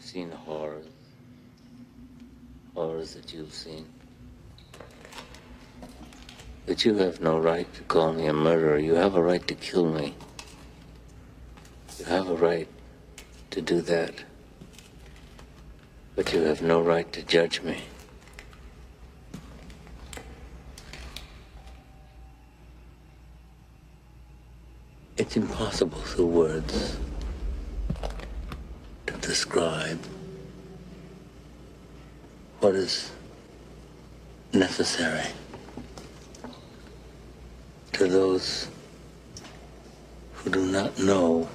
I've seen horrors. Horrors that you've seen. But you have no right to call me a murderer. You have a right to kill me. You have a right to do that. But you have no right to judge me. It's impossible through words describe what is necessary to those who do not know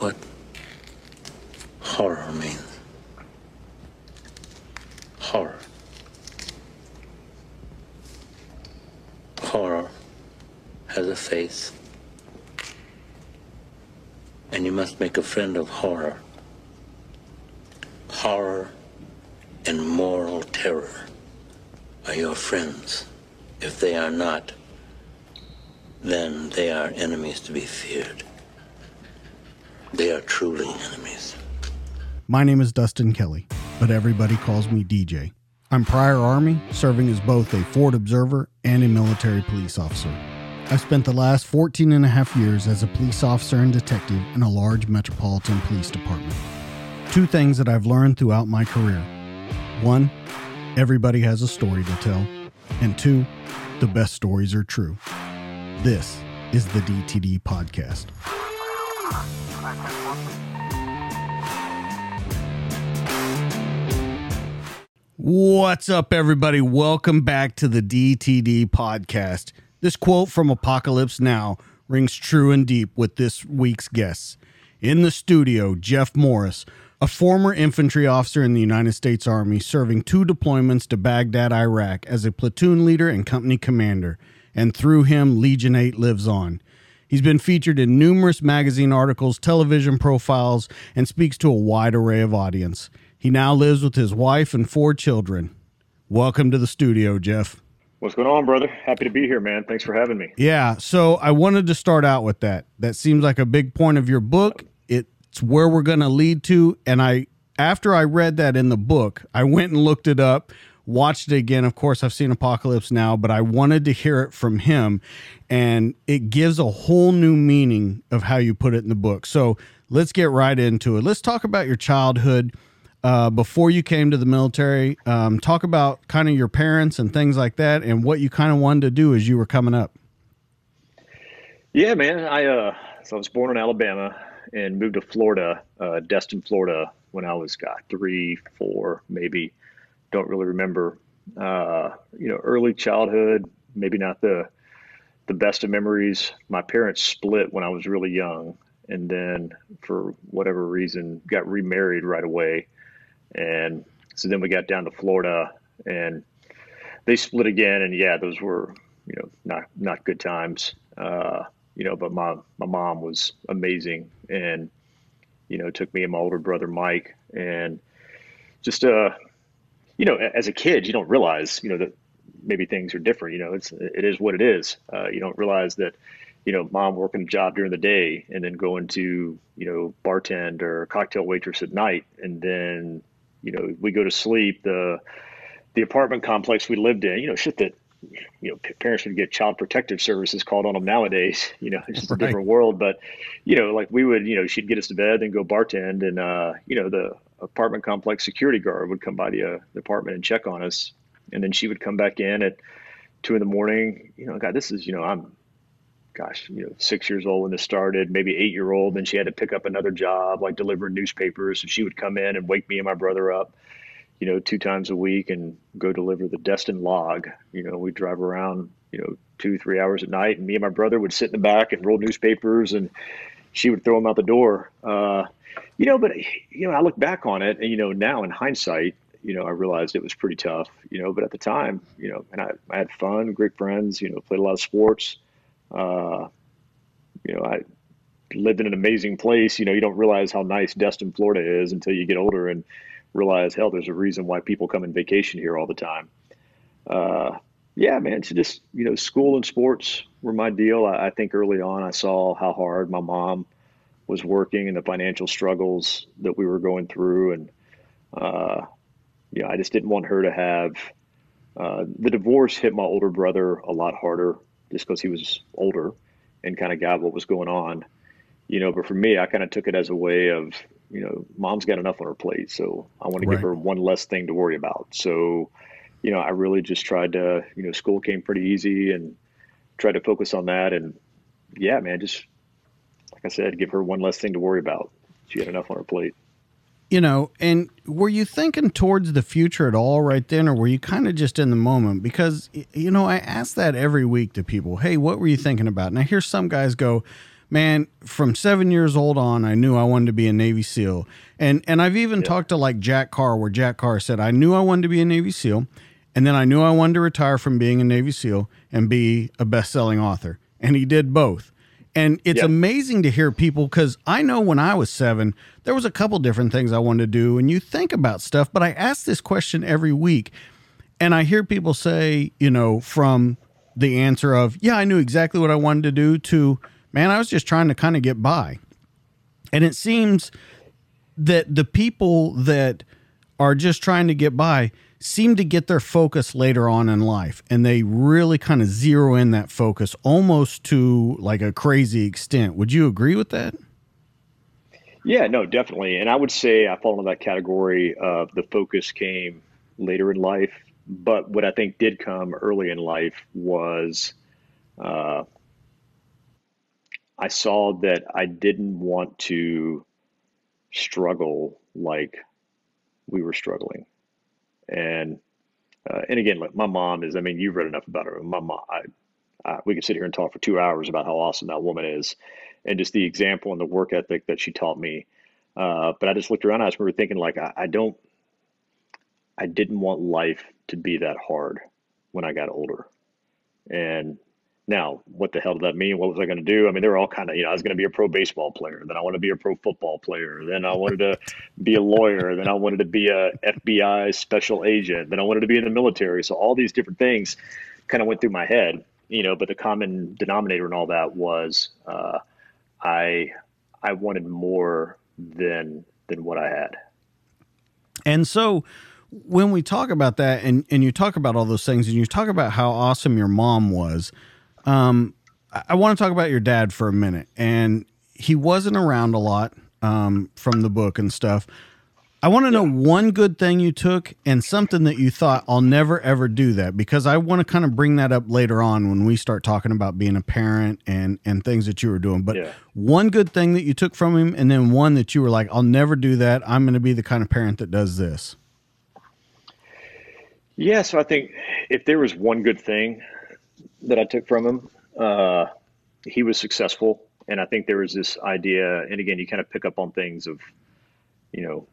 what horror means. Horror. Horror has a face and you must make a friend of horror. Horror and moral terror are your friends. If they are not, then they are enemies to be feared. They are truly enemies. My name is Dustin Kelly, but everybody calls me DJ. I'm prior Army, serving as both a forward observer and a military police officer. I've spent the last 14 and a half years as a police officer and detective in a large metropolitan police department. Two things that I've learned throughout my career. One, everybody has a story to tell. And two, the best stories are true. This is the DTD Podcast. What's up, everybody? Welcome back to the DTD Podcast. This quote from Apocalypse Now rings true and deep with this week's guests. In the studio, Jeff Morris, a former infantry officer in the United States Army serving two deployments to Baghdad, Iraq as a platoon leader and company commander, and through him, Legion 8 lives on. He's been featured in numerous magazine articles, television profiles, and speaks to a wide array of audience. He now lives with his wife and four children. Welcome to the studio, Jeff. What's going on, brother? Happy to be here, man. Thanks for having me. Yeah, so I wanted to start out with that. That seems like a big point of your book. It's where we're going to lead to and I after I read that in the book, I went and looked it up, watched it again. Of course, I've seen Apocalypse now, but I wanted to hear it from him and it gives a whole new meaning of how you put it in the book. So, let's get right into it. Let's talk about your childhood uh, before you came to the military. Um, talk about kind of your parents and things like that, and what you kind of wanted to do as you were coming up. Yeah, man. I uh, so I was born in Alabama and moved to Florida, uh, Destin, Florida, when I was got three, four, maybe. Don't really remember. Uh, you know, early childhood, maybe not the the best of memories. My parents split when I was really young, and then for whatever reason, got remarried right away. And so then we got down to Florida and they split again. And yeah, those were, you know, not, not good times. Uh, you know, but my, my mom was amazing and, you know, took me and my older brother, Mike, and just, uh, you know, as a kid, you don't realize, you know, that maybe things are different, you know, it's, it is what it is. Uh, you don't realize that, you know, mom working a job during the day and then going to, you know, bartend or cocktail waitress at night. And then you know, we go to sleep. The the apartment complex we lived in, you know, shit that you know parents would get child protective services called on them nowadays. You know, it's just right. a different world. But you know, like we would, you know, she'd get us to bed, and go bartend, and uh, you know, the apartment complex security guard would come by the, uh, the apartment and check on us, and then she would come back in at two in the morning. You know, God, this is you know, I'm gosh, you know, six years old when this started, maybe eight year old. Then she had to pick up another job, like delivering newspapers. So she would come in and wake me and my brother up, you know, two times a week and go deliver the Destin log. You know, we'd drive around, you know, two, three hours at night. And me and my brother would sit in the back and roll newspapers and she would throw them out the door. Uh, you know, but, you know, I look back on it and, you know, now in hindsight, you know, I realized it was pretty tough, you know, but at the time, you know, and I, I had fun, great friends, you know, played a lot of sports uh, you know, I lived in an amazing place. You know, you don't realize how nice Destin, Florida is until you get older and realize, hell, there's a reason why people come and vacation here all the time. Uh, yeah, man, so just, you know, school and sports were my deal. I, I, think early on I saw how hard my mom was working and the financial struggles that we were going through. And, uh, you know, I just didn't want her to have uh, the divorce hit my older brother a lot harder just because he was older and kind of got what was going on, you know. But for me, I kind of took it as a way of, you know, mom's got enough on her plate, so I want to give her one less thing to worry about. So, you know, I really just tried to, you know, school came pretty easy and tried to focus on that. And yeah, man, just like I said, give her one less thing to worry about. She had enough on her plate. You know, and were you thinking towards the future at all right then, or were you kind of just in the moment? Because, you know, I ask that every week to people hey, what were you thinking about? And I hear some guys go, man, from seven years old on, I knew I wanted to be a Navy SEAL. And, and I've even yeah. talked to like Jack Carr, where Jack Carr said, I knew I wanted to be a Navy SEAL. And then I knew I wanted to retire from being a Navy SEAL and be a best selling author. And he did both. And it's yep. amazing to hear people because I know when I was seven, there was a couple different things I wanted to do, and you think about stuff. But I ask this question every week, and I hear people say, you know, from the answer of, yeah, I knew exactly what I wanted to do, to, man, I was just trying to kind of get by. And it seems that the people that are just trying to get by, seem to get their focus later on in life and they really kind of zero in that focus almost to like a crazy extent. Would you agree with that? Yeah, no, definitely. And I would say I fall into that category of the focus came later in life. But what I think did come early in life was uh, I saw that I didn't want to struggle like we were struggling. And uh, and again, like my mom is. I mean, you've read enough about her. My mom. I, I, we could sit here and talk for two hours about how awesome that woman is, and just the example and the work ethic that she taught me. Uh, but I just looked around. I remember thinking like, I, I don't. I didn't want life to be that hard when I got older, and now, what the hell did that mean? What was I going to do? I mean, they were all kind of, you know, I was going to be a pro baseball player. Then I wanted to be a pro football player. Then I wanted to be a lawyer. Then I wanted to be a FBI special agent. Then I wanted to be in the military. So all these different things kind of went through my head, you know. But the common denominator in all that was uh, I I wanted more than than what I had. And so when we talk about that and, and you talk about all those things and you talk about how awesome your mom was, um, I, I want to talk about your dad for a minute. And he wasn't around a lot um, from the book and stuff. I want to know one good thing you took and something that you thought I'll never ever do that because I want to kind of bring that up later on when we start talking about being a parent and and things that you were doing. But yeah. one good thing that you took from him and then one that you were like I'll never do that. I'm going to be the kind of parent that does this. Yeah, so I think if there was one good thing that I took from him. Uh, he was successful, and I think there was this idea. And again, you kind of pick up on things of, you know,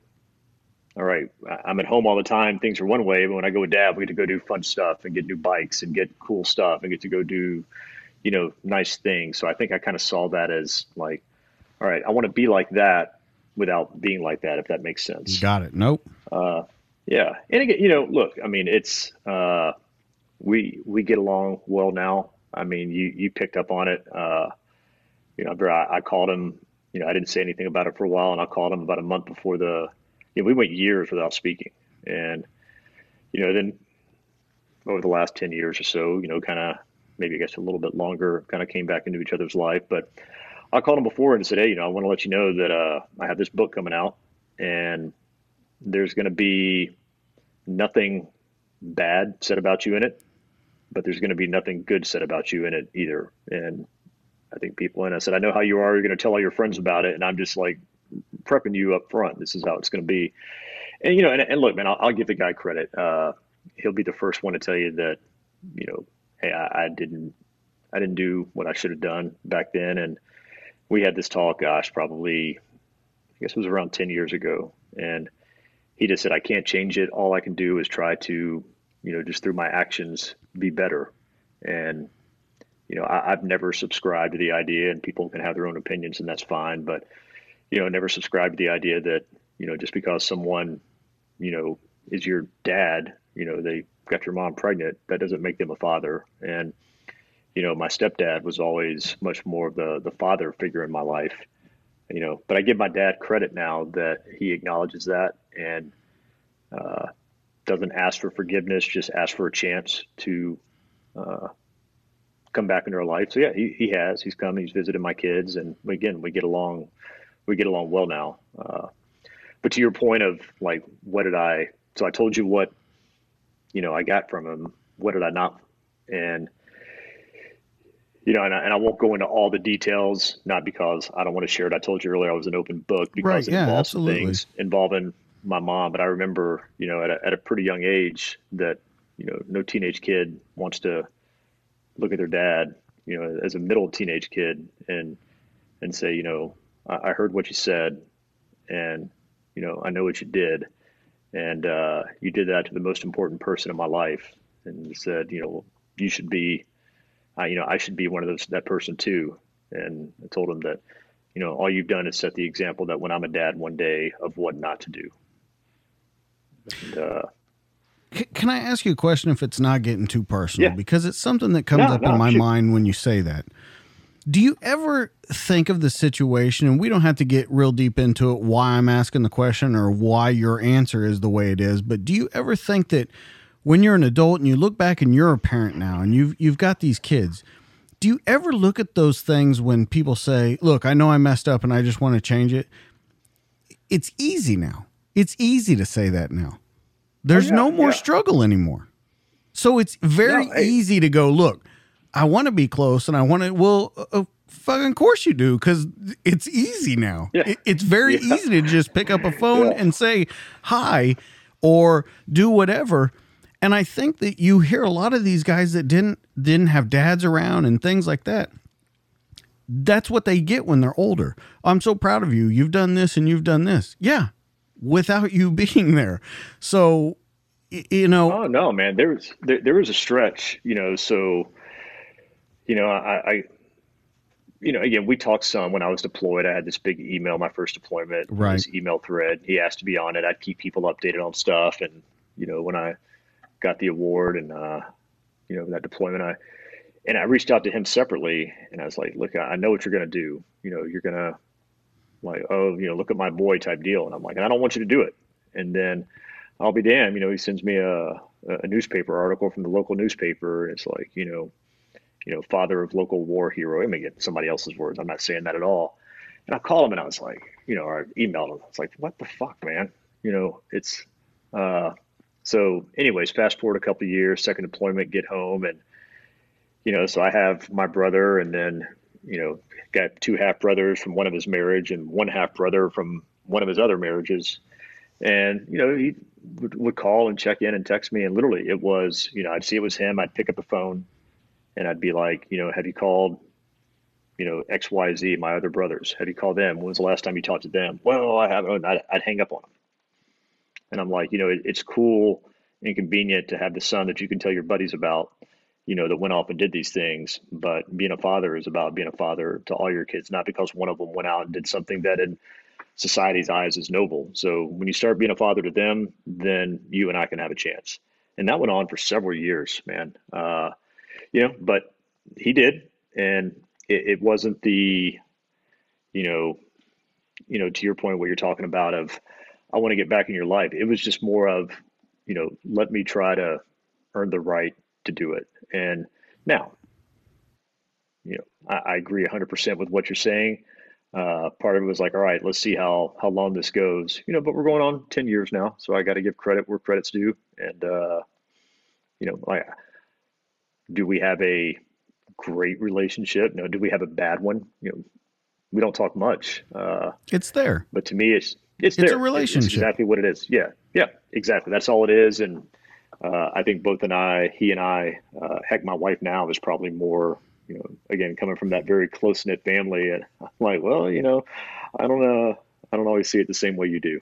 all right, I'm at home all the time. Things are one way, but when I go with dad, we get to go do fun stuff and get new bikes and get cool stuff and get to go do, you know, nice things. So I think I kind of saw that as like, all right, I want to be like that without being like that, if that makes sense. Got it. Nope. Uh, yeah. And again, you know, look, I mean, it's, uh, we we get along well now. I mean, you you picked up on it. Uh, you know, I, I called him. You know, I didn't say anything about it for a while, and I called him about a month before the. You know, we went years without speaking, and you know, then over the last ten years or so, you know, kind of maybe I guess a little bit longer, kind of came back into each other's life. But I called him before and said, hey, you know, I want to let you know that uh, I have this book coming out, and there's going to be nothing bad said about you in it but there's going to be nothing good said about you in it either. And I think people, and I said, I know how you are. You're going to tell all your friends about it. And I'm just like prepping you up front. This is how it's going to be. And, you know, and, and look, man, I'll, I'll, give the guy credit. Uh, he'll be the first one to tell you that, you know, hey, I, I didn't, I didn't do what I should have done back then. And we had this talk, gosh, probably, I guess it was around 10 years ago. And he just said, I can't change it. All I can do is try to you know, just through my actions, be better. And, you know, I, have never subscribed to the idea, and people can have their own opinions, and that's fine. But, you know, never subscribed to the idea that, you know, just because someone, you know, is your dad, you know, they got your mom pregnant, that doesn't make them a father. And, you know, my stepdad was always much more of the the father figure in my life. you know, but I give my dad credit now that he acknowledges that and uh, doesn't ask for forgiveness, just ask for a chance to uh, come back into our life. So yeah, he, he has. He's come. He's visited my kids, and again, we get along. We get along well now. Uh, but to your point of like, what did I? So I told you what, you know, I got from him. What did I not? And you know, and I, and I won't go into all the details, not because I don't want to share it. I told you earlier I was an open book because Right, it yeah, involves absolutely. things involving my mom. But I remember, you know, at a, at a pretty young age that, you know, no teenage kid wants to look at their dad, you know, as a middle teenage kid and, and say, you know, I, I heard what you said and, you know, I know what you did. And uh, you did that to the most important person in my life. And said, you know, you should be I, you know, I should be one of those that person too. And I told him that, you know, all you've done is set the example that when I'm a dad one day of what not to do. And, uh, C- Can I ask you a question if it's not getting too personal? Yeah. Because it's something that comes No, up no, in my shoot. mind when you say that. Do you ever think of the situation, and we don't have to get real deep into it, why I'm asking the question or why your answer is the way it is, but do you ever think that when you're an adult and you look back and you're a parent now and you've you've got these kids, do you ever look at those things when people say, "Look, I know I messed up and I just want to change it"? It's easy now. It's easy to say that now. There's yeah, no more yeah. struggle anymore. So it's very No, hey. easy to go, look, I want to be close and I want to, well, uh, uh, fucking course you do because it's easy now. Yeah. It- it's very easy to just pick up a phone and say hi or do whatever. And I think that you hear a lot of these guys that didn't didn't have dads around and things like that. That's what they get when they're older. I'm so proud of you. You've done this and you've done this. Yeah, without you being there. So, you know, oh no, man, there was, there, there was a stretch, you know, so, you know, I, I, you know, again, we talked some when I was deployed. I had this big email, my first deployment, Right. this email thread. He asked to be on it. I'd keep people updated on stuff. And, you know, when I got the award and, uh, you know, that deployment, I, and I reached out to him separately and I was like, look, I know what you're going to do. You know, you're going to like, oh, you know, look at my boy type deal. And I'm like, I don't want you to do it. And then I'll be damned, you know, he sends me a, a newspaper article from the local newspaper. And it's like, you know, you know, father of local war hero. I may get somebody else's words. I'm not saying that at all. And I called him and I was like, you know, I emailed him. I was like, what the fuck, man? You know, it's, uh, so anyways, fast forward a couple years, second deployment, get home and, you know, so I have my brother and then, you know, got two half brothers from one of his marriage and one half brother from one of his other marriages. And, you know, he would, would call and check in and text me. And literally it was, you know, I'd see it was him. I'd pick up the phone and I'd be like, you know, have you called, you know, X, Y, Z, my other brothers? Have you called them? When was the last time you talked to them? Well, I haven't. I'd, I'd hang up on them. And I'm like, you know, it, it's cool and convenient to have the son that you can tell your buddies about, you know, that went off and did these things. But being a father is about being a father to all your kids, not because one of them went out and did something that in society's eyes is noble. So when you start being a father to them, then you and I can have a chance. And that went on for several years, man. Uh, you know, but he did, and it, it wasn't the, you know, you know, to your point, what you're talking about of, I want to get back in your life. It was just more of, you know, let me try to earn the right to do it. And now, you know, I, I agree 100% with what you're saying. Uh, part of it was like, all right, let's see how how long this goes. You know, but we're going on 10 years now, so I got to give credit where credit's due. And uh, you know, like, do we have a great relationship? No. Do we have a bad one? You know, we don't talk much. Uh, it's there. but to me, it's it's, It's a there. relationship. exactly what it is. Yeah, yeah, exactly. That's all it is. And uh, I think both and I, he and I, uh, heck, my wife now is probably more. You know, again, coming from that very close knit family, and I'm like, well, you know, I don't know, I don't always see it the same way you do.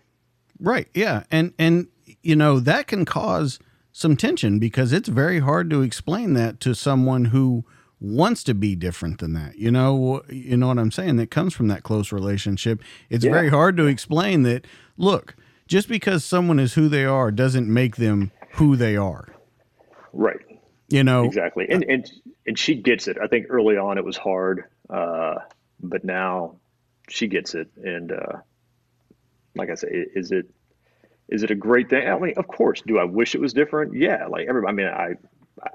Right. Yeah. And and you know, that can cause some tension because it's very hard to explain that to someone who wants to be different than that. You know, you know what I'm saying? That comes from that close relationship. It's Yeah. very hard to explain that look, just because someone is who they are doesn't make them who they are. Right. You know, Exactly. And and and she gets it. I think early on it was hard, uh, but now, she gets it. And uh, like I say, is it is it a great thing? I mean, of course. Do I wish it was different? Yeah. Like everybody. I mean, I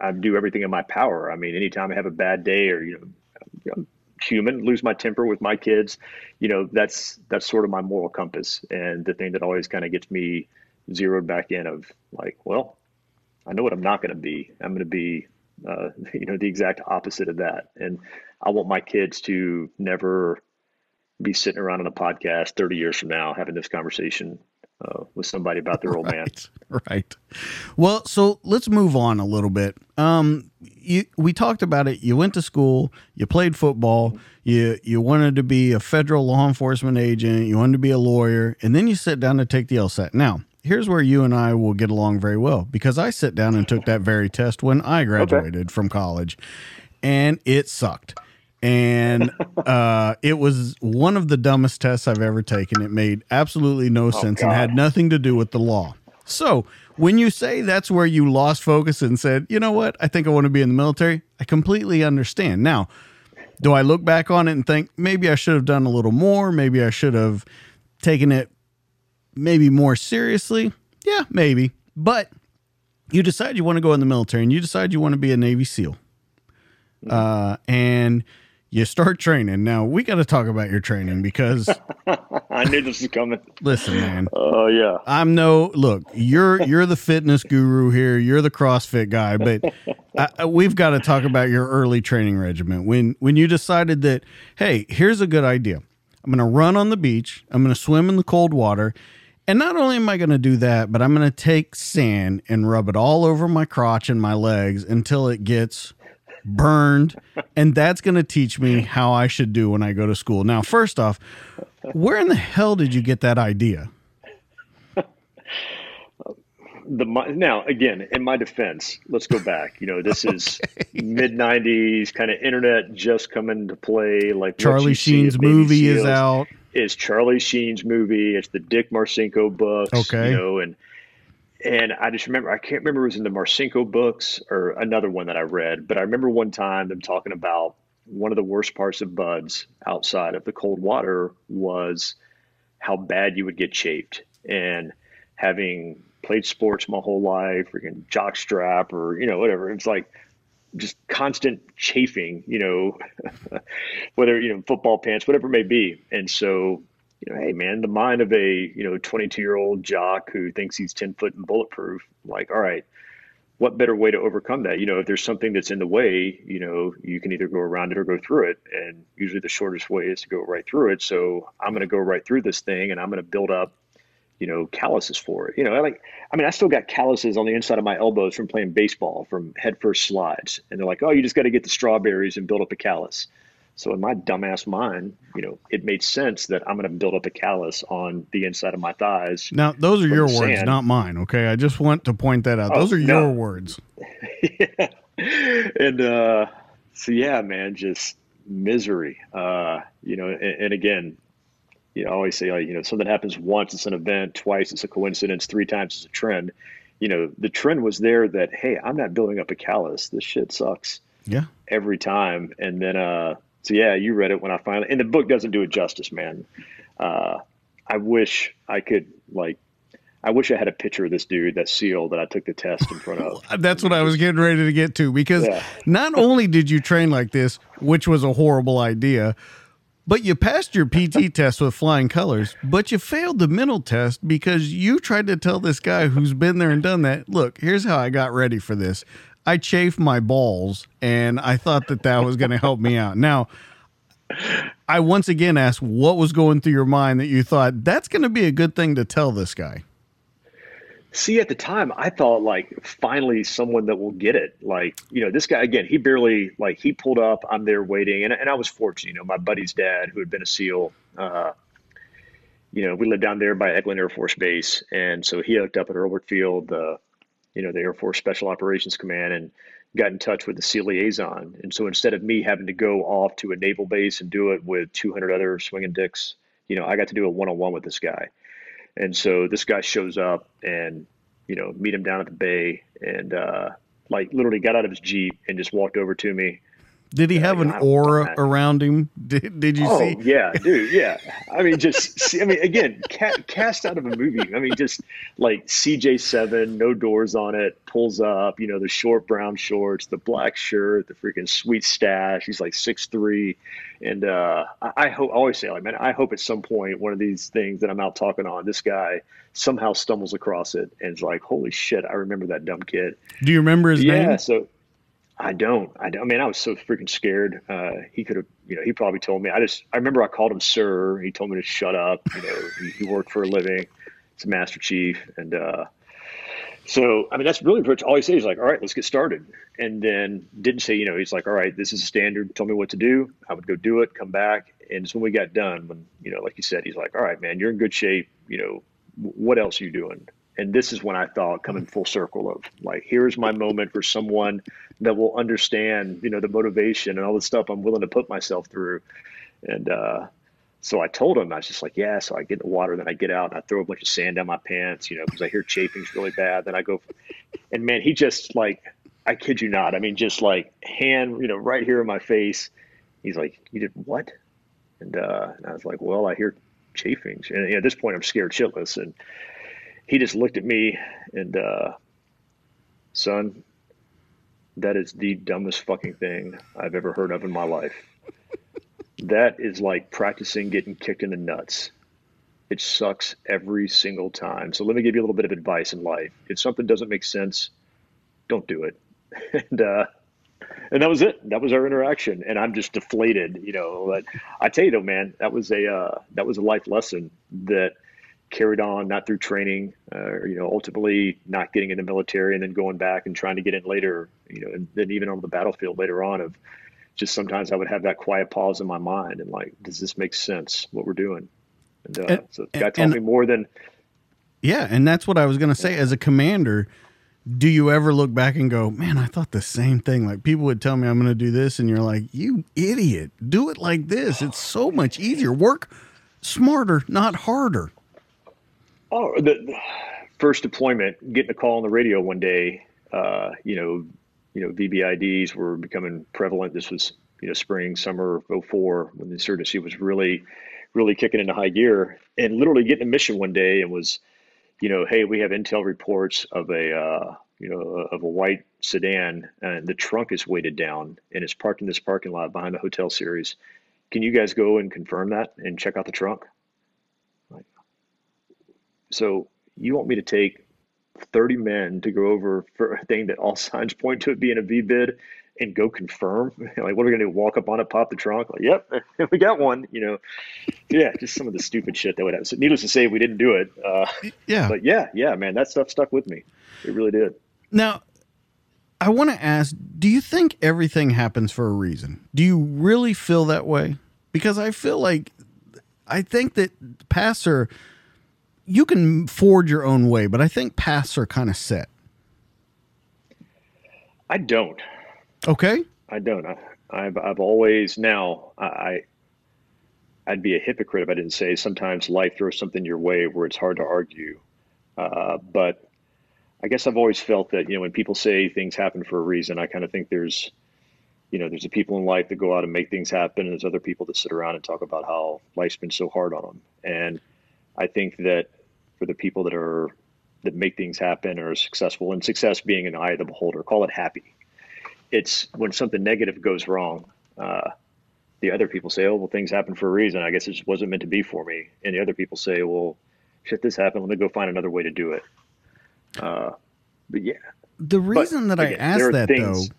I do everything in my power. I mean, anytime I have a bad day or you know, I'm human, lose my temper with my kids, you know, that's that's sort of my moral compass and the thing that always kind of gets me zeroed back in of like, well, I know what I'm not going to be. I'm going to be, uh, you know, the exact opposite of that. And I want my kids to never be sitting around on a podcast 30 years from now having this conversation uh, with somebody about their old right, man. Right. Well, so let's move on a little bit. Um, you, we talked about it. You went to school. You played football. You you wanted to be a federal law enforcement agent. You wanted to be a lawyer, and then you sit down to take the LSAT. Now, here's where you and I will get along very well because I sit down and took that very test when I graduated okay. from college, and it sucked and uh, it was one of the dumbest tests I've ever taken. It made absolutely no oh, sense God. and had nothing to do with the law. So when you say that's where you lost focus and said, you know what, I think I want to be in the military, I completely understand. Now, do I look back on it and think maybe I should have done a little more? Maybe I should have taken it maybe more seriously? Yeah, maybe. But you decide you want to go in the military and you decide you want to be a Navy SEAL. Uh, and you start training. Now we got to talk about your training because I knew this was coming. Listen, man. Oh uh, yeah. I'm no look. You're you're the fitness guru here. You're the CrossFit guy, but I, we've got to talk about your early training regimen. When when you decided that, hey, here's a good idea. I'm going to run on the beach. I'm going to swim in the cold water. And not only am I going to do that, but I'm going to take sand and rub it all over my crotch and my legs until it gets burned, and that's going to teach me how I should do when I go to school. Now, first off, where in the hell did you get that idea? The now again, in my defense, let's go back. You know, this is okay. mid '90s, kind of internet just coming to play. Like Charlie Sheen's movie is out. Is Charlie Sheen's movie? It's the Dick Marcinko books. Okay, you know, and and I just remember, I can't remember it was in the Marcinko books or another one that I read, but I remember one time them talking about one of the worst parts of BUD/S outside of the cold water was how bad you would get chafed. And having played sports my whole life, freaking jock strap or, you know, whatever, it's like just constant chafing, you know, whether, you know, football pants, whatever it may be. And so you know, hey man, the mind of a you know 22 year old jock who thinks he's 10 foot and bulletproof. Like, all right, what better way to overcome that? You know, if there's something that's in the way, you know, you can either go around it or go through it, and usually the shortest way is to go right through it. So I'm going to go right through this thing, and I'm going to build up, you know, calluses for it. You know, like I mean, I still got calluses on the inside of my elbows from playing baseball from headfirst slides, and they're like, oh, you just got to get the strawberries and build up a callus. So in my dumbass mind, you know, it made sense that I'm going to build up a callus on the inside of my thighs. Now, those are your words, sand. not mine. Okay, I just want to point that out. Oh, those are no. your words. yeah. And uh, so, yeah, man, just misery. Uh, you know, and, and again, you know, I always say, like, you know, something happens once, it's an event. Twice, it's a coincidence. Three times, it's a trend. You know, the trend was there that hey, I'm not building up a callus. This shit sucks. Yeah. Every time, and then uh so yeah, you read it when I finally, and the book doesn't do it justice, man. Uh, I wish I could like, I wish I had a picture of this dude, that seal that I took the test in front of. That's what I was getting ready to get to because yeah. not only did you train like this, which was a horrible idea, but you passed your PT test with flying colors, but you failed the mental test because you tried to tell this guy who's been there and done that, look, here's how I got ready for this. I chafed my balls, and I thought that that was going to help me out. Now, I once again asked what was going through your mind that you thought that's going to be a good thing to tell this guy. See, at the time, I thought like finally someone that will get it. Like, you know, this guy again, he barely like he pulled up. I'm there waiting, and, and I was fortunate. You know, my buddy's dad, who had been a SEAL, uh, you know, we lived down there by Eglin Air Force Base, and so he hooked up at Hurlburt Field. The you know, the Air Force Special Operations Command and got in touch with the SEAL liaison. And so instead of me having to go off to a naval base and do it with 200 other swinging dicks, you know, I got to do a one on one with this guy. And so this guy shows up and, you know, meet him down at the bay and, uh, like literally got out of his Jeep and just walked over to me, Did he have an aura around him? Did, did you see? oh, see? yeah, dude. Yeah. I mean, just, see, I mean, again, ca- cast out of a movie. I mean, just like CJ7, no doors on it, pulls up, you know, the short brown shorts, the black shirt, the freaking sweet stash. He's like six three, And uh, I, I hope, I always say, like, man, I hope at some point one of these things that I'm out talking on, this guy somehow stumbles across it and is like, holy shit, I remember that dumb kid. Do you remember his yeah, name? Yeah. So, I don't. I, don't. I mean, I was so freaking scared. Uh, he could have, you know, he probably told me. I just, I remember I called him sir. He told me to shut up. You know, he, he worked for a living. It's a master chief, and uh, so I mean, that's really pretty all he said. He's like, all right, let's get started, and then didn't say, you know, he's like, all right, this is a standard. Tell me what to do. I would go do it. Come back, and it's when we got done. When you know, like you said, he's like, all right, man, you're in good shape. You know, what else are you doing? And this is when I thought coming full circle of like, here's my moment for someone that will understand, you know, the motivation and all the stuff I'm willing to put myself through. And uh, so I told him, I was just like, yeah. So I get in the water, then I get out and I throw a bunch of sand down my pants, you know, because I hear chafing's really bad. Then I go, and man, he just like, I kid you not. I mean, just like hand, you know, right here in my face. He's like, you did what? And, uh, and I was like, well, I hear chafings. And you know, at this point, I'm scared shitless. And he just looked at me and, uh, son, that is the dumbest fucking thing I've ever heard of in my life. that is like practicing getting kicked in the nuts. It sucks every single time. So let me give you a little bit of advice in life. If something doesn't make sense, don't do it. and uh, and that was it. That was our interaction. And I'm just deflated, you know. But I tell you though, man, that was a uh, that was a life lesson that carried on, not through training, uh, you know, ultimately not getting in the military and then going back and trying to get in later, you know, and then even on the battlefield later on of just sometimes I would have that quiet pause in my mind and like, does this make sense what we're doing? And, uh, and so the guy taught me more than. Yeah. And that's what I was going to say as a commander. Do you ever look back and go, man, I thought the same thing? Like people would tell me I'm going to do this, and you're like, you idiot, do it like this. It's so much easier. Work smarter, not harder. Oh, the, the first deployment, getting a call on the radio one day. Uh, you know, you know, VBIEDs were becoming prevalent. This was you know spring, summer of 04 when the insurgency was really, really kicking into high gear. And literally getting a mission one day and was, you know, hey, we have intel reports of a uh, you know of a white sedan and the trunk is weighted down and it's parked in this parking lot behind the hotel series. Can you guys go and confirm that and check out the trunk? So you want me to take 30 men to go over for a thing that all signs point to it being a VBIED and go confirm? like, what are we going to do? Walk up on it, pop the trunk? Like, yep, we got one. You know, yeah, just some of the stupid shit that would happen. So needless to say, we didn't do it. Uh, yeah. But yeah, yeah, man, that stuff stuck with me. It really did. Now, I want to ask do you think everything happens for a reason? Do you really feel that way? Because I feel like, I think that Passer you can forge your own way, but I think paths are kind of set. I don't. Okay. I don't. I, have I've always now I I'd be a hypocrite if I didn't say sometimes life throws something your way where it's hard to argue. Uh, but I guess I've always felt that you know when people say things happen for a reason, I kind of think there's you know there's the people in life that go out and make things happen, and there's other people that sit around and talk about how life's been so hard on them. And I think that for the people that are that make things happen or are successful and success being an eye of the beholder call it happy. It's when something negative goes wrong uh, the other people say oh well things happen for a reason. I guess it just wasn't meant to be for me. And the other people say well shit this happened. Let me go find another way to do it. Uh, but yeah. The reason but, that again, i asked that things, though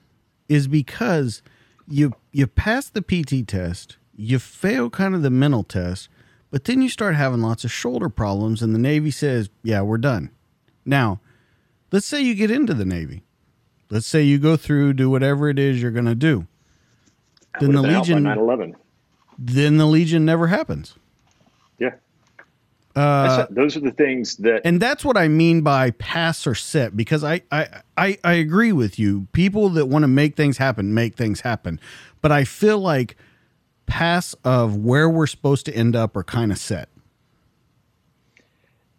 is because you you pass the pt test you fail kind of the mental test but then you start having lots of shoulder problems, and the Navy says, Yeah, we're done. Now, let's say you get into the Navy. Let's say you go through, do whatever it is you're going to do. Then the Legion. 9/11. Then the Legion never happens. Yeah. Uh, those are the things that, and that's what I mean by pass or set. Because I, I, I, I agree with you. People that want to make things happen make things happen, but I feel like paths of where we're supposed to end up are kind of set.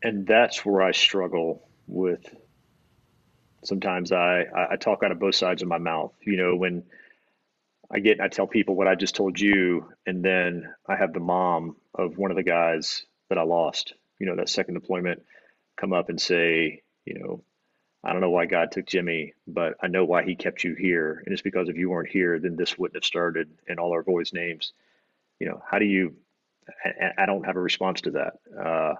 And that's where I struggle with. Sometimes I, I talk out of both sides of my mouth. You know, when I get I tell people what I just told you, and then I have the mom of one of the guys that I lost, you know, that second deployment, come up and say, you know, I don't know why God took Jimmy, but I know why He kept you here, and it's because if you weren't here, then this wouldn't have started, and all our boys' names. You know, how do you? I, don't have a response to that. Uh,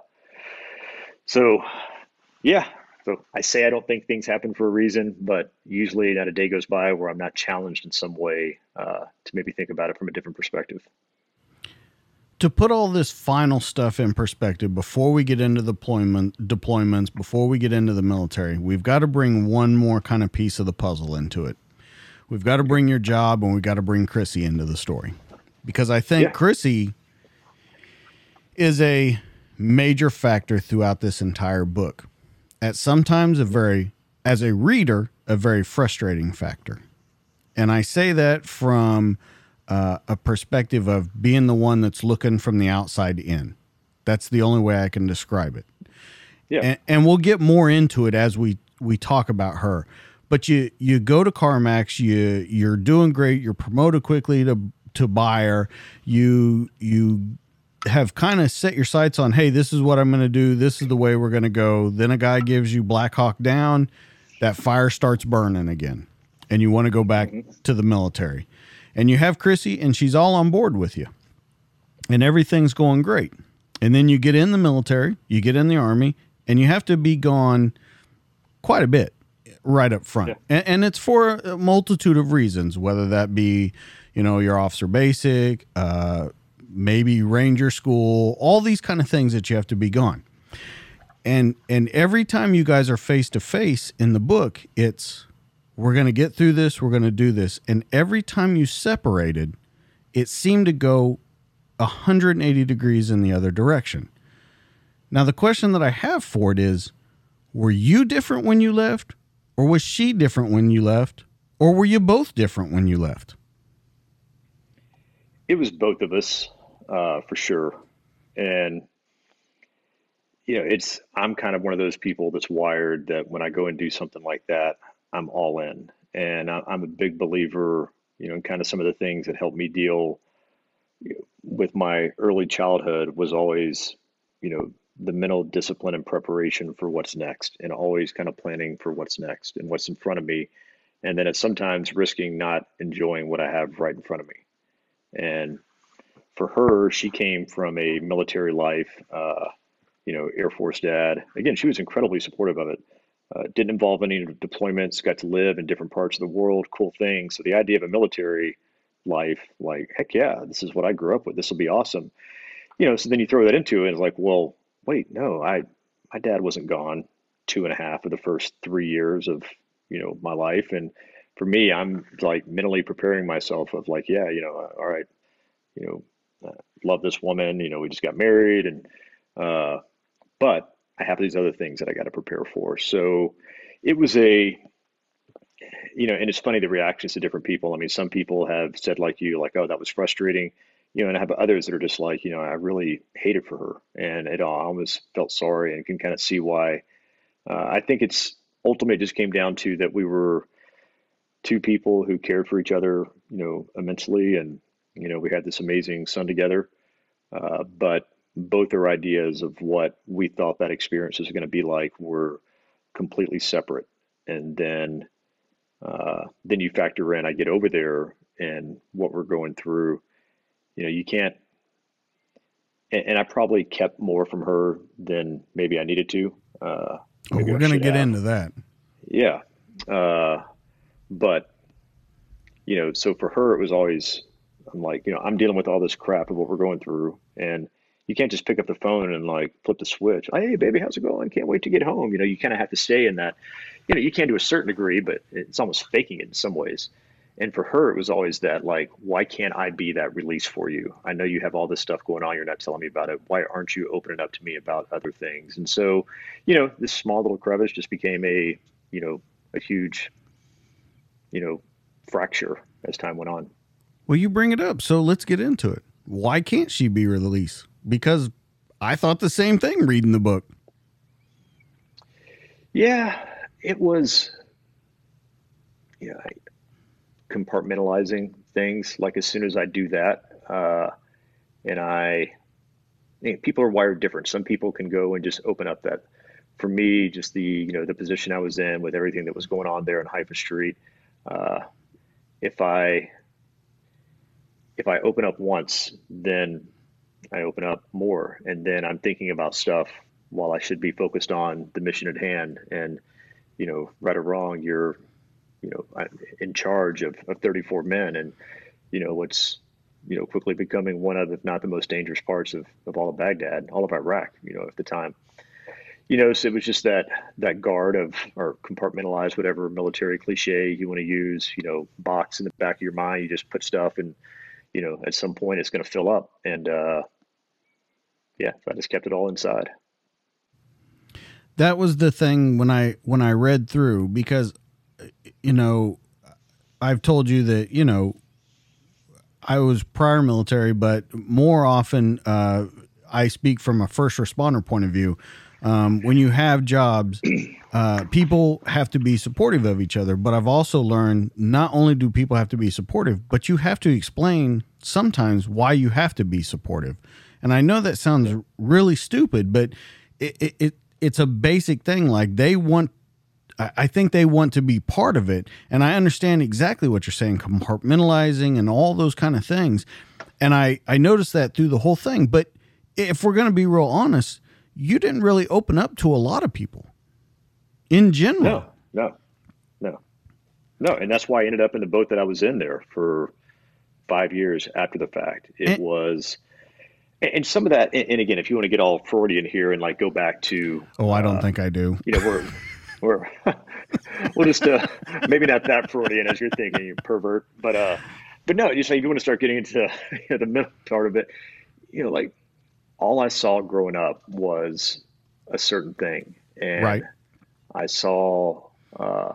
so, yeah, so I say I don't think things happen for a reason, but usually not a day goes by where I'm not challenged in some way uh, to maybe think about it from a different perspective. To put all this final stuff in perspective, before we get into deployment deployments, before we get into the military, we've got to bring one more kind of piece of the puzzle into it. We've got to bring your job, and we've got to bring Chrissy into the story, because I think yeah. Chrissy is a major factor throughout this entire book at sometimes a very, as a reader, a very frustrating factor. And I say that from uh, a perspective of being the one that's looking from the outside in. That's the only way I can describe it. Yeah. And, and we'll get more into it as we, we talk about her. But you you go to CarMax, you you're doing great, you're promoted quickly to to buyer, you you have kind of set your sights on, hey, this is what I'm going to do. This is the way we're going to go. Then a guy gives you Black Hawk down, that fire starts burning again, and you want to go back mm-hmm. to the military. And you have Chrissy, and she's all on board with you, and everything's going great. And then you get in the military, you get in the army, and you have to be gone quite a bit right up front. Yeah. And, and, it's for a multitude of reasons, whether that be, you know, your officer basic, uh, maybe ranger school, all these kind of things that you have to be gone. And and every time you guys are face to face in the book, it's we're going to get through this, we're going to do this. And every time you separated, it seemed to go 180 degrees in the other direction. Now the question that I have for it is were you different when you left or was she different when you left or were you both different when you left? It was both of us uh, for sure. And you know, it's I'm kind of one of those people that's wired that when I go and do something like that, I'm all in. And I, am a big believer, you know, in kind of some of the things that helped me deal with my early childhood was always, you know, the mental discipline and preparation for what's next, and always kind of planning for what's next and what's in front of me. And then it's sometimes risking not enjoying what I have right in front of me. And for her, she came from a military life, uh, you know, Air Force dad. Again, she was incredibly supportive of it. Uh, didn't involve any deployments, got to live in different parts of the world, cool things. So the idea of a military life, like, heck yeah, this is what I grew up with. This will be awesome. You know, so then you throw that into it and it's like, well, wait, no, I, my dad wasn't gone two and a half of the first three years of, you know, my life. And for me, I'm like mentally preparing myself of like, yeah, you know, all right, you know, uh, love this woman. You know, we just got married, and uh, but I have these other things that I got to prepare for. So it was a, you know, and it's funny the reactions to different people. I mean, some people have said like you, like, oh, that was frustrating. You know, and I have others that are just like, you know, I really hated for her, and it I almost felt sorry, and can kind of see why. Uh, I think it's ultimately just came down to that we were two people who cared for each other, you know, immensely, and you know, we had this amazing son together, uh, but both our ideas of what we thought that experience was going to be like were completely separate. And then, uh, then you factor in, I get over there and what we're going through. You know, you can't. And, and I probably kept more from her than maybe I needed to. Uh, oh, we're going to get have. into that. Yeah, uh, but you know, so for her, it was always I'm like, you know, I'm dealing with all this crap of what we're going through, and you can't just pick up the phone and like flip the switch. Hey, baby, how's it going? Can't wait to get home. You know, you kind of have to stay in that. You know, you can to a certain degree, but it's almost faking it in some ways. And for her, it was always that like, why can't I be that release for you? I know you have all this stuff going on. You're not telling me about it. Why aren't you opening up to me about other things? And so, you know, this small little crevice just became a, you know, a huge, you know, fracture as time went on. Well, you bring it up, so let's get into it. Why can't she be released? Because I thought the same thing reading the book. Yeah, it was, you know, compartmentalizing things. Like as soon as I do that, uh, and I, I people are wired different. Some people can go and just open up that. For me, just the you know the position I was in with everything that was going on there in Haifa Street. Uh, if I if I open up once, then I open up more, and then I'm thinking about stuff while I should be focused on the mission at hand. And you know, right or wrong, you're you know in charge of, of 34 men, and you know what's you know quickly becoming one of, if not the most dangerous parts of, of all of Baghdad, all of Iraq. You know, at the time. You know, so it was just that that guard of or compartmentalized whatever military cliche you want to use. You know, box in the back of your mind. You just put stuff and you know, at some point it's going to fill up. And uh, yeah, I just kept it all inside. That was the thing when I when I read through because you know I've told you that you know I was prior military, but more often uh, I speak from a first responder point of view. Um, when you have jobs, uh, people have to be supportive of each other. But I've also learned not only do people have to be supportive, but you have to explain sometimes why you have to be supportive. And I know that sounds really stupid, but it, it, it it's a basic thing. Like they want I think they want to be part of it. And I understand exactly what you're saying, compartmentalizing and all those kind of things. And I, I noticed that through the whole thing. But if we're going to be real honest, you didn't really open up to a lot of people in general. No, no, no, no. And that's why I ended up in the boat that I was in there for five years after the fact. It and, was, and some of that, and again, if you want to get all Freudian here and like go back to. Oh, I don't uh, think I do. You know, we're, we're, we'll just, uh, maybe not that Freudian as you're thinking, you pervert, but, uh, but no, you say if you want to start getting into you know, the middle part of it, you know, like all I saw growing up was a certain thing. And right. I saw uh,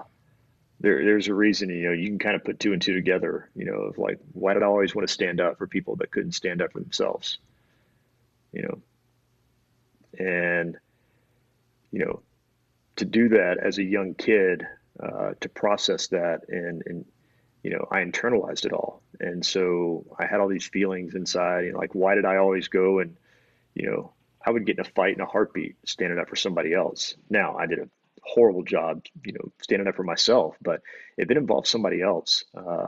there, there's a reason, you know, you can kind of put two and two together, you know, of like, why did I always want to stand up for people that couldn't stand up for themselves? You know, and, you know, to do that as a young kid, uh, to process that and, and, you know, I internalized it all. And so I had all these feelings inside, you know, like, why did I always go and, you know, I would get in a fight in a heartbeat standing up for somebody else. Now, I did a horrible job, you know, standing up for myself, but if it involved somebody else, uh,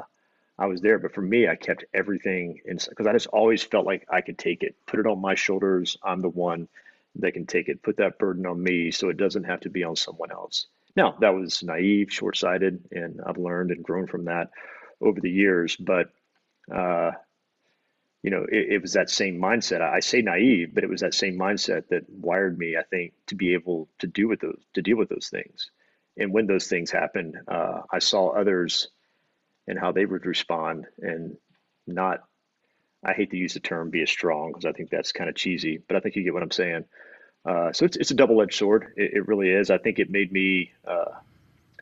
I was there. But for me, I kept everything inside because I just always felt like I could take it, put it on my shoulders. I'm the one that can take it, put that burden on me so it doesn't have to be on someone else. Now, that was naive, short sighted, and I've learned and grown from that over the years. But uh, you know, it, it, was that same mindset. I say naive, but it was that same mindset that wired me, I think, to be able to do with those, to deal with those things. And when those things happened, uh, I saw others and how they would respond and not, I hate to use the term be as strong because I think that's kind of cheesy, but I think you get what I'm saying. Uh, so it's, it's a double edged sword. It, it, really is. I think it made me, uh,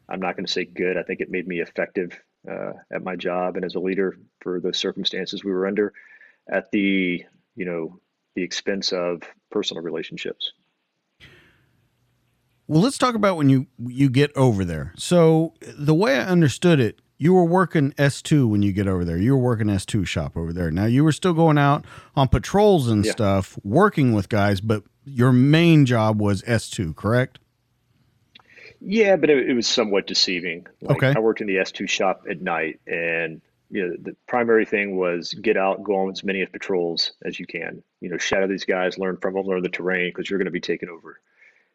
I'm not going to say good. I think it made me effective uh, at my job and as a leader for the circumstances we were under at the you know the expense of personal relationships. Well, let's talk about when you you get over there. So the way I understood it, you were working S two when you get over there. You were working S two shop over there. Now you were still going out on patrols and yeah. stuff, working with guys, but your main job was S two, correct? Yeah, but it, it was somewhat deceiving. Like, okay, I worked in the S two shop at night, and you know, the primary thing was get out, go on as many of patrols as you can. You know, shadow these guys, learn from them, learn the terrain because you're going to be taking over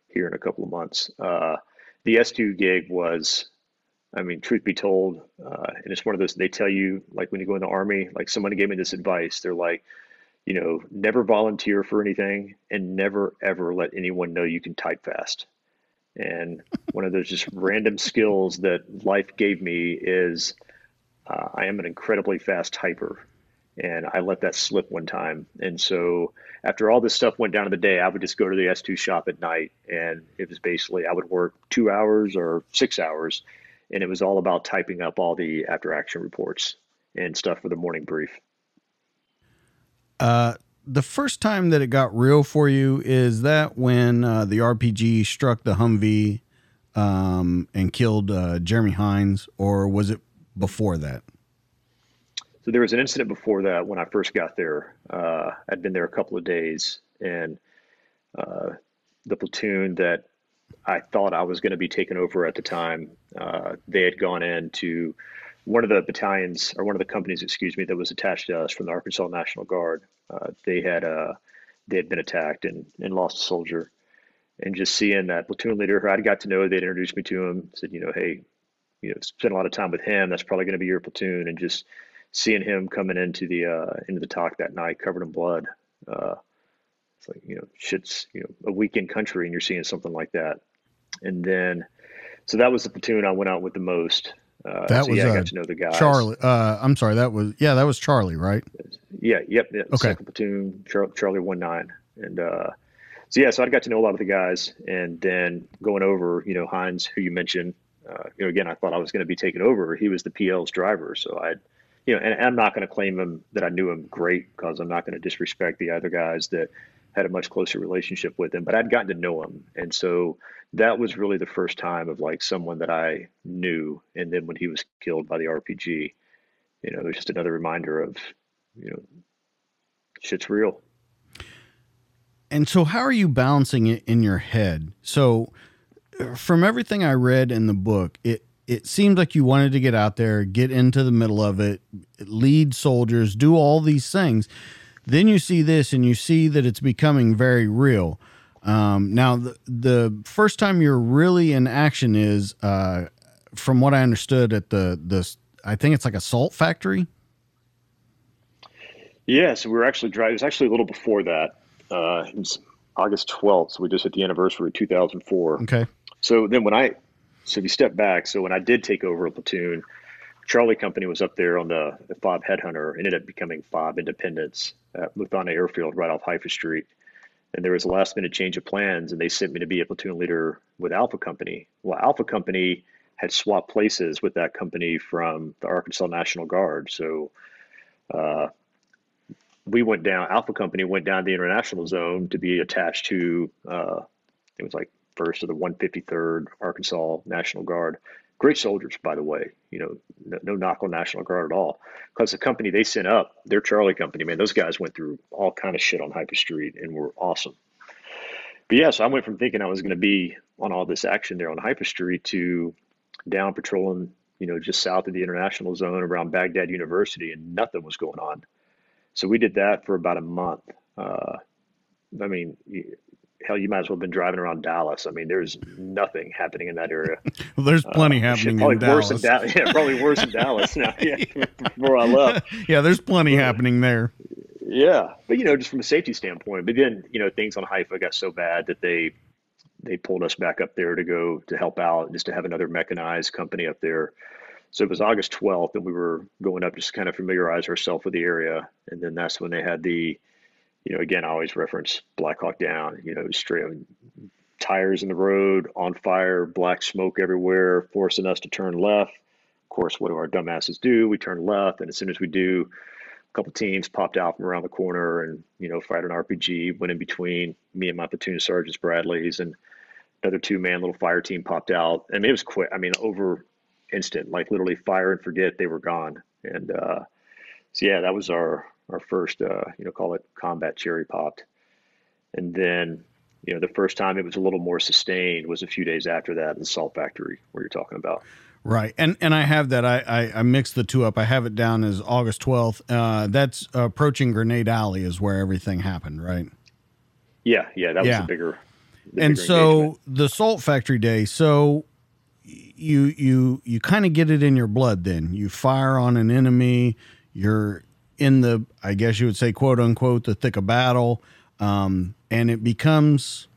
here in a couple of months. Uh, the S2 gig was, I mean, truth be told, uh, and it's one of those they tell you like when you go in the army, like somebody gave me this advice. They're like, you know, never volunteer for anything and never ever let anyone know you can type fast. And one of those just random skills that life gave me is uh, I am an incredibly fast typer, and I let that slip one time. And so after all this stuff went down in the day, I would just go to the S2 shop at night, and it was basically I would work two hours or six hours, and it was all about typing up all the after action reports and stuff for the morning brief. Uh, the first time that it got real for you is that when uh, the RPG struck the Humvee um, and killed uh, Jeremy Hines, or was it before that? So there was an incident before that when I first got there. Uh, I'd been there a couple of days, and uh, the platoon that I thought I was going to be taken over at the time, uh, they had gone in to one of the battalions or one of the companies, excuse me, that was attached to us from the Arkansas National Guard. Uh, they had uh, they had been attacked and, and lost a soldier, and just seeing that platoon leader who I'd got to know, they'd introduced me to him, said, you know, hey, you know, spend a lot of time with him. That's probably going to be your platoon, and just seeing him coming into the uh, into the TOC that night covered in blood. Uh, it's like you know, shit's you know a weekend country, and you're seeing something like that. And then, so that was the platoon I went out with the most. Uh, that so was yeah, I uh, got to know the guys. Charlie. Uh, I'm sorry. That was yeah. That was Charlie, right? Yeah. Yep. Okay. Second platoon, Char- Charlie one nine, and uh, so yeah, so I got to know a lot of the guys, and then going over, you know, Hines, who you mentioned, uh, you know, again, I thought I was going to be taken over. He was the PL's driver, so I, you know, and, and I'm not going to claim him that I knew him great because I'm not going to disrespect the other guys that had a much closer relationship with him, but I'd gotten to know him, and so that was really the first time of like someone that I knew, and then when he was killed by the RPG, you know, it was just another reminder of, you know, shit's real. And so, how are you balancing it in your head? So, from everything I read in the book, it it seemed like you wanted to get out there, get into the middle of it, lead soldiers, do all these things. Then you see this, and you see that it's becoming very real. Um, now, the, the first time you're really in action is, uh, from what I understood, at the the I think it's like a salt factory. Yeah, so we were actually driving. It was actually a little before that. Uh, it was August 12th, so we just hit the anniversary of 2004. Okay. So then when I, so if you step back, so when I did take over a platoon, Charlie Company was up there on the, the Fob Headhunter, ended up becoming Fob Independence at Muthana Airfield right off Haifa Street. And there was a last minute change of plans, and they sent me to be a platoon leader with Alpha Company. Well, Alpha Company had swapped places with that company from the Arkansas National Guard. So uh, we went down, Alpha Company went down the international zone to be attached to, uh, it was like first of the 153rd Arkansas National Guard. Great soldiers, by the way. You know, no, no knock on National Guard at all. Because the company they sent up, their Charlie Company, man, those guys went through all kind of shit on Haifa Street and were awesome. But yeah, so I went from thinking I was going to be on all this action there on Haifa Street to down patrolling, you know, just south of the international zone around Baghdad University, and nothing was going on. So we did that for about a month. Uh, I mean, hell, you might as well have been driving around Dallas. I mean, there's nothing happening in that area. Well, there's plenty Uh, happening shit, probably in worse Dallas. than Dallas. Yeah, probably worse than Dallas now. Yeah, before I left. yeah, there's plenty happening there. Yeah, but you know, just from a safety standpoint. But then you know, things on Haifa got so bad that they they pulled us back up there to go to help out, just to have another mechanized company up there. So it was August 12th, and we were going up just to kind of familiarize ourselves with the area. And then that's when they had the, you know, again, I always reference Black Hawk Down, you know, straight tires in the road, on fire, black smoke everywhere, forcing us to turn left. Of course, what do our dumbasses do? We turn left, and as soon as we do, a couple teams popped out from around the corner and, you know, fired an RPG, went in between me and my platoon sergeants, Bradley's, and another two man little fire team popped out. I mean, it was quick. I mean, over instant, like literally fire and forget, they were gone. And uh, so, yeah, that was our, our first, uh, you know, call it combat cherry popped. And then, you know, the first time it was a little more sustained was a few days after that in the salt factory where you're talking about. Right, and and I have that. I, I I mixed the two up. I have it down as August twelfth. Uh, that's approaching Grenade Alley is where everything happened, right? Yeah, yeah, that was Yeah. the bigger. the and bigger so engagement. the Salt Factory Day. So you you you kind of get it in your blood. Then you fire on an enemy. You're in the, I guess you would say, quote unquote, the thick of battle, um, and it becomes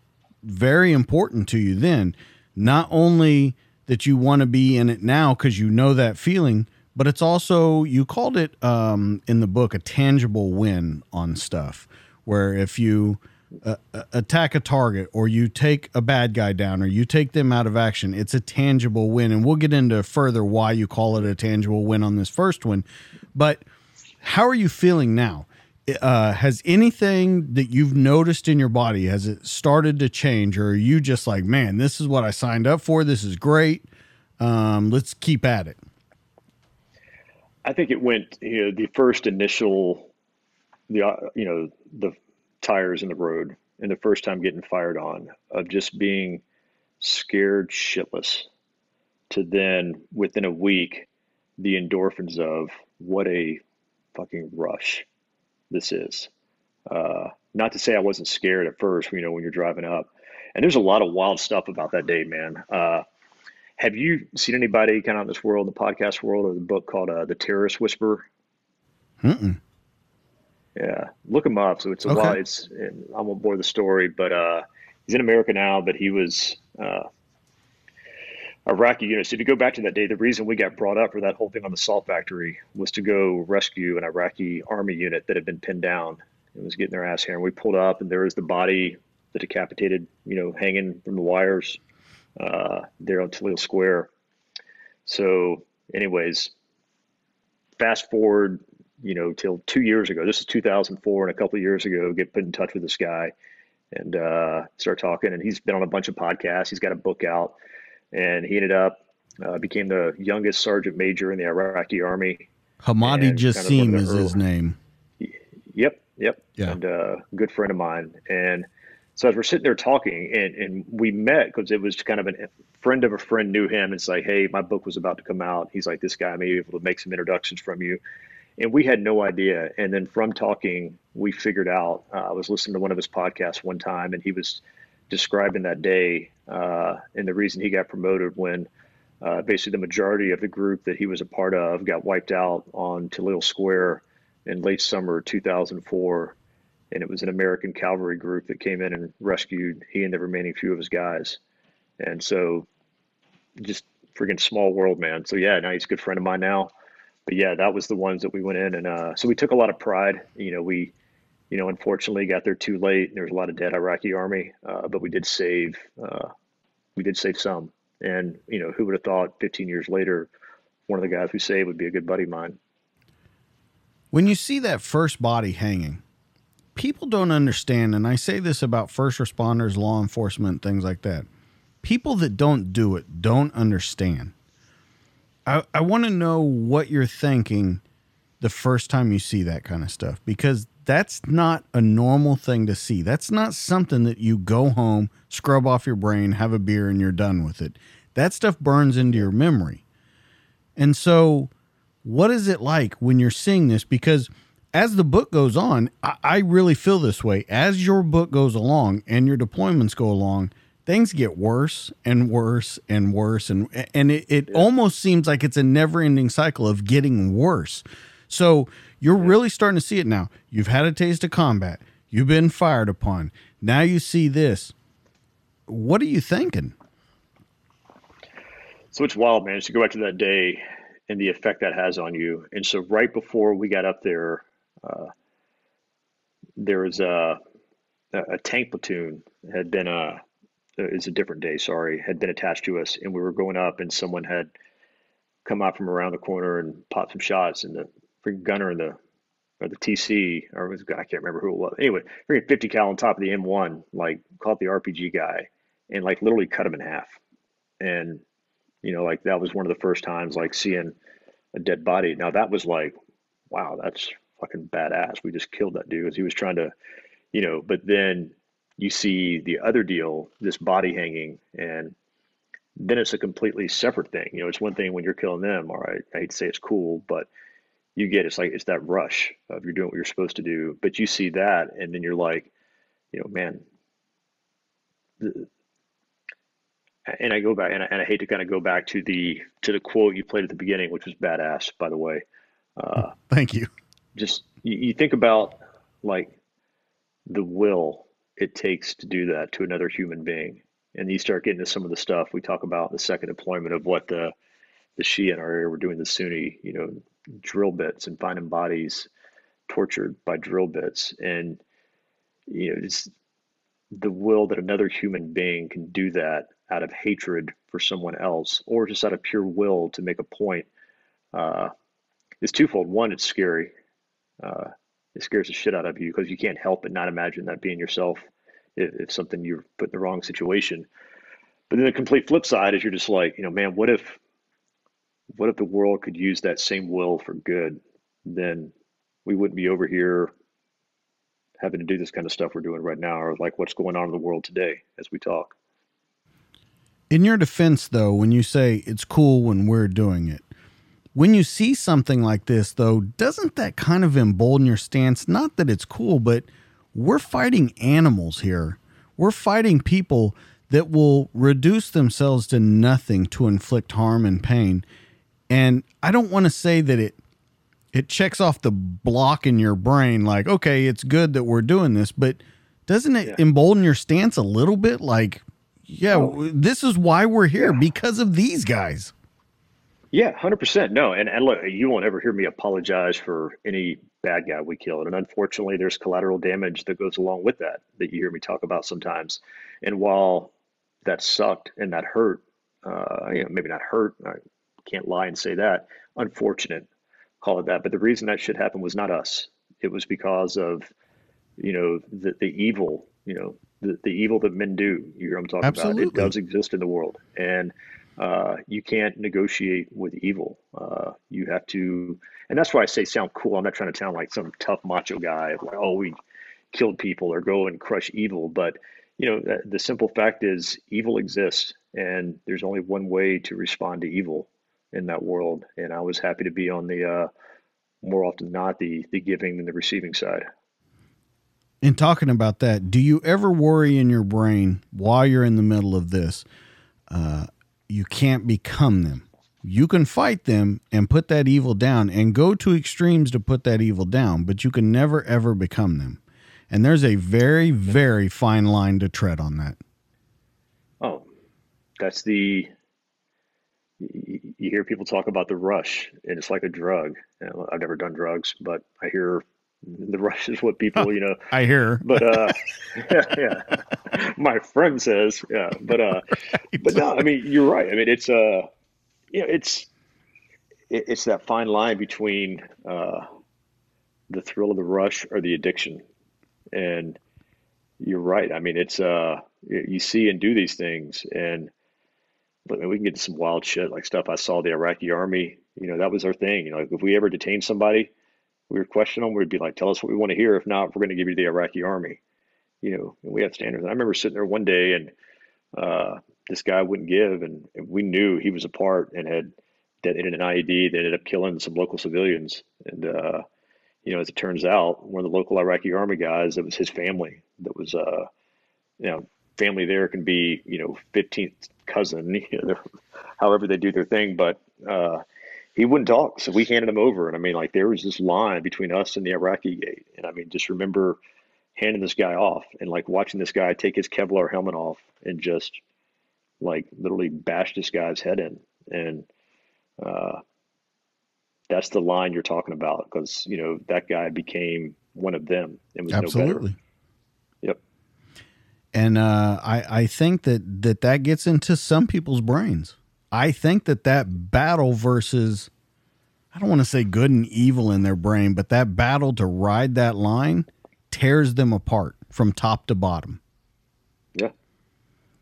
very important to you. Then, not only that you want to be in it now because you know that feeling, but it's also you called it um, in the book a tangible win on stuff. Where if you uh, uh, attack a target or you take a bad guy down or you take them out of action, it's a tangible win. And we'll get into further why you call it a tangible win on this first one. But how are you feeling now? Uh, has anything that you've noticed in your body has it started to change, or are you just like, man, this is what I signed up for. This is great. Um, let's keep at it. I think it went, you know, the first initial, the, uh, you know, the tires in the road and the first time getting fired on of just being scared shitless to then within a week, the endorphins of what a fucking rush this is. Uh, not to say I wasn't scared at first, you know, when you're driving up. And there's a lot of wild stuff about that day, man. Uh, have you seen anybody kind of in this world, the podcast world, or the book called uh, The Terrorist Whisperer? Mm-mm. Yeah, look him up. So it's a okay. lot. It's I won't bore the story, but uh, he's in America now. But he was uh, Iraqi unit. So if you go back to that day, the reason we got brought up for that whole thing on the salt factory was to go rescue an Iraqi army unit that had been pinned down. and was getting their ass here, and we pulled up, and there was the body, the decapitated, you know, hanging from the wires uh, there on Toledo Square. So, anyways, fast forward, you know, till two years ago. This is 2004, and a couple of years ago, get put in touch with this guy and uh, start talking. And he's been on a bunch of podcasts. He's got a book out, and he ended up uh, became the youngest sergeant major in the Iraqi army. Hamadi Jassim kind of is early, his name. Yep, yep. Yeah. And uh, good friend of mine. And so as we're sitting there talking, and, and we met because it was kind of a friend of a friend knew him. It's like, hey, my book was about to come out. He's like, this guy may be able to make some introductions from you. And we had no idea. And then from talking, we figured out. Uh, I was listening to one of his podcasts one time, and he was describing that day uh, and the reason he got promoted when uh, basically the majority of the group that he was a part of got wiped out on Toledo Square in late summer 2004 and it was an American cavalry group that came in and rescued he and the remaining few of his guys. And so, just freaking small world, man. So yeah, now he's a good friend of mine now. But yeah, that was the ones that we went in, and uh, so we took a lot of pride. You know, we, you know, unfortunately got there too late. There was a lot of dead Iraqi army, uh, but we did save, uh, we did save some. And you know, who would have thought 15 years later, one of the guys we saved would be a good buddy of mine. When you see that first body hanging, people don't understand, and I say this about first responders, law enforcement, things like that. People that don't do it don't understand. I, I want to know what you're thinking the first time you see that kind of stuff because that's not a normal thing to see. That's not something that you go home, scrub off your brain, have a beer, and you're done with it. That stuff burns into your memory. And so, what is it like when you're seeing this? Because as the book goes on, I, I, really feel this way. As your book goes along and your deployments go along, things get worse and worse and worse, and and it, it almost seems like it's a never-ending cycle of getting worse. So you're really starting to see it now. You've had a taste of combat. You've been fired upon. Now you see this. What are you thinking? So it's wild, man. Just to go back to that day and the effect that has on you. And so right before we got up there, uh, there was a, a tank platoon had been a it's a different day sorry had been attached to us and we were going up and someone had come out from around the corner and popped some shots and the freaking gunner in the or the TC or was I can't remember who it was anyway freaking 50 cal on top of the M1 like caught the RPG guy and like literally cut him in half and you know like that was one of the first times like seeing a dead body now that was like wow that's fucking badass. We just killed that dude as he was trying to, you know, but then you see the other deal, this body hanging, and then it's a completely separate thing. You know, it's one thing when you're killing them, all right, I hate to say it's cool, but you get it's like it's that rush of you're doing what you're supposed to do. But you see that and then you're like, you know, man, and I go back and I, and I hate to kind of go back to the to the quote you played at the beginning, which was badass, by the way. Uh, Thank you just you, you think about like the will it takes to do that to another human being and you start getting to some of the stuff we talk about in the second deployment of what the the Shia in our area were doing the Sunni, you know, drill bits and finding bodies tortured by drill bits, and you know, it's the will that another human being can do that out of hatred for someone else, or just out of pure will to make a point. Uh, is twofold. One, it's scary uh, it scares the shit out of you because you can't help but not imagine that being yourself if, if something you're put in the wrong situation. But then the complete flip side is you're just like, you know, man, what if, what if the world could use that same will for good? Then we wouldn't be over here having to do this kind of stuff we're doing right now, or like what's going on in the world today as we talk. In your defense, though, when you say it's cool when we're doing it, when you see something like this, though, doesn't that kind of embolden your stance? Not that it's cool, but we're fighting animals here. We're fighting people that will reduce themselves to nothing to inflict harm and pain. And I don't want to say that it it checks off the block in your brain like, okay, it's good that we're doing this, but doesn't it yeah. embolden your stance a little bit like, yeah, oh. this is why we're here yeah. because of these guys. Yeah, hundred percent. No, and and look, you won't ever hear me apologize for any bad guy we killed, and unfortunately, there's collateral damage that goes along with that that you hear me talk about sometimes. And while that sucked and that hurt, uh, you know, maybe not hurt, can't lie and say that. Unfortunate, call it that. But the reason that shit happened was not us. It was because of, you know, the the evil, you know, the, the evil that men do. You hear I'm talking Absolutely. about? It does exist in the world, and uh, you can't negotiate with evil. Uh, you have to, and that's why I say sound cool. I'm not trying to sound like some tough macho guy, like oh we killed people or go and crush evil. But you know, the simple fact is evil exists, and there's only one way to respond to evil in that world. And I was happy to be on the uh, more often than not the the giving than the receiving side. In talking about that, do you ever worry in your brain while you're in the middle of this? Uh, you can't become them. You can fight them and put that evil down and go to extremes to put that evil down, but you can never ever become them. And there's a very, very fine line to tread on that. Oh, that's the. You hear people talk about the rush, and it's like a drug. You know, I've never done drugs, but I hear the rush is what people, you know. I hear, but uh, yeah, yeah. My friend says, yeah, but uh, right. but no, I mean, you're right. I mean, it's uh, you know, it's it's that fine line between uh, the thrill of the rush or the addiction, and you're right. I mean, it's uh, you see and do these things, and but we can get to some wild shit like stuff I saw the Iraqi army. You know, that was our thing. You know, if we ever detain somebody we would question them. We'd be like, tell us what we want to hear. If not, we're going to give you the Iraqi army. You know, and we had standards. And I remember sitting there one day and uh, this guy wouldn't give, and, and, we knew he was a part and had detonated an IED that ended up killing some local civilians. And, uh, you know, as it turns out, one of the local Iraqi army guys, it was his family that was, uh, you know, family there can be, you know, 15th cousin, you know, however they do their thing. But, uh, he wouldn't talk. So we handed him over. And I mean, like there was this line between us and the Iraqi gate. And I mean, just remember handing this guy off and like watching this guy take his Kevlar helmet off and just like literally bash this guy's head in. And uh, that's the line you're talking about because, you know, that guy became one of them and was Absolutely. no. And uh, I, I think that, that that gets into some people's brains I think that that battle versus, I don't want to say good and evil in their brain, but that battle to ride that line tears them apart from top to bottom. Yeah.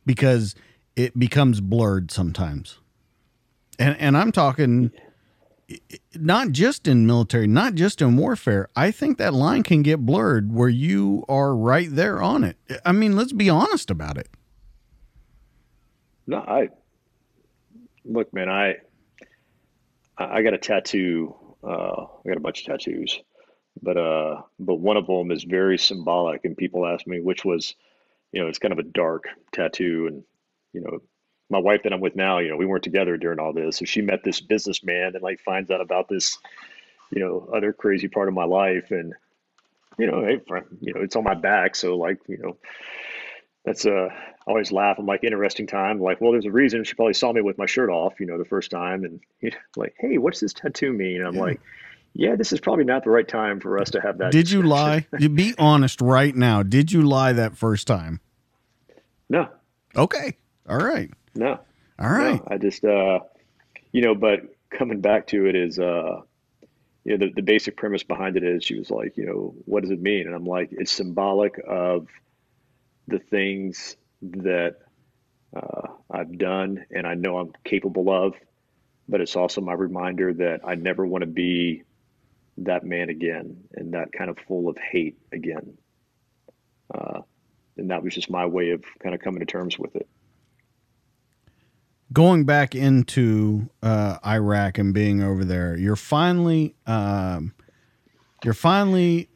Because it becomes blurred sometimes. And and I'm talking not just in military, not just in warfare. I think that line can get blurred where you are right there on it. I mean, let's be honest about it. No, I look, man, I I got a tattoo. Uh, I got a bunch of tattoos, but uh, but one of them is very symbolic, and people ask me which was, you know, it's kind of a dark tattoo, and you know, my wife that I'm with now, you know, we weren't together during all this, so she met this businessman and like finds out about this, you know, other crazy part of my life, and you know, hey, you know, it's on my back, so like, you know that's uh, I always laugh. I'm like interesting time. Like, well, there's a reason she probably saw me with my shirt off, you know, the first time, and you know, like, hey, what's this tattoo mean? And I'm yeah. like, yeah, this is probably not the right time for us to have that. Did you lie? you Be honest right now. Did you lie that first time? No. Okay. All right. No. All right. No, I just, uh, you know, but coming back to it is, uh, you know, the, the basic premise behind it is she was like, you know, what does it mean? And I'm like, it's symbolic of the things that uh, I've done and I know I'm capable of but it's also my reminder that I never want to be that man again and that kind of full of hate again. Uh, and that was just my way of kind of coming to terms with it. Going back into uh, Iraq and being over there, you're finally um, you're finally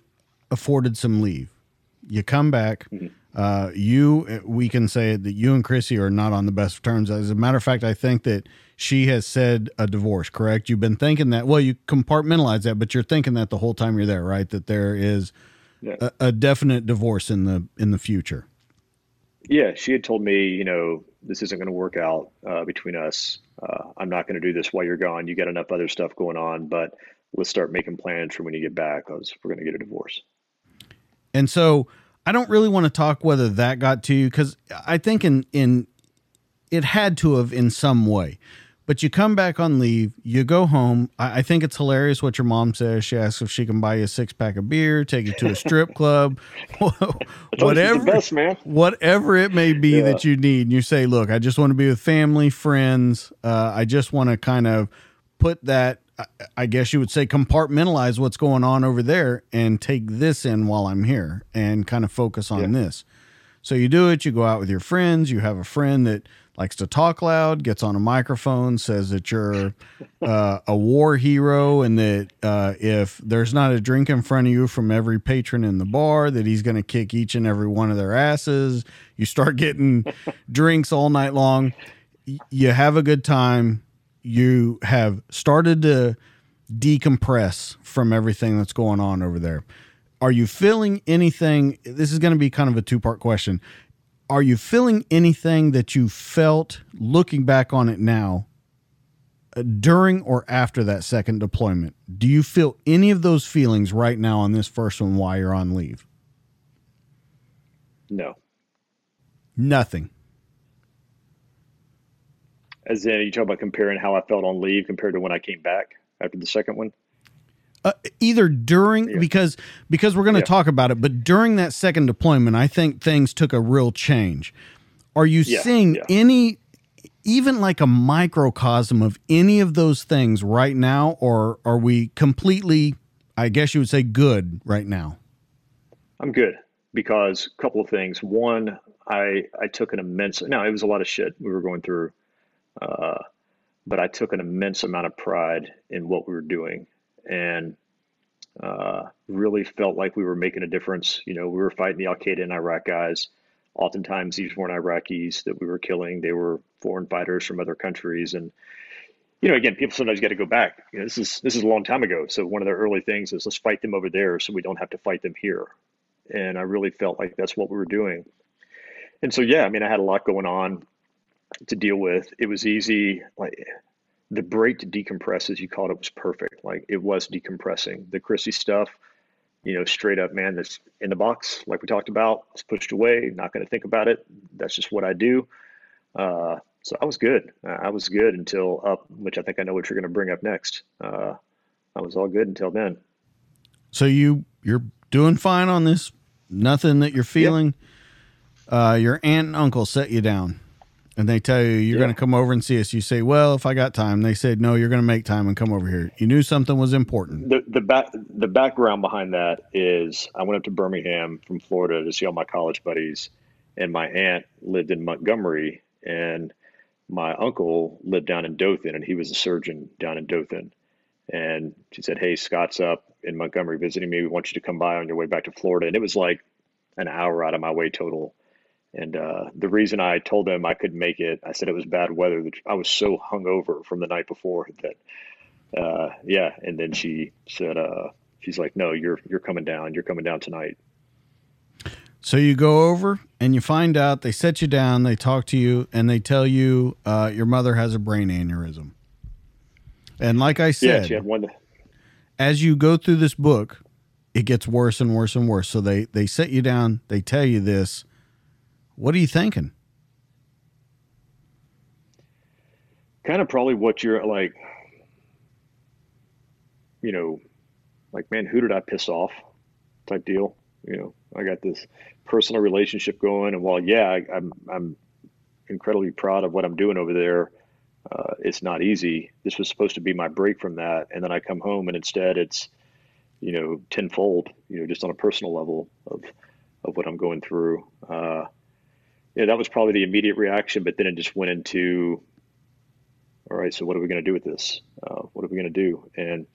afforded some leave. You come back. Mm-hmm. Uh, you, we can say that you and Chrissy are not on the best of terms. As a matter of fact, I think that she has said a divorce. Correct? You've been thinking that. Well, you compartmentalize that, but you're thinking that the whole time you're there, right? That there is yeah. a, a definite divorce in the in the future. Yeah, she had told me, you know, this isn't going to work out uh, between us. Uh, I'm not going to do this while you're gone. You got enough other stuff going on, but let's start making plans for when you get back because we're going to get a divorce. And so I don't really want to talk whether that got to you because I think in in it had to have in some way. But you come back on leave, you go home. I, I think it's hilarious what your mom says. She asks if she can buy you a six pack of beer, take you to a strip club, whatever, best, man. whatever it may be yeah. that you need. And you say, "Look, I just want to be with family, friends. Uh, I just want to kind of put that I guess you would say compartmentalize what's going on over there and take this in while I'm here and kind of focus on yeah. this. So you do it, you go out with your friends, you have a friend that likes to talk loud, gets on a microphone, says that you're uh, a war hero and that uh, if there's not a drink in front of you from every patron in the bar, that he's going to kick each and every one of their asses. You start getting drinks all night long. You have a good time you have started to decompress from everything that's going on over there. Are you feeling anything? This is going to be kind of a two part question. Are you feeling anything that you felt looking back on it now uh, during or after that second deployment? Do you feel any of those feelings right now on this first one while you're on leave? No. Nothing. As in, you talk about comparing how I felt on leave compared to when I came back after the second one. Uh, either during yeah. because because we're going to yeah. talk about it, but during that second deployment, I think things took a real change. Are you yeah. seeing any, even like a microcosm of any of those things right now, or are we completely? I guess you would say good right now. I'm good because a couple of things. One, I I took an immense. Now it was a lot of shit we were going through uh, but I took an immense amount of pride in what we were doing and uh, really felt like we were making a difference. You know, we were fighting the Al Qaeda in Iraq guys. Oftentimes, these weren't Iraqis that we were killing; they were foreign fighters from other countries. And you know, again, people sometimes got to go back. You know, this is this is a long time ago. So one of the early things is let's fight them over there, so we don't have to fight them here. And I really felt like that's what we were doing. And so, yeah, I mean, I had a lot going on to deal with. It was easy. Like the break to decompress, as you called it, was perfect. Like it was decompressing. The Chrissy stuff, you know, straight up, man, that's in the box, like we talked about. It's pushed away. Not going to think about it. That's just what I do. Uh, so I was good. I was good until up, which I think I know what you're going to bring up next. Uh, I was all good until then. So you you're doing fine on this. Nothing that you're feeling. Yep. Uh, your aunt and uncle set you down and they tell you you're yeah. going to come over and see us, you say, "Well, if I got time." They said, "No, you're going to make time and come over here." You knew something was important. The the back the background behind that is I went up to Birmingham from Florida to see all my college buddies, and my aunt lived in Montgomery, and my uncle lived down in Dothan, and he was a surgeon down in Dothan. And she said, "Hey, Scott's up in Montgomery visiting me. We want you to come by on your way back to Florida." And it was like an hour out of my way total and uh, the reason I told them I couldn't make it, I said it was bad weather. That I was so hungover from the night before that, uh, yeah. And then she said, uh, she's like, no, you're you're coming down. You're coming down tonight. So you go over and you find out they set you down, they talk to you, and they tell you uh, your mother has a brain aneurysm. And like I said, yeah, she had one. As you go through this book, it gets worse and worse and worse. So they they set you down, they tell you this what are you thinking? Kind of probably what you're like, you know, like, man, who did I piss off type deal? You know, I got this personal relationship going. And while, yeah, I, I'm, I'm incredibly proud of what I'm doing over there, uh, it's not easy. This was supposed to be my break from that, and then I come home and instead it's you know tenfold. You know, just on a personal level of of what I'm going through. Uh, yeah, that was probably the immediate reaction, but then it just went into, all right, so what are we going to do with this? Uh, what are we going to do? And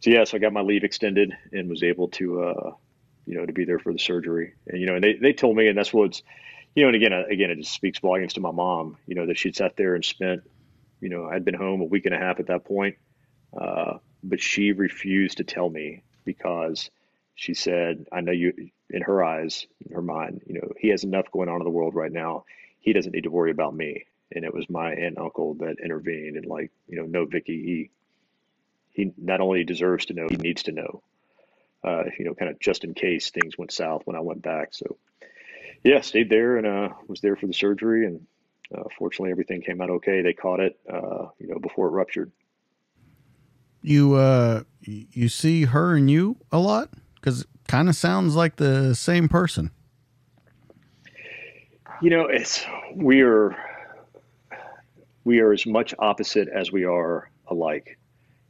so yeah, so I got my leave extended and was able to, uh, you know, to be there for the surgery. And you know, and they they told me, and that's what's, you know, and again, again, it just speaks volumes to my mom. You know, that she'd sat there and spent, you know, I'd been home a week and a half at that point, uh, but she refused to tell me because she said, I know you, in her eyes, in her mind, you know, he has enough going on in the world right now. He doesn't need to worry about me. And it was my aunt and uncle that intervened and like, you know, no, Vicky, he, he not only deserves to know, he needs to know, uh, you know, kind of just in case things went south when I went back. So yeah, stayed there and, uh, was there for the surgery and, uh, fortunately everything came out okay. They caught it, uh, you know, before it ruptured. You, uh, you see her and you a lot? because it kind of sounds like the same person. You know, it's we are we are as much opposite as we are alike,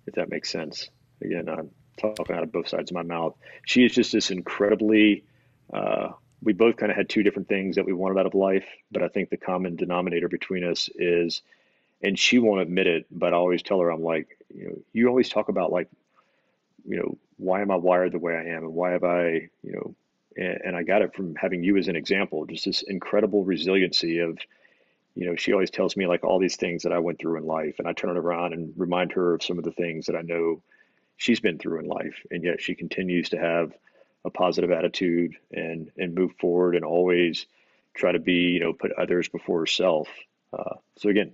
if that makes sense. Again, I'm talking out of both sides of my mouth. She is just this incredibly. Uh, we both kind of had two different things that we wanted out of life, but I think the common denominator between us is, and she won't admit it, but I always tell her, I'm like, you know, you always talk about like, you know, why am I wired the way I am, and why have I, you know, and, and I got it from having you as an example, just this incredible resiliency of, you know, she always tells me like all these things that I went through in life, and I turn it around and remind her of some of the things that I know she's been through in life, and yet she continues to have a positive attitude and and move forward and always try to be, you know, put others before herself. Uh, so again,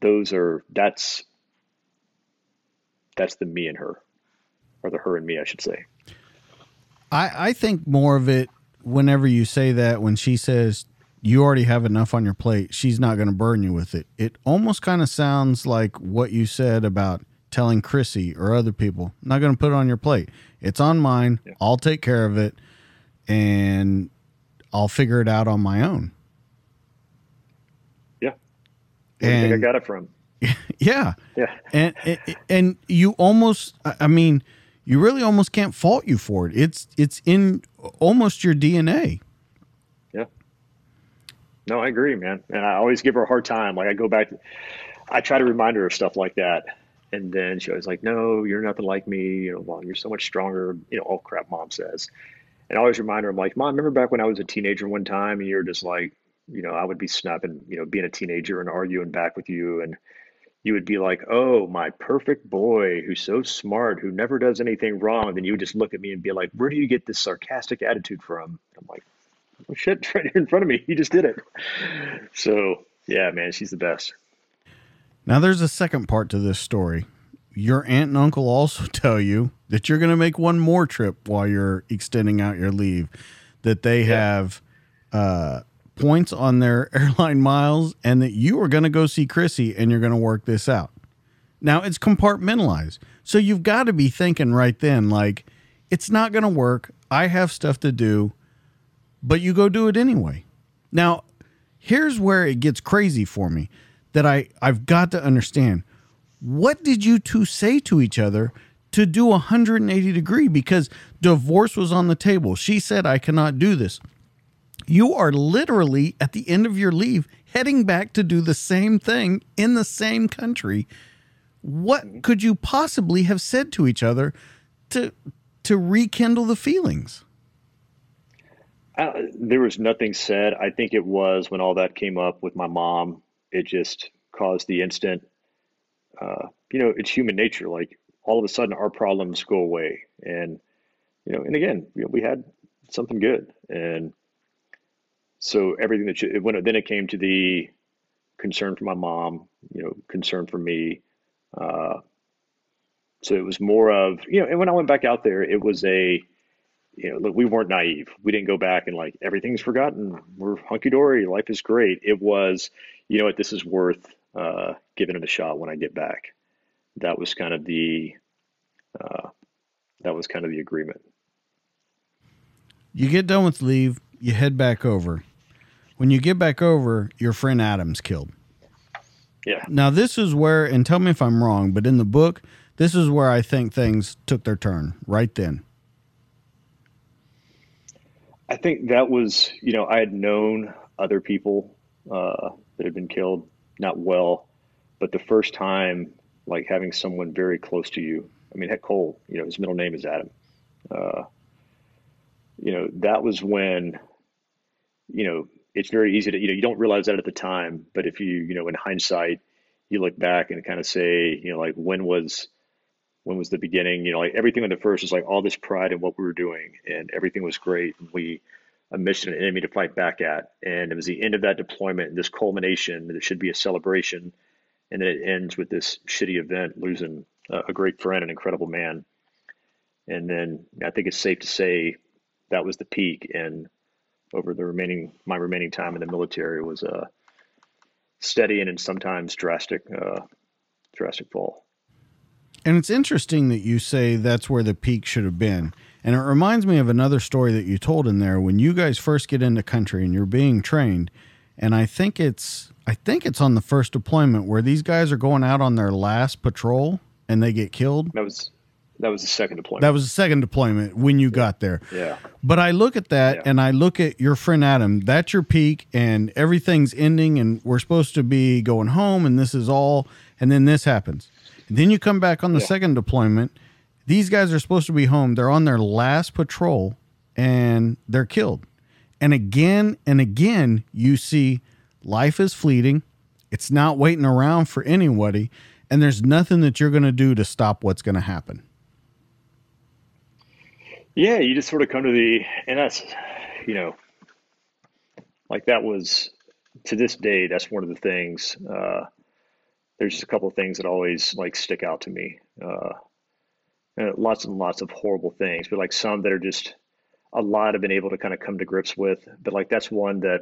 those are that's that's the me and her or the her and me, I should say. I, I think more of it whenever you say that, when she says you already have enough on your plate, she's not going to burn you with it. It almost kind of sounds like what you said about telling Chrissy or other people, not going to put it on your plate. It's on mine. Yeah. I'll take care of it and I'll figure it out on my own. Yeah. Where and, do you think I got it from? Yeah. Yeah. And, and, and you almost, I mean, you really almost can't fault you for it. It's it's in almost your DNA. Yeah. No, I agree, man. And I always give her a hard time. Like I go back, I try to remind her of stuff like that, and then she always like, "No, you're nothing like me. You know, mom, you're so much stronger." You know, all crap mom says. And I always remind her, I'm like, "Mom, remember back when I was a teenager one time, and you're just like, you know, I would be snapping, you know, being a teenager and arguing back with you, and." You would be like, "Oh, my perfect boy, who's so smart, who never does anything wrong." Then you would just look at me and be like, "Where do you get this sarcastic attitude from?" I'm like, "Oh shit, right here in front of me. You just did it." So yeah, man, she's the best. Now there's a second part to this story. Your aunt and uncle also tell you that you're going to make one more trip while you're extending out your leave. That they yeah. have uh, points on their airline miles and that you are going to go see Chrissy and you're going to work this out. Now it's compartmentalized. So you've got to be thinking right then, like, it's not going to work. I have stuff to do, but you go do it anyway. Now, here's where it gets crazy for me that I, I've got to understand. What did you two say to each other to do 180 degree? Because divorce was on the table. She said, I cannot do this you are literally at the end of your leave heading back to do the same thing in the same country. What could you possibly have said to each other to to rekindle the feelings? Uh, there was nothing said. I think it was when all that came up with my mom. It just caused the instant. Uh, you know, it's human nature. Like all of a sudden, our problems go away, and you know, and again, you know, we had something good, and so everything that you, when it, then it came to the concern for my mom, you know, concern for me. Uh, so it was more of, you know, and when I went back out there, it was a, you know, look, we weren't naive. We didn't go back and like everything's forgotten. We're hunky dory. Life is great. It was, you know what, this is worth uh, giving it a shot when I get back. That was kind of the, uh, that was kind of the agreement. You get done with leave, you head back over when you get back over, your friend Adam's killed. Yeah. Now this is where, and tell me if I'm wrong, but in the book, this is where I think things took their turn right then. I think that was, you know, I had known other people uh, that had been killed, not well, but the first time, like having someone very close to you. I mean, heck, Cole, you know, his middle name is Adam. Uh, you know, that was when, you know, it's very easy to, you know, you don't realize that at the time, but if you, you know, in hindsight, you look back and kind of say, you know, like when was, when was the beginning? You know, like everything on the first was like all this pride in what we were doing, and everything was great. And we a mission, an enemy to fight back at, and it was the end of that deployment and this culmination. There should be a celebration, and then it ends with this shitty event, losing a, a great friend, an incredible man. And then I think it's safe to say that was the peak. And over the remaining my remaining time in the military was a steady and sometimes drastic, uh, drastic fall. And it's interesting that you say that's where the peak should have been. And it reminds me of another story that you told in there when you guys first get into country and you're being trained. And I think it's I think it's on the first deployment where these guys are going out on their last patrol and they get killed. That was that was the second deployment. That was the second deployment when you got there. Yeah. But I look at that Yeah. and I look at your friend Adam. That's your peak, and everything's ending, and we're supposed to be going home, and this is all, and then this happens. And then you come back on the Yeah. second deployment. These guys are supposed to be home. They're on their last patrol, and they're killed. And again and again, you see life is fleeting. It's not waiting around for anybody, and there's nothing that you're going to do to stop what's going to happen. Yeah, you just sort of come to the, and that's, you know, like that was to this day, that's one of the things. Uh, there's just a couple of things that always like stick out to me. Uh, and lots and lots of horrible things, but like some that are just a lot I've been able to kind of come to grips with. But like that's one that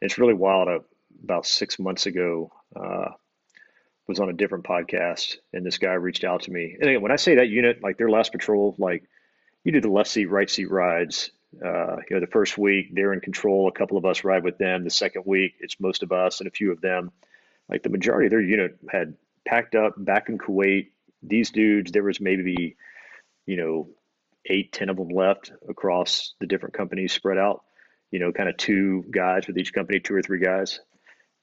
it's really wild. Uh, about six months ago, uh, was on a different podcast, and this guy reached out to me. And again, when I say that unit, like their last patrol, like you do the left seat, right seat rides. Uh, you know, the first week they're in control. A couple of us ride with them. The second week, it's most of us and a few of them. Like the majority of their unit had packed up back in Kuwait. These dudes, there was maybe, you know, eight, ten of them left across the different companies spread out. You know, kind of two guys with each company, two or three guys.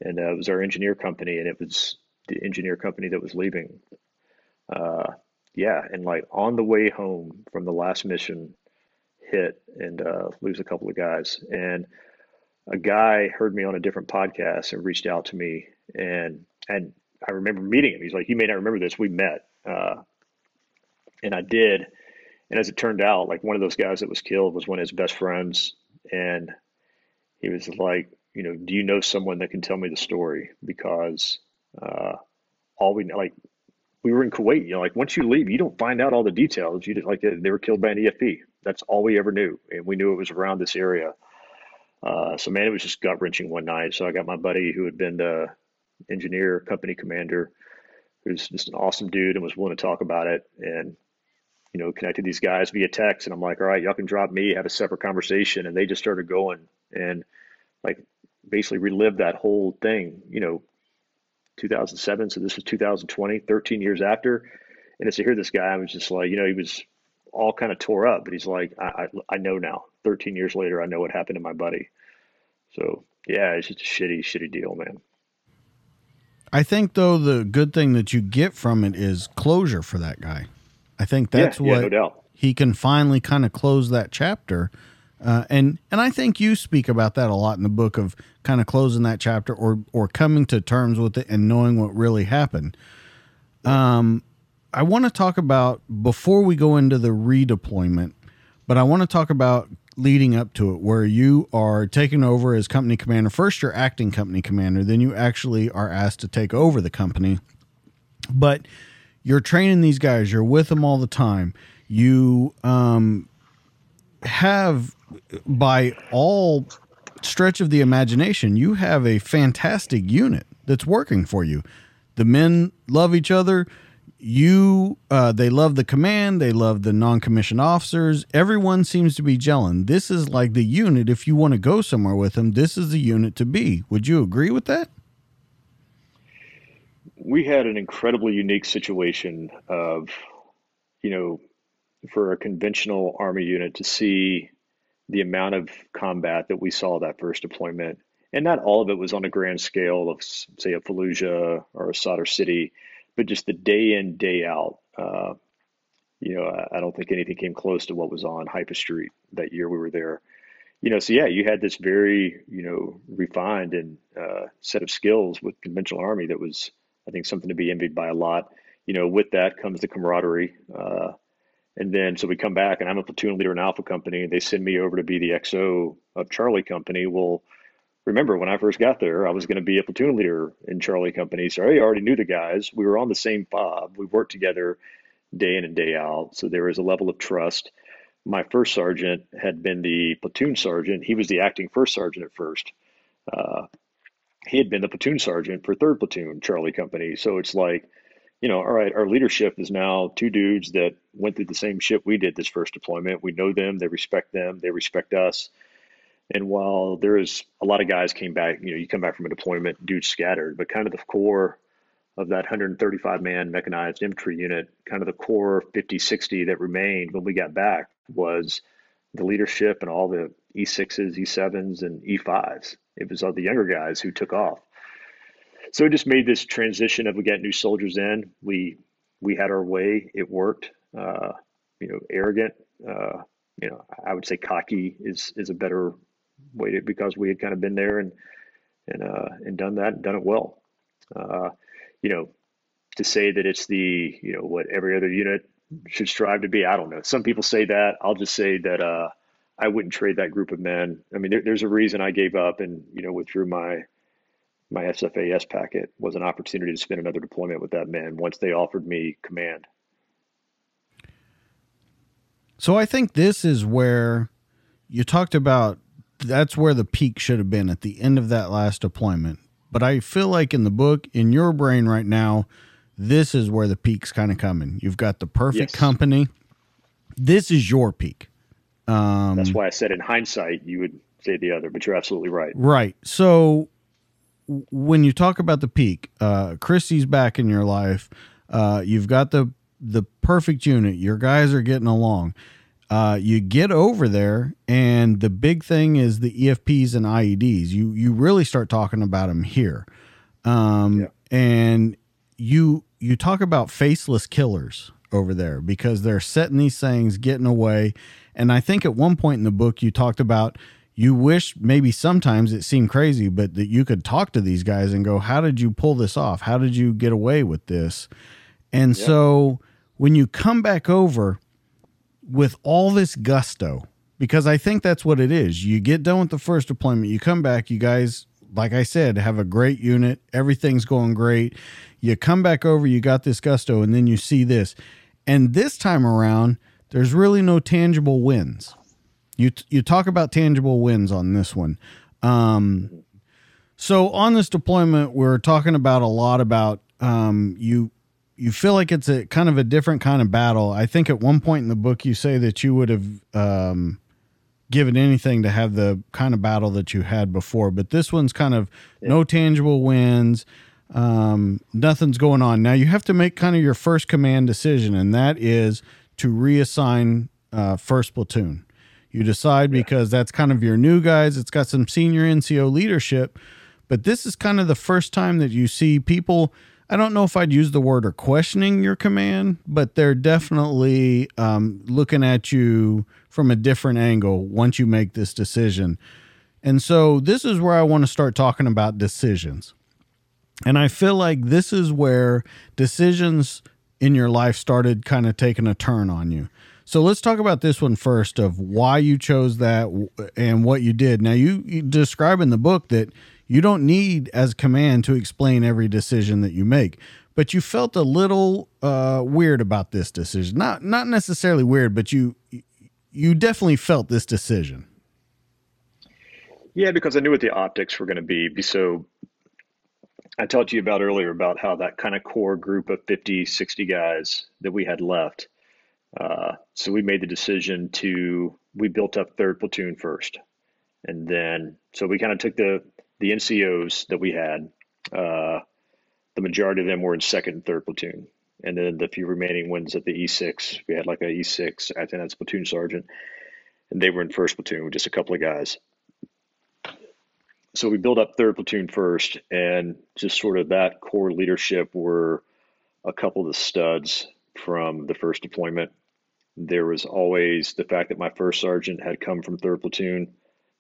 And uh, it was our engineer company, and it was the engineer company that was leaving. Uh, yeah, and like on the way home from the last mission, hit and uh, lose a couple of guys. And a guy heard me on a different podcast and reached out to me, and and I remember meeting him. He's like, "You may not remember this. We met," uh, and I did. And as it turned out, like one of those guys that was killed was one of his best friends, and he was like, "You know, do you know someone that can tell me the story?" Because uh, all we like we were in Kuwait. You know, like once you leave, you don't find out all the details. You just like they were killed by an EFP. That's all we ever knew, and we knew it was around this area. Uh, so man, it was just gut wrenching one night. So I got my buddy who had been the engineer, company commander, who's just an awesome dude and was willing to talk about it, and you know connected these guys via text. And I'm like, all right, y'all can drop me, have a separate conversation, and they just started going and like basically relived that whole thing. You know, 2007. So this was 2020, 13 years after. And as to hear this guy, I was just like, you know, he was all kind of tore up, but he's like, I, I, I know now. 13 years later, I know what happened to my buddy. So yeah, it's just a shitty, shitty deal, man. I think though the good thing that you get from it is closure for that guy. I think that's yeah, yeah, what no he can finally kind of close that chapter. Uh, and and I think you speak about that a lot in the book of kind of closing that chapter or or coming to terms with it and knowing what really happened. Um, I want to talk about before we go into the redeployment, but I want to talk about leading up to it, where you are taking over as company commander. First, you're acting company commander, then you actually are asked to take over the company. But you're training these guys, you're with them all the time. You um, have, by all stretch of the imagination, you have a fantastic unit that's working for you. The men love each other. You, uh, they love the command. They love the non-commissioned officers. Everyone seems to be gelling. This is like the unit. If you want to go somewhere with them, this is the unit to be. Would you agree with that? we had an incredibly unique situation of, you know, for a conventional Army unit to see the amount of combat that we saw that first deployment. And not all of it was on a grand scale of, say, a Fallujah or a Sadr City, but just the day in, day out. Uh, you know, I, I don't think anything came close to what was on Haifa Street that year we were there. You know, so yeah, you had this very, you know, refined and uh, set of skills with conventional army that was, I think, something to be envied by a lot. You know, with that comes the camaraderie. Uh, and then so we come back, and I'm a platoon leader in Alpha Company. They send me over to be the XO of Charlie Company. Well, remember when I first got there, I was going to be a platoon leader in Charlie Company. So I already knew the guys. We were on the same fob. We worked together day in and day out. So there was a level of trust. My first sergeant had been the platoon sergeant. He was the acting first sergeant at first. Uh, he had been the platoon sergeant for third platoon Charlie Company. So it's like, you know, all right, our leadership is now two dudes that went through the same shit we did this first deployment. We know them, they respect them, they respect us. And while there is a lot of guys came back, you know, you come back from a deployment, dudes scattered, but kind of the core of that 135 man mechanized infantry unit, kind of the core 50, 60 that remained when we got back was the leadership and all the E6s, E7s, and E5s. It was all the younger guys who took off. So it just made this transition of we got new soldiers in. We we had our way. It worked. Uh, you know, arrogant. Uh, you know, I would say cocky is is a better way to because we had kind of been there and and uh, and done that and done it well. Uh, you know, to say that it's the, you know, what every other unit should strive to be, I don't know. Some people say that. I'll just say that uh, I wouldn't trade that group of men. I mean, there, there's a reason I gave up and, you know, withdrew my my SFAS packet was an opportunity to spend another deployment with that man once they offered me command. So I think this is where you talked about that's where the peak should have been at the end of that last deployment but I feel like in the book, in your brain right now, this is where the peak's kind of coming. You've got the perfect yes. company. This is your peak. Um, That's why I said in hindsight, you would say the other, but you're absolutely right. Right. So when you talk about the peak, uh, Christy's back in your life. Uh, you've got the the perfect unit. Your guys are getting along uh, you get over there, and the big thing is the EFPs and IEDs. You you really start talking about them here, um, yeah. and you you talk about faceless killers over there because they're setting these things, getting away. And I think at one point in the book you talked about you wish maybe sometimes it seemed crazy, but that you could talk to these guys and go, "How did you pull this off? How did you get away with this?" And yeah. so when you come back over with all this gusto because I think that's what it is. You get done with the first deployment, you come back, you guys, like I said, have a great unit, everything's going great. You come back over, you got this gusto, and then you see this. And this time around, there's really no tangible wins. You you talk about tangible wins on this one. Um, so on this deployment, we're talking about a lot about um, you you feel like it's a kind of a different kind of battle. I think at one point in the book you say that you would have um, given anything to have the kind of battle that you had before, but this one's kind of yeah. no tangible wins. Um, nothing's going on. Now you have to make kind of your first command decision, and that is to reassign uh, first platoon. You decide because that's kind of your new guys. It's got some senior NCO leadership, but this is kind of the first time that you see people I don't know if I'd use the word or questioning your command, but they're definitely um, looking at you from a different angle once you make this decision. And so this is where I want to start talking about decisions. And I feel like this is where decisions in your life started kind of taking a turn on you. So let's talk about this one first of why you chose that and what you did. Now you, you describe in the book that you don't need as command to explain every decision that you make. But you felt a little uh, weird about this decision. Not not necessarily weird, but you you definitely felt this decision. Yeah, because I knew what the optics were going to be. So I talked to you about earlier about how that kind of core group of 50, 60 guys that we had left. Uh, so we made the decision to, we built up third platoon first. And then, so we kind of took the, the NCOs that we had, uh, the majority of them were in second and third platoon. And then the few remaining ones at the E6, we had like a E6, I think that's platoon sergeant, and they were in first platoon with just a couple of guys. So we built up third platoon first, and just sort of that core leadership were a couple of the studs from the first deployment. There was always the fact that my first sergeant had come from third platoon,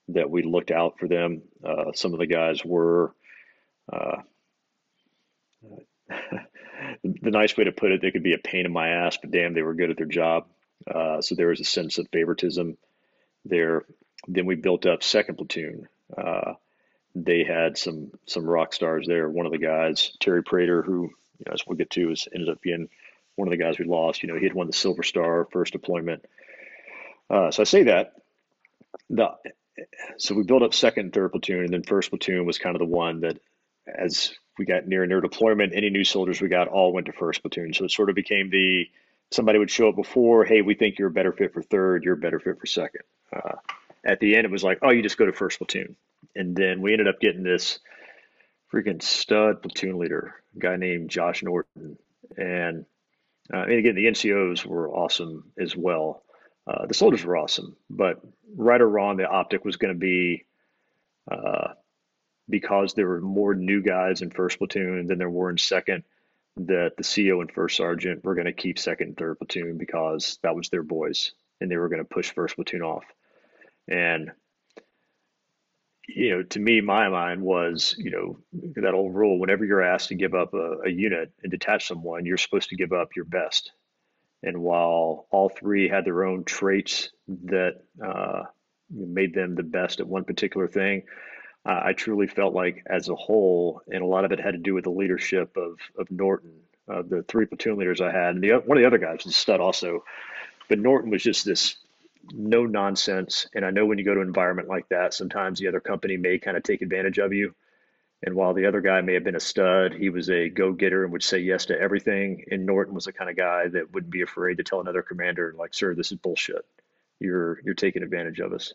that we looked out for them. Uh, some of the guys were. Uh, the nice way to put it, they could be a pain in my ass, but damn, they were good at their job. Uh, so there was a sense of favoritism there. Then we built up second platoon. Uh, they had some some rock stars there. One of the guys, Terry Prater, who you know, as we'll get to, is ended up being one of the guys we lost. You know, he had won the Silver Star first deployment. Uh, so I say that the so we built up second and third platoon, and then first platoon was kind of the one that as we got near and near deployment, any new soldiers we got all went to first platoon. So it sort of became the somebody would show up before, hey, we think you're a better fit for third, you're a better fit for second. Uh, at the end, it was like, oh, you just go to first platoon. And then we ended up getting this freaking stud platoon leader, a guy named Josh Norton. And, uh, and again, the NCOs were awesome as well. Uh, the soldiers were awesome, but right or wrong, the optic was going to be uh, because there were more new guys in first platoon than there were in second, that the CO and first sergeant were going to keep second and third platoon because that was their boys and they were going to push first platoon off. And, you know, to me, my mind was, you know, that old rule whenever you're asked to give up a, a unit and detach someone, you're supposed to give up your best. And while all three had their own traits that uh, made them the best at one particular thing, uh, I truly felt like as a whole, and a lot of it had to do with the leadership of of Norton, uh, the three platoon leaders I had, and the one of the other guys was a stud also, but Norton was just this no nonsense. And I know when you go to an environment like that, sometimes the other company may kind of take advantage of you. And while the other guy may have been a stud, he was a go getter and would say yes to everything. And Norton was the kind of guy that wouldn't be afraid to tell another commander, like, "Sir, this is bullshit. You're you're taking advantage of us."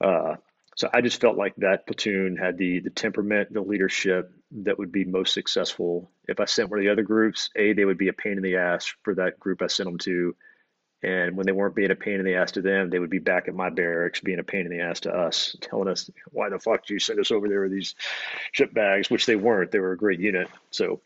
Uh, so I just felt like that platoon had the the temperament, the leadership that would be most successful. If I sent one of the other groups, a they would be a pain in the ass for that group I sent them to, and when they weren't being a pain in the ass to them, they would be back at my barracks being a pain in the ass to us, telling us why the fuck do you send us over there with these ship bags, which they weren't. They were a great unit. So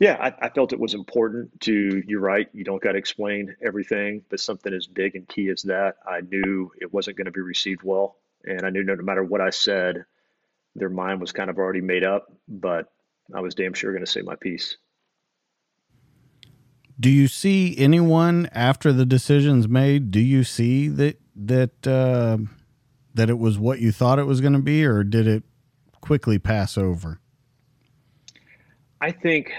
yeah, I, I, felt it was important to, you're right, you don't got to explain everything, but something as big and key as that, I knew it wasn't going to be received well and I knew no matter what I said, their mind was kind of already made up, but I was damn sure going to say my piece. Do you see anyone after the decision's made? Do you see that that uh, that it was what you thought it was going to be, or did it quickly pass over? I think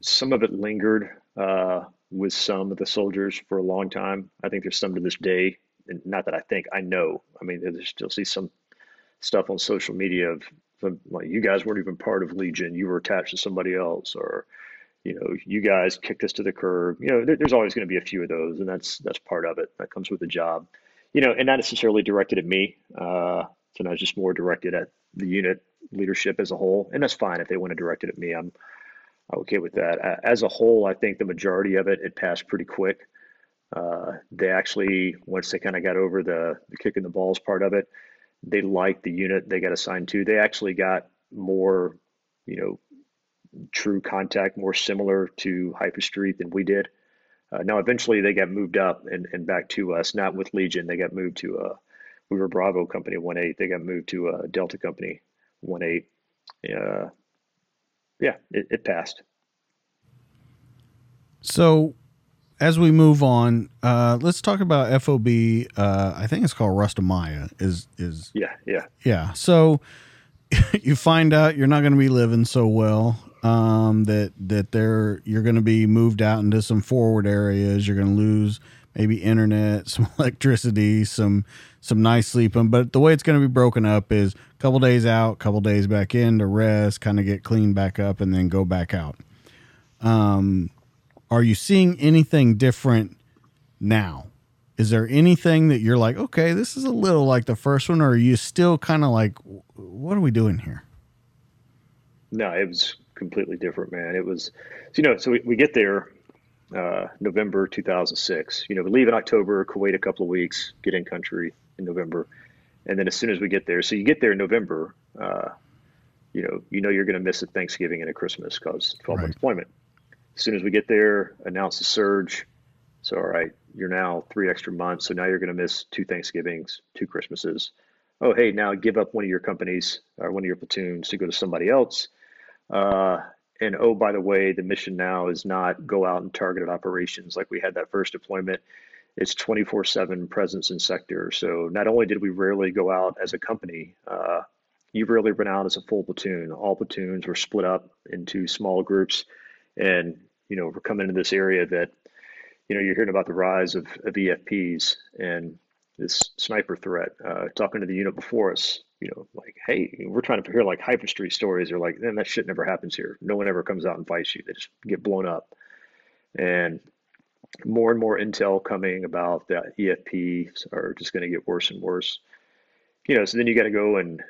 some of it lingered uh, with some of the soldiers for a long time. I think there's some to this day and not that I think I know. I mean, there's still see some stuff on social media of like you guys weren't even part of Legion, you were attached to somebody else, or you know, you guys kicked us to the curb. You know, there's always going to be a few of those, and that's that's part of it. That comes with the job. You know, and not necessarily directed at me. Uh, sometimes just more directed at the unit leadership as a whole, and that's fine if they want to direct it at me. I'm okay with that. As a whole, I think the majority of it it passed pretty quick. Uh, they actually, once they kind of got over the, the kicking the balls part of it, they liked the unit they got assigned to. They actually got more, you know, true contact, more similar to Haifa Street than we did. Uh, now, eventually, they got moved up and, and back to us, not with Legion. They got moved to, uh, we were Bravo Company 1 8. They got moved to uh, Delta Company 1 8. Uh, yeah, it, it passed. So, as we move on, uh, let's talk about FOB. Uh, I think it's called Rustamiyah. Is is yeah yeah yeah. So you find out you're not going to be living so well. Um, that that they're you're going to be moved out into some forward areas. You're going to lose maybe internet, some electricity, some some nice sleeping. But the way it's going to be broken up is a couple days out, couple days back in to rest, kind of get cleaned back up, and then go back out. Um, are you seeing anything different now? Is there anything that you're like, okay, this is a little like the first one, or are you still kind of like, what are we doing here? No, it was completely different, man. It was, so, you know, so we, we get there, uh, November 2006. You know, we leave in October, Kuwait a couple of weeks, get in country in November, and then as soon as we get there, so you get there in November, uh, you know, you know you're going to miss a Thanksgiving and a Christmas because 12 Right. deployment. As soon as we get there, announce the surge. So all right, you're now three extra months, so now you're going to miss two Thanksgivings, two Christmases. Oh hey, now give up one of your companies or one of your platoons to go to somebody else. Uh, and oh, by the way, the mission now is not go out and targeted operations like we had that first deployment. It's 24 7 presence in sector. So not only did we rarely go out as a company, uh, you rarely went out as a full platoon. All platoons were split up into small groups. And, you know, we're coming into this area that, you know, you're hearing about the rise of, of EFPs and this sniper threat. Uh, talking to the unit before us, you know, like, hey, we're trying to hear like Haifa Street stories. They're like, man, that shit never happens here. No one ever comes out and fights you. They just get blown up. And more and more intel coming about that EFPs are just going to get worse and worse. You know, so then you got to go and,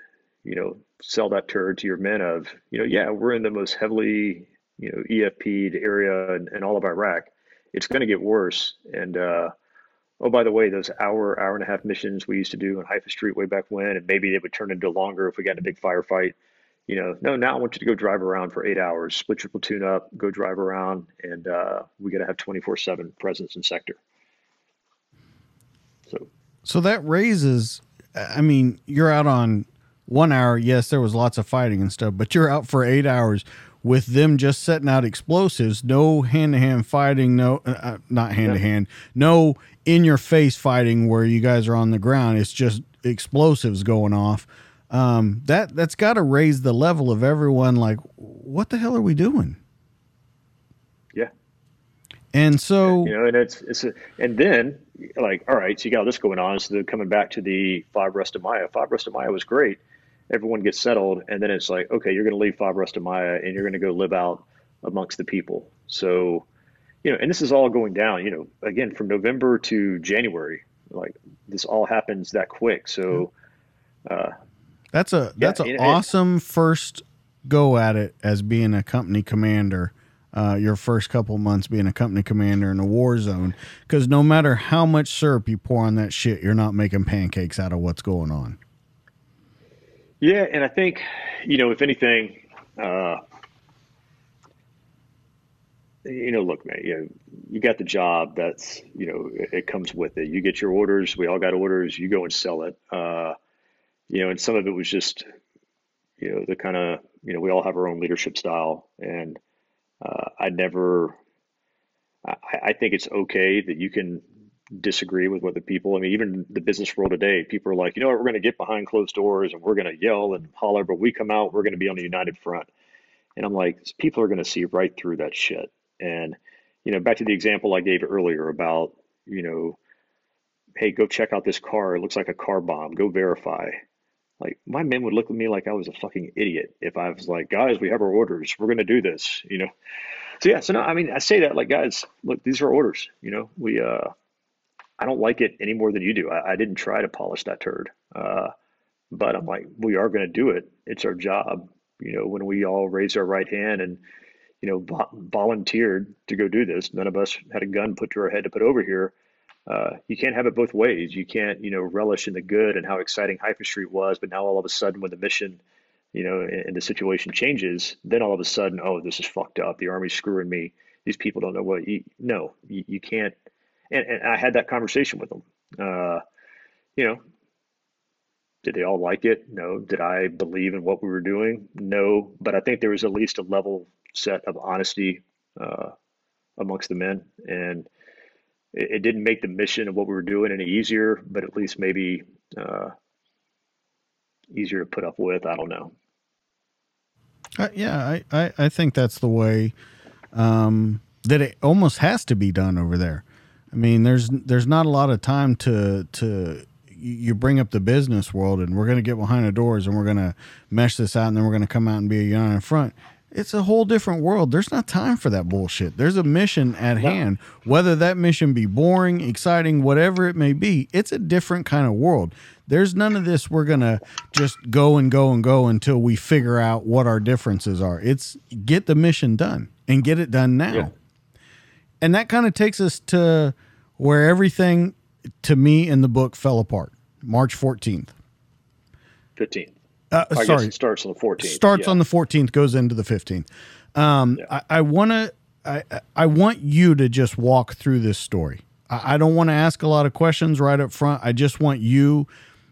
you know, sell that turd to your men of, you know, yeah, we're in the most heavily, you know, EFP'd area in, in all of Iraq. It's going to get worse. And, uh, oh, by the way, those hour, hour and a half missions we used to do on Haifa Street way back when, and maybe they would turn into longer if we got in a big firefight. You know, no, now I want you to go drive around for eight hours, split your platoon up, go drive around, and uh, we got to have 24 7 presence in sector. So, So that raises, I mean, you're out on one hour. Yes, there was lots of fighting and stuff, but you're out for eight hours with them just setting out explosives. No hand to hand fighting. No, uh, uh, not hand to hand. No in your face fighting where you guys are on the ground. It's just explosives going off. Um, that that's got to raise the level of everyone. Like, what the hell are we doing? yeah. And so, you know, and it's it's a, and then like, all right, so you got all this going on. So they're coming back to the Fob Rustamiyah. Fob Rustamiyah was great. Everyone gets settled, and then it's like, okay, you're going to leave Fob Rustamiyah, and you're going to go live out amongst the people. So, you know, and this is all going down. You know, again from November to January, like this all happens that quick. So, uh, That's a that's an you know, awesome first go at it as being a company commander. Uh, your first couple months being a company commander in a war zone, because no matter how much syrup you pour on that shit, you're not making pancakes out of what's going on. Yeah, and I think, you know, if anything, uh, you know, look, man, you know, you got the job. That's, you know, it, it comes with it. You get your orders. We all got orders. You go and sell it. Uh, you know, and some of it was just, you know, the kind of, you know, we all have our own leadership style, and uh, I never, I, I think it's okay that you can disagree with what the people. I mean, even the business world today, people are like, you know what, we're going to get behind closed doors and we're going to yell and holler, but we come out, we're going to be on the united front. And I'm like, people are going to see right through that shit. And you know, back to the example I gave earlier about, you know, hey, go check out this car. It looks like a car bomb. Go verify. Like my men would look at me like I was a fucking idiot if I was like, guys, we have our orders. We're going to do this. You know. So yeah. So no, I mean, I say that like, guys, look, these are orders. You know, we uh I don't like it any more than you do. I, I didn't try to polish that turd. Uh, but I'm like, we are going to do it. It's our job. You know, when we all raised our right hand and, you know, vo- volunteered to go do this, none of us had a gun put to our head to put over here. Uh, you can't have it both ways. You can't, you know, relish in the good and how exciting Haifa Street was, but now all of a sudden, when the mission, you know, and, and the situation changes, then all of a sudden, oh, this is fucked up. The army's screwing me. These people don't know what. You, no, you, you can't and, and I had that conversation with them. Uh, you know, did they all like it? No. Did I believe in what we were doing? No. But I think there was at least a level set of honesty uh, amongst the men, and it, it, didn't make the mission of what we were doing any easier, but at least maybe uh, easier to put up with. I don't know. Uh, yeah, I, I, I think that's the way um, that it almost has to be done over there. I mean, there's there's not a lot of time to to you bring up the business world, and we're going to get behind the doors, and we're going to mesh this out, and then we're going to come out and be a united front. it's a whole different world. There's not time for that bullshit. There's a mission at hand. Whether that mission be boring, exciting, whatever it may be, it's a different kind of world. There's none of this we're going to just go and go and go until we figure out what our differences are. It's get the mission done and get it done now. Yeah. And that kind of takes us to where everything to me in the book fell apart. March 14th. 15th. Uh, I sorry, guess it starts on the 14th. starts yeah. on the 14th goes into the 15th um, Yeah. i, I want to I, I want you to just walk through this story i, I don't want to ask a lot of questions right up front i just want you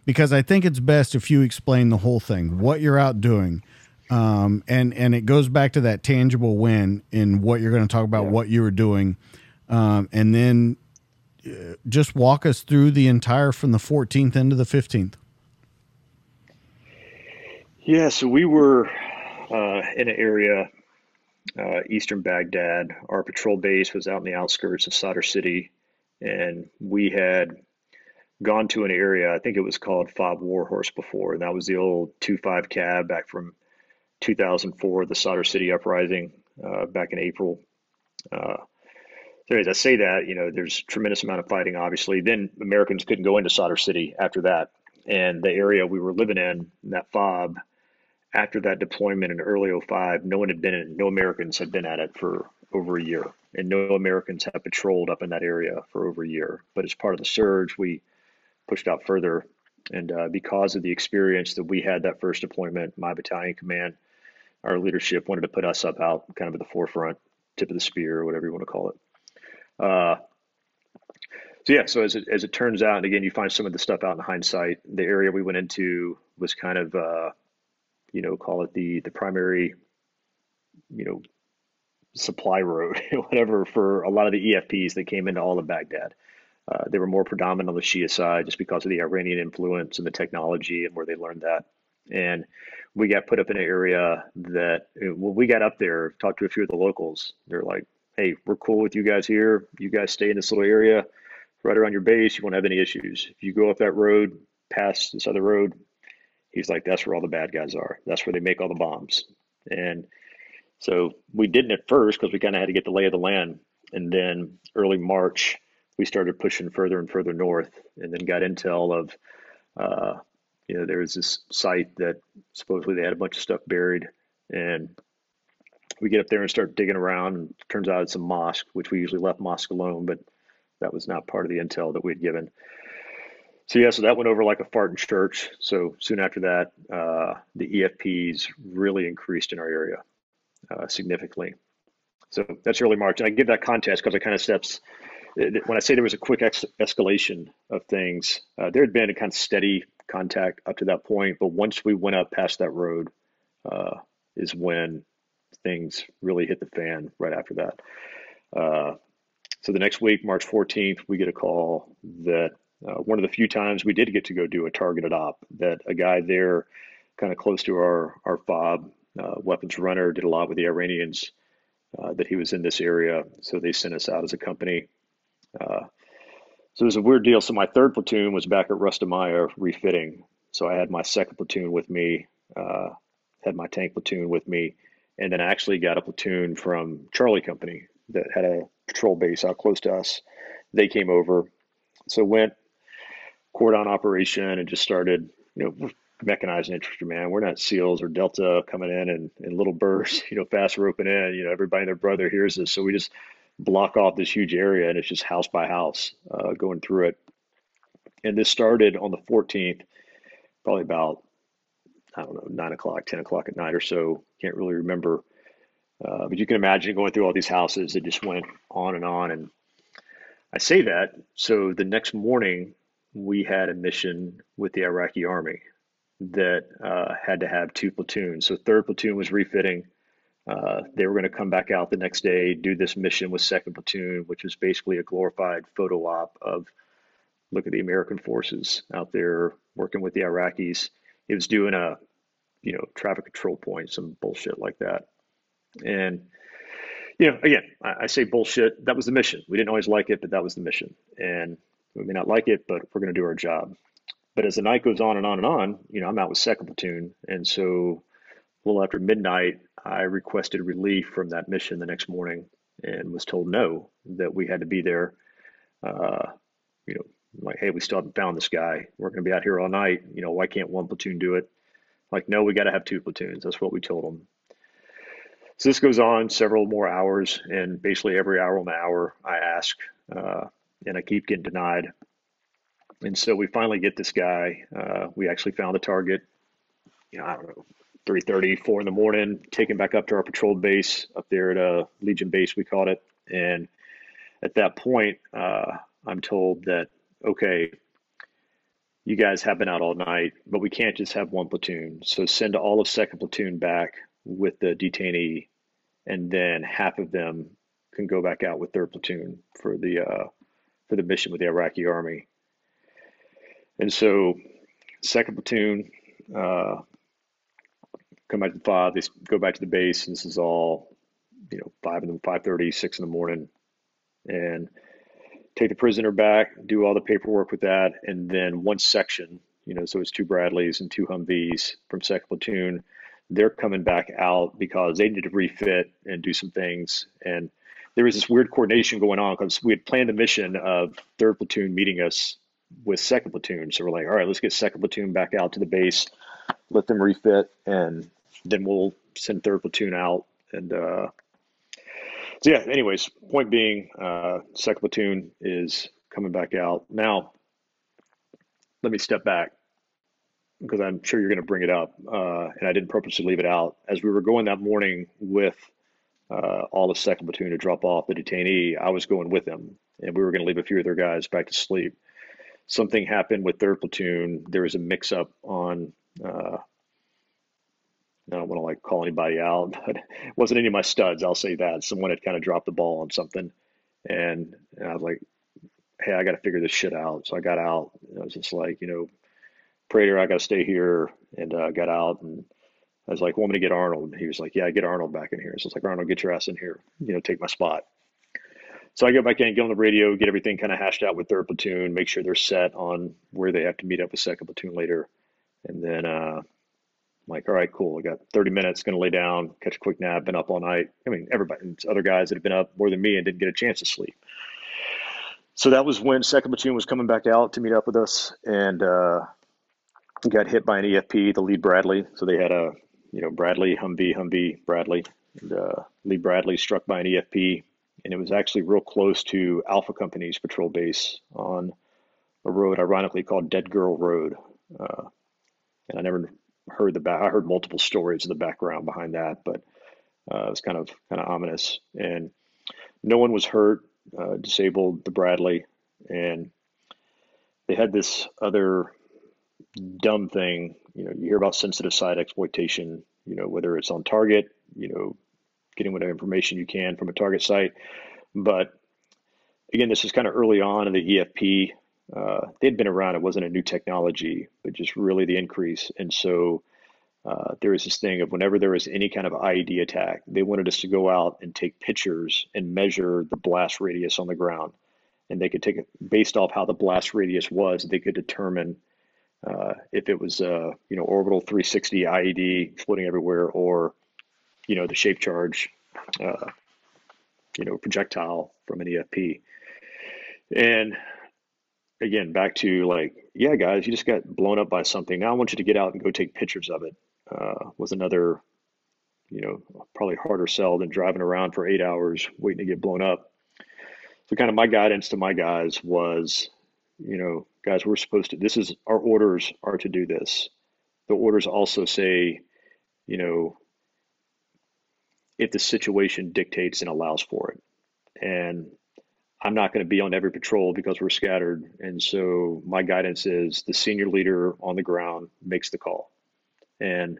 because i think it's best if you explain the whole thing what you're out doing um, and and it goes back to that tangible win in what you're going to talk about Yeah. what you were doing um, and then uh, just walk us through the entire from the 14th into the 15th Yeah, so we were uh, in an area, uh, eastern Baghdad. Our patrol base was out in the outskirts of Sadr City, and we had gone to an area, I think it was called Fob Warhorse before, and that was the old 2-5 Cav back from 2004, the Sadr City uprising uh, back in April. Uh, so as I say that, you know, there's tremendous amount of fighting, obviously. Then Americans couldn't go into Sadr City after that. And the area we were living in, that fob, after that deployment in early 05, no one had been in, no Americans had been at it for over a year. And no Americans have patrolled up in that area for over a year. But as part of the surge, we pushed out further. And uh, because of the experience that we had that first deployment, my battalion command, our leadership wanted to put us up out kind of at the forefront, tip of the spear, or whatever you want to call it. Uh, so yeah, so as it, as it turns out, and again, you find some of the stuff out in hindsight. The area we went into was kind of, uh, you know, call it the the primary, you know, supply road, whatever, for a lot of the EFPs that came into all of Baghdad. Uh, they were more predominant on the Shia side just because of the Iranian influence and the technology and where they learned that. And we got put up in an area that when we got up there, talked to a few of the locals. They're like, "Hey, we're cool with you guys here. You guys stay in this little area right around your base. You won't have any issues. If you go up that road, past this other road, he's like, that's where all the bad guys are. That's where they make all the bombs. And so we didn't at first because we kind of had to get the lay of the land. And then early March, we started pushing further and further north, and then got intel of, uh, you know, there was this site that supposedly they had a bunch of stuff buried, and we get up there and start digging around, and turns out it's a mosque, which we usually left mosque alone, but that was not part of the intel that we had given. So yeah, so that went over like a fart in church. So soon after that, uh, the EFPs really increased in our area uh, significantly. So that's early March, and I give that context because it kind of steps. When I say there was a quick ex- escalation of things, uh, there had been a kind of steady contact up to that point, but once we went up past that road, uh, is when things really hit the fan. Right after that. Uh, so the next week, March 14th, we get a call that uh, one of the few times we did get to go do a targeted op, that a guy there, kind of close to our our fob uh, weapons runner, did a lot with the Iranians. Uh, that he was in this area, so they sent us out as a company. So it was a weird deal. So my third platoon was back at Rustamiyah refitting. So I had my second platoon with me, uh, had my tank platoon with me, and then I actually got a platoon from Charlie Company that had a patrol base out close to us. They came over, so went cordon operation and just started, you know, mechanized infantry. Man, we're not SEALs or Delta coming in and in little bursts, you know, fast roping in. You know, everybody and their brother hears this, so we just block off this huge area and it's just house by house uh, going through it. And this started on the 14th, probably about I don't know nine o'clock, ten o'clock at night or so. Can't really remember. Uh, but you can imagine going through all these houses. It just went on and on. And I say that so the next morning we had a mission with the Iraqi army that uh, had to have two platoons. So third platoon was refitting. Uh, they were going to come back out the next day, do this mission with second platoon, which was basically a glorified photo op of look at the American forces out there working with the Iraqis. It was doing a, you know, traffic control point, some bullshit like that. And, you know, again, I, I say bullshit. That was the mission. We didn't always like it, but that was the mission. And we may not like it, but we're going to do our job. But as the night goes on and on and on, you know, I'm out with second platoon. And so a little after midnight, I requested relief from that mission the next morning and was told no, that we had to be there. Uh, you know, like, hey, we still haven't found this guy. We're going to be out here all night. You know, why can't one platoon do it? Like, no, we got to have two platoons. That's what we told them. So this goes on several more hours, and basically every hour on the hour, I ask, uh, and I keep getting denied. And so we finally get this guy. Uh, we actually found the target. You know, I don't know, 3:30, 4 in the morning. Taken back up to our patrol base up there at uh, Legion Base, we called it. And at that point, uh, I'm told that okay, you guys have been out all night, but we can't just have one platoon. So send all of second platoon back with the detainee, and then half of them can go back out with third platoon for the uh, for the mission with the Iraqi army. And so, second platoon uh, come back to five. They go back to the base, and this is all you know five in the five thirty, six in the morning, and take the prisoner back, do all the paperwork with that, and then one section, you know, so it's two Bradleys and two Humvees from second platoon. They're coming back out because they need to refit and do some things. And there was this weird coordination going on because we had planned a mission of third platoon meeting us with second platoon. So we're like, all right, let's get second platoon back out to the base, let them refit, and then we'll send third platoon out and uh, so yeah, anyways, point being, uh, second platoon is coming back out. Now, let me step back because I'm sure you're going to bring it up, uh, and I didn't purposely leave it out. As we were going that morning with uh, all the second platoon to drop off the detainee, I was going with them, and we were going to leave a few of their guys back to sleep. Something happened with third platoon. There was a mix-up on uh, I don't want to like call anybody out, but it wasn't any of my studs. I'll say that someone had kind of dropped the ball on something, and, and I was like, "Hey, I got to figure this shit out." So I got out. I was just like, you know, Prater, I got to stay here, and uh, got out. And I was like, "Want me to get Arnold?" He was like, "Yeah, get Arnold back in here." So I was like, "Arnold, get your ass in here. You know, take my spot." So I go back in, get on the radio, get everything kind of hashed out with third platoon, make sure they're set on where they have to meet up with second platoon later, and then. Uh, I'm like, all right, cool. I got 30 minutes, going to lay down, catch a quick nap, been up all night. I mean, everybody, other guys that have been up more than me and didn't get a chance to sleep. So that was when second platoon was coming back out to meet up with us and uh, got hit by an EFP, the lead Bradley. So they had a, you know, Bradley, Humvee, Humvee, Bradley. And, uh, lead Bradley struck by an EFP. And it was actually real close to Alpha Company's patrol base on a road, ironically called Dead Girl Road. Uh, and I never heard the back. I heard multiple stories of the background behind that, but uh, it was kind of kind of ominous. And no one was hurt. Uh, disabled the Bradley, and they had this other dumb thing. You know, you hear about sensitive site exploitation. You know, whether it's on target. You know, getting whatever information you can from a target site, but again, this is kind of early on in the EFP uh, they'd been around. It wasn't a new technology, but just really the increase. And so uh, there was this thing of whenever there was any kind of IED attack, they wanted us to go out and take pictures and measure the blast radius on the ground. And they could take it based off how the blast radius was, they could determine uh, if it was a you know orbital 360 IED exploding everywhere, or you know the shape charge, uh, you know projectile from an EFP. And again, back to like, yeah, guys, you just got blown up by something. Now I want you to get out and go take pictures of it. Uh, was another, you know, probably harder sell than driving around for eight hours waiting to get blown up. So, kind of my guidance to my guys was, you know, guys, we're supposed to, this is our orders are to do this. The orders also say, you know, if the situation dictates and allows for it. And I'm not going to be on every patrol because we're scattered. And so my guidance is the senior leader on the ground makes the call. And,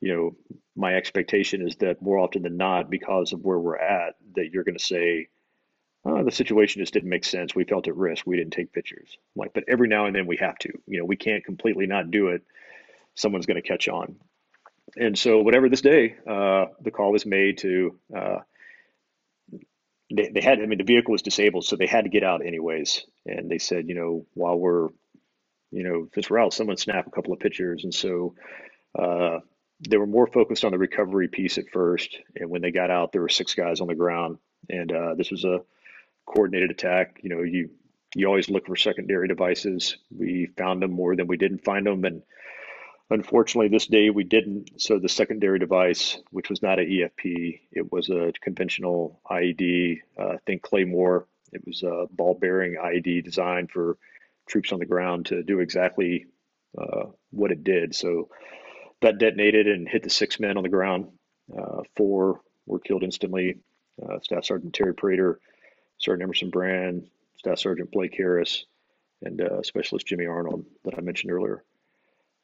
you know, my expectation is that more often than not, because of where we're at, that you're going to say, oh, the situation just didn't make sense. We felt at risk. We didn't take pictures. I'm like, but every now and then we have to. You know, we can't completely not do it. Someone's going to catch on. And so, whatever this day, uh, the call is made to uh, they, they had, I mean, the vehicle was disabled, so they had to get out anyways. And they said, you know, while we're, you know, since we're out, someone snap a couple of pictures. And so uh, they were more focused on the recovery piece at first. And when they got out, there were six guys on the ground, and uh, this was a coordinated attack. You know, you you always look for secondary devices. We found them more than we didn't find them, and unfortunately, this day we didn't. So the secondary device, which was not an EFP, it was a conventional IED. Uh, think Claymore. It was a ball bearing IED designed for troops on the ground to do exactly uh, what it did. So that detonated and hit the six men on the ground. Uh, four were killed instantly. Uh, Staff Sergeant Terry Prater, Sergeant Emerson Brand, Staff Sergeant Blake Harris, and uh, Specialist Jimmy Arnold that I mentioned earlier.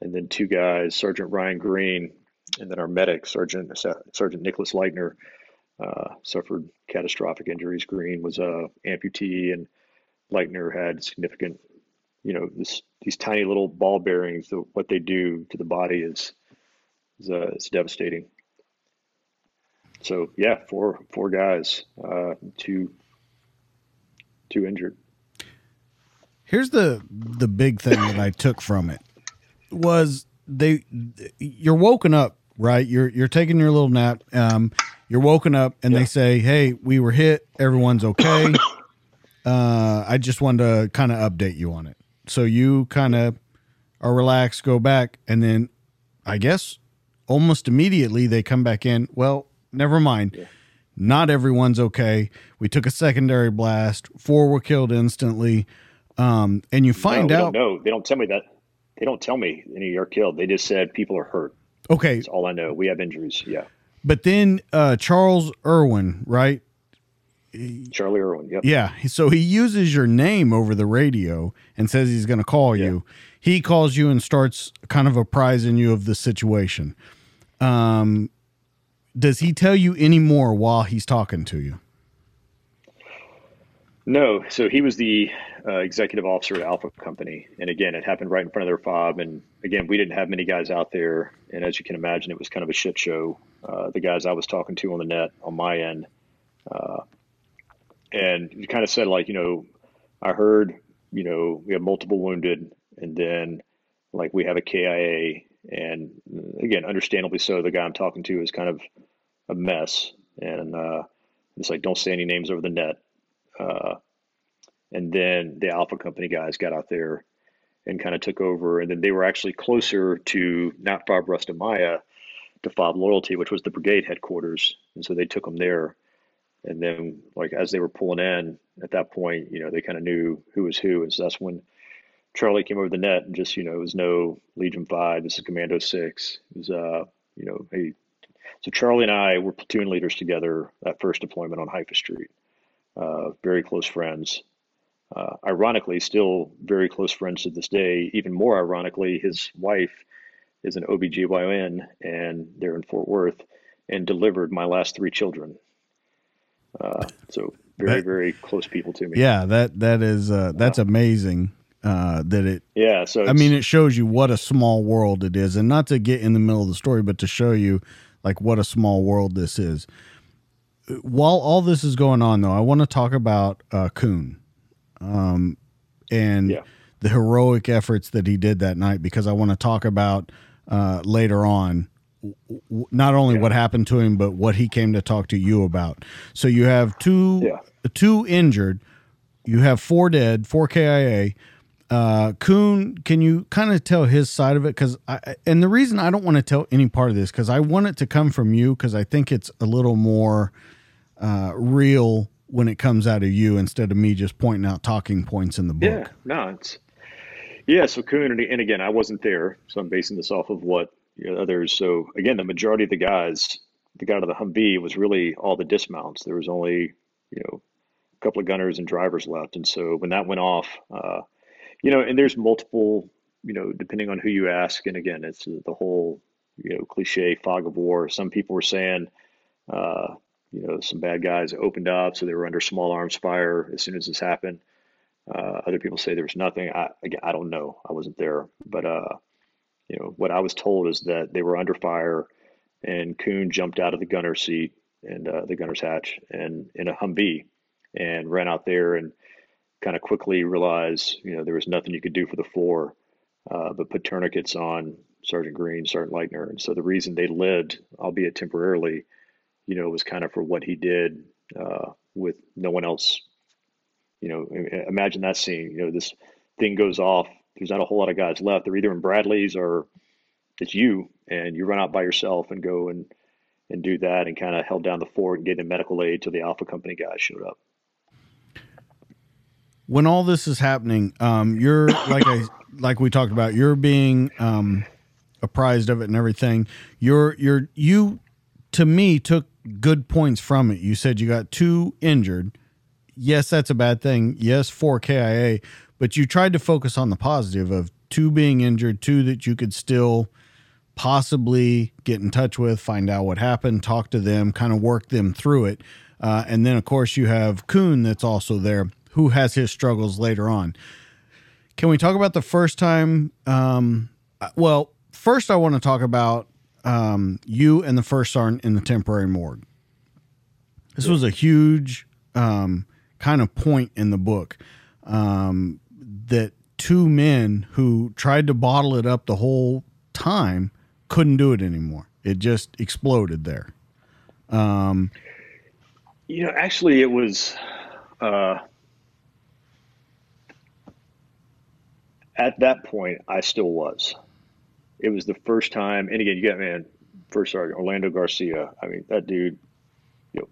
And then two guys, Sergeant Ryan Green, and then our medic, Sergeant Sergeant Nicholas Leitner, uh, suffered catastrophic injuries. Green was a amputee, and Leitner had significant, you know, this, these tiny little ball bearings. The, what they do to the body is is, uh, devastating. So yeah, four four guys, uh, two two injured. Here's the the big thing that I took from it was they you're woken up right? You're you're taking your little nap um you're woken up and yeah. they say hey we were hit. Everyone's okay. Uh i just wanted to kind of update you on it. So you kind of are relaxed go back and then i guess almost immediately they come back in. Well never mind. Yeah. not everyone's okay. We took a secondary blast. Four were killed instantly. Um and you find no, out no they don't tell me that they don't tell me any are killed. They just said people are hurt. Okay. That's all I know. We have injuries. Yeah. But then uh, Charles Irwin, right? Charlie Irwin. Yep. Yeah. So he uses your name over the radio and says he's going to call yeah. you. He calls you and starts kind of apprising you of the situation. Um, does he tell you any more while he's talking to you? No. So he was the uh, executive officer at Alpha Company, and again, it happened right in front of their fob. And again, we didn't have many guys out there, and as you can imagine, it was kind of a shit show. Uh, the guys I was talking to on the net on my end, uh, and you kind of said like, you know, I heard, you know, we have multiple wounded, and then like we have a KIA, and again, understandably so, the guy I'm talking to is kind of a mess, and uh, it's like don't say any names over the net. Uh, and then the Alpha Company guys got out there and kind of took over. And then they were actually closer to not FOB Rustamiyah, to FOB Loyalty, which was the brigade headquarters. And so they took them there. And then, like, as they were pulling in at that point, you know, they kind of knew who was who. And so that's when Charlie came over the net and just, you know, it was no Legion 5, this is Commando 6. It was, uh, you know, hey. So Charlie and I were platoon leaders together that first deployment on Haifa Street. Uh, very close friends uh, ironically, still very close friends to this day. Even more ironically, his wife is an OBGYN and they're in Fort Worth and delivered my last three children. Uh, so very, that, very close people to me. Yeah, that that is uh, that's amazing. Uh, that it yeah so i mean it shows you what a small world it is and not to get in the middle of the story but to show you like what a small world this is while all this is going on though i want to talk about uh Kuhn um, and yeah. the heroic efforts that he did that night because I want to talk about uh, later on not only yeah. what happened to him but what he came to talk to you about. So you have two yeah. two injured, you have four dead, four KIA. Uh, Kuhn, can you kind of tell his side of it? Because I and the reason I don't want to tell any part of this because I want it to come from you because I think it's a little more uh, real when it comes out of you instead of me just pointing out talking points in the book. Yeah, no, it's yeah. So community, and again, I wasn't there, so I'm basing this off of what you know, others. So again, the majority of the guys, the guy of the Humvee was really all the dismounts. There was only you know a couple of gunners and drivers left, and so when that went off, uh, you know, and there's multiple, you know, depending on who you ask, and again, it's the whole you know cliche fog of war. Some people were saying. Uh, you know, some bad guys opened up, so they were under small arms fire as soon as this happened. Uh, other people say there was nothing. I again, I don't know. I wasn't there, but uh, you know, what I was told is that they were under fire, and Coon jumped out of the gunner's seat and uh, the gunner's hatch and in a Humvee, and ran out there and kind of quickly realized, you know, there was nothing you could do for the floor, uh, but put tourniquets on Sergeant Green, Sergeant Leitner. And so the reason they lived, albeit temporarily, you know, was kind of for what he did uh, with no one else. You know, imagine that scene. You know, this thing goes off. There's not a whole lot of guys left. They're either in Bradley's or it's you, and you run out by yourself and go and and do that, and kind of held down the fort and get in medical aid till the Alpha Company guys showed up. When all this is happening, um, you're like I like we talked about. You're being um, apprised of it and everything. You're you're you to me took good points from it. You said you got two injured. Yes, that's a bad thing. Yes, four KIA, but you tried to focus on the positive of two being injured, two that you could still possibly get in touch with, find out what happened, talk to them, kind of work them through it. Uh, and then, of course, you have Kuhn that's also there who has his struggles later on. Can we talk about the first time? Um, uh, well, first, I want to talk about um, you and the first sergeant in the temporary morgue. This was a huge um, kind of point in the book um, that two men who tried to bottle it up the whole time couldn't do it anymore. It just exploded there. Um, you know, actually, it was uh, at that point I still was it was the first time, and again, you got man, first sergeant Orlando Garcia. I mean, that dude. You know,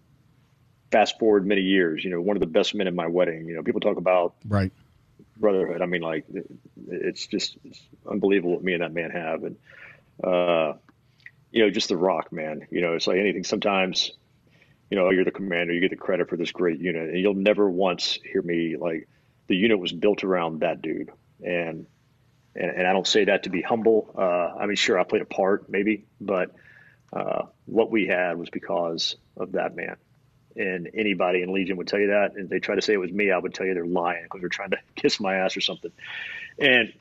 fast forward many years, you know, one of the best men in my wedding. You know, people talk about right brotherhood. I mean, like, it's just it's unbelievable what me and that man have, and uh, you know, just the rock, man. You know, it's like anything. Sometimes, you know, you're the commander, you get the credit for this great unit, and you'll never once hear me like the unit was built around that dude, and and, and I don't say that to be humble. Uh, I mean, sure, I played a part, maybe, but uh, what we had was because of that man. And anybody in Legion would tell you that, and they try to say it was me. I would tell you they're lying because they're trying to kiss my ass or something. And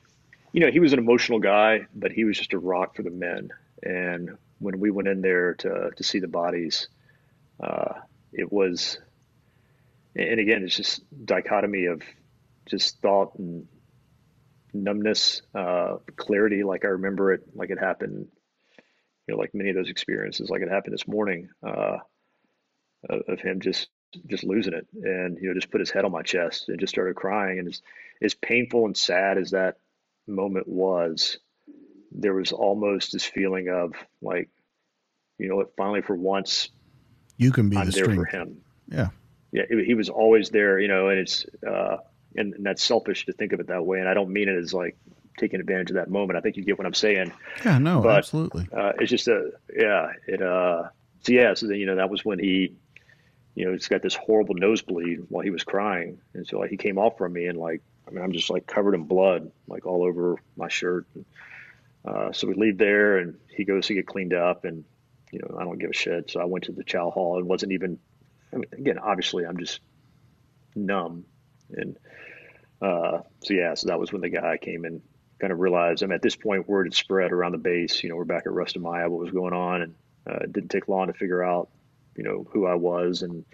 you know, he was an emotional guy, but he was just a rock for the men. And when we went in there to to see the bodies, uh, it was, and again, it's just dichotomy of just thought and numbness, uh, clarity, like I remember it, like it happened, you know, like many of those experiences, like it happened this morning, uh, of him just just losing it, and you know, just put his head on my chest and just started crying. And as, as painful and sad as that moment was, there was almost this feeling of like, you know, finally for once, you can be I'm the there strength. for him. Yeah, yeah, he was always there, you know, and it's. Uh, and, and, that's selfish to think of it that way. And I don't mean it as like taking advantage of that moment. I think you get what I'm saying. Yeah, no, but, absolutely. Uh, it's just a yeah. It uh. So yeah. So then you know that was when he, you know, he's got this horrible nosebleed while he was crying, and so like he came off from me and like I mean I'm just like covered in blood like all over my shirt. And, uh, so we leave there and he goes to get cleaned up and you know I don't give a shit. So I went to the chow hall and wasn't even. I mean, again, obviously I'm just numb and uh, so yeah, so that was when the guy came and kind of realized. I mean, at this point, word had spread around the base. You know, we're back at Rustamiyah, what was going on, and uh, it didn't take long to figure out, you know, who I was, and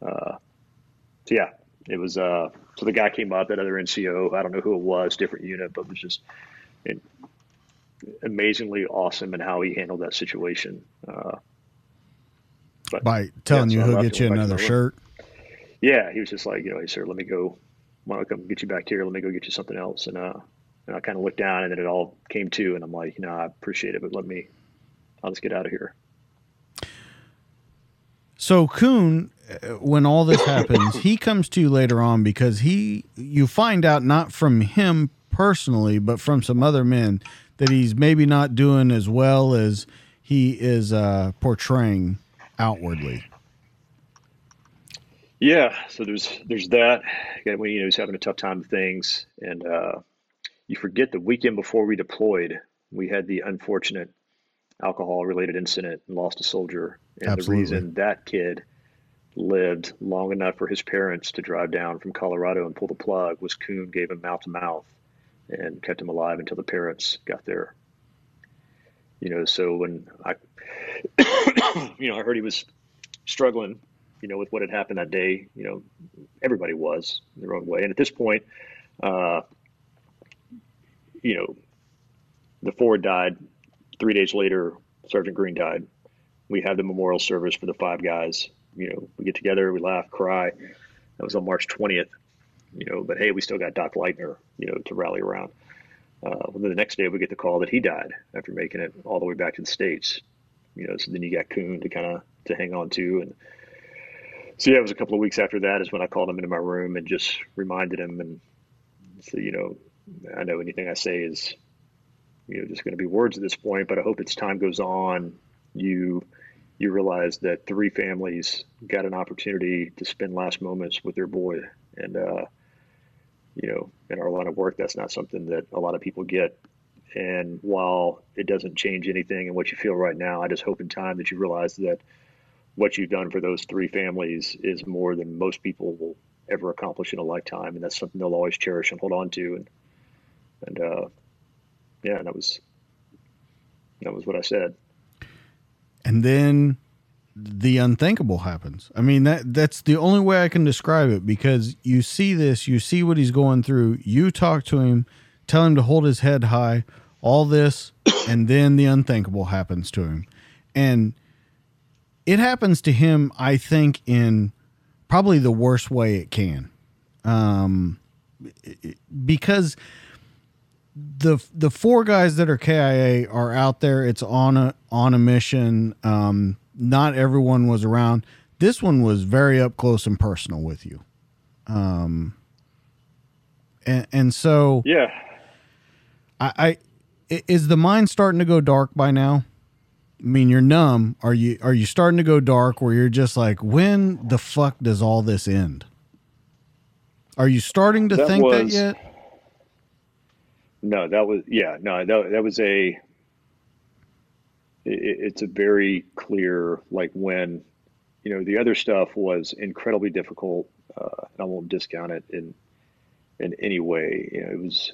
uh, so yeah, it was. Uh, so the guy came up, that other NCO. I don't know who it was, different unit, but it was just it, amazingly awesome in how he handled that situation. Uh, but, By telling yeah, so you he'll get you another shirt. Yeah, he was just like, you know, he said, "Let me go want to come get you back here. Let me go get you something else. And, uh, and I kind of looked down and then it all came to, and I'm like, you know, I appreciate it, but let me, I'll just get out of here. So Kuhn, uh, when all this happens, he comes to you later on because he, you find out not from him personally, but from some other men that he's maybe not doing as well as he is uh, portraying outwardly. Yeah, so there's there's that. When you know he's having a tough time with things, and uh, you forget the weekend before we deployed, we had the unfortunate alcohol-related incident and lost a soldier. And Absolutely. the reason that kid lived long enough for his parents to drive down from Colorado and pull the plug was Coon gave him mouth to mouth and kept him alive until the parents got there. You know, so when I, you know, I heard he was struggling you know, with what had happened that day, you know, everybody was in their own way. And at this point, uh, you know, the Ford died. Three days later, Sergeant Green died. We had the memorial service for the five guys. You know, we get together, we laugh, cry. That was on March 20th. You know, but hey, we still got Doc Leitner, you know, to rally around. Uh, well, then the next day we get the call that he died after making it all the way back to the states. You know, so then you got Coon to kind of to hang on to, and so yeah, it was a couple of weeks after that is when I called him into my room and just reminded him and so you know, I know anything I say is you know just going to be words at this point, but I hope as time goes on, you you realize that three families got an opportunity to spend last moments with their boy, and uh, you know, in our line of work, that's not something that a lot of people get. And while it doesn't change anything in what you feel right now, I just hope in time that you realize that what you've done for those three families is more than most people will ever accomplish in a lifetime, and that's something they'll always cherish and hold on to. And and uh, yeah, and that was that was what I said. And then the unthinkable happens. I mean that that's the only way I can describe it because you see this, you see what he's going through. You talk to him, tell him to hold his head high, all this, and then the unthinkable happens to him. And it happens to him, I think, in probably the worst way it can, um, because the the four guys that are KIA are out there. It's on a on a mission. Um, not everyone was around. This one was very up close and personal with you. Um, and, and so yeah, I, I is the mind starting to go dark by now? I mean, you're numb. Are you are you starting to go dark where you're just like, when the fuck does all this end? Are you starting to That think that was- yet? no, that was yeah, no, that that was a. It, it's a very clear like when, you know, the other stuff was incredibly difficult. Uh, I won't discount it in in any way. You know, it was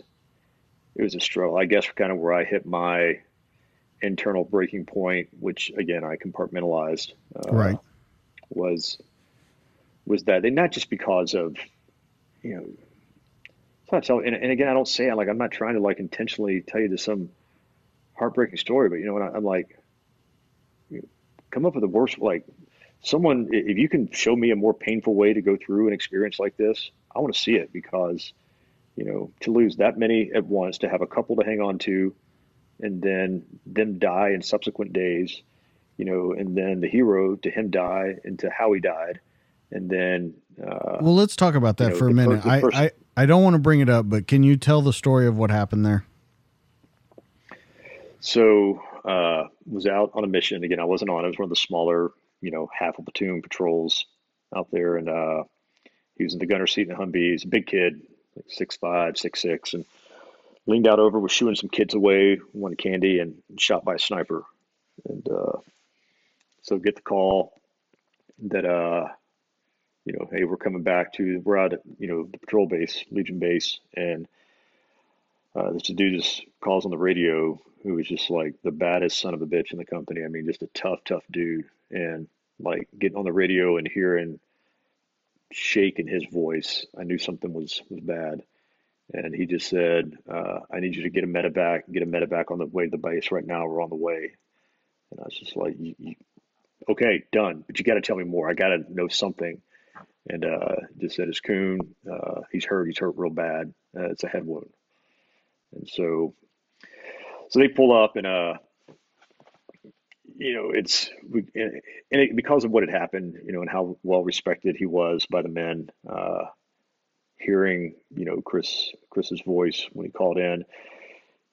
it was a struggle. I guess kind of where I hit my internal breaking point, which again I compartmentalized. Uh, Right. Was was that and not just because of you know it's not and, and again I don't say it like I'm not trying to like intentionally tell you this some heartbreaking story, but you know what I, I'm like you know, come up with the worst like someone if you can show me a more painful way to go through an experience like this, I want to see it because you know to lose that many at once, to have a couple to hang on to, and then them die in subsequent days, you know, and then the hero to him die and to how he died, and then uh, Well, let's talk about that you know, for a per- minute. I, I I don't want to bring it up, but can you tell the story of what happened there? So uh, was out on a mission again. I wasn't on. it. was one of the smaller, you know, half a platoon patrols out there, and uh, he was in the gunner seat in the Humvee. He's a big kid, like six five, six six, and leaned out over, was shooing some kids away, one candy, and shot by a sniper. And uh, so get the call that uh, you know, hey, we're coming back to we're out at you know the patrol base, Legion base, and uh, this dude just calls on the radio who was just like the baddest son of a bitch in the company. I mean, just a tough, tough dude. And like getting on the radio and hearing shake in his voice, I knew something was, was bad. And he just said, uh, I need you to get a medevac, get a medevac on the way to the base right now. We're on the way. And I was just like, okay, done. But you got to tell me more. I got to know something. And uh, just said, it's Coon. Uh, he's hurt. He's hurt real bad. Uh, it's a head wound. And so, so they pull up and, uh, you know, it's, and it, because of what had happened, you know, and how well respected he was by the men, uh, hearing, you know, Chris, Chris's voice when he called in,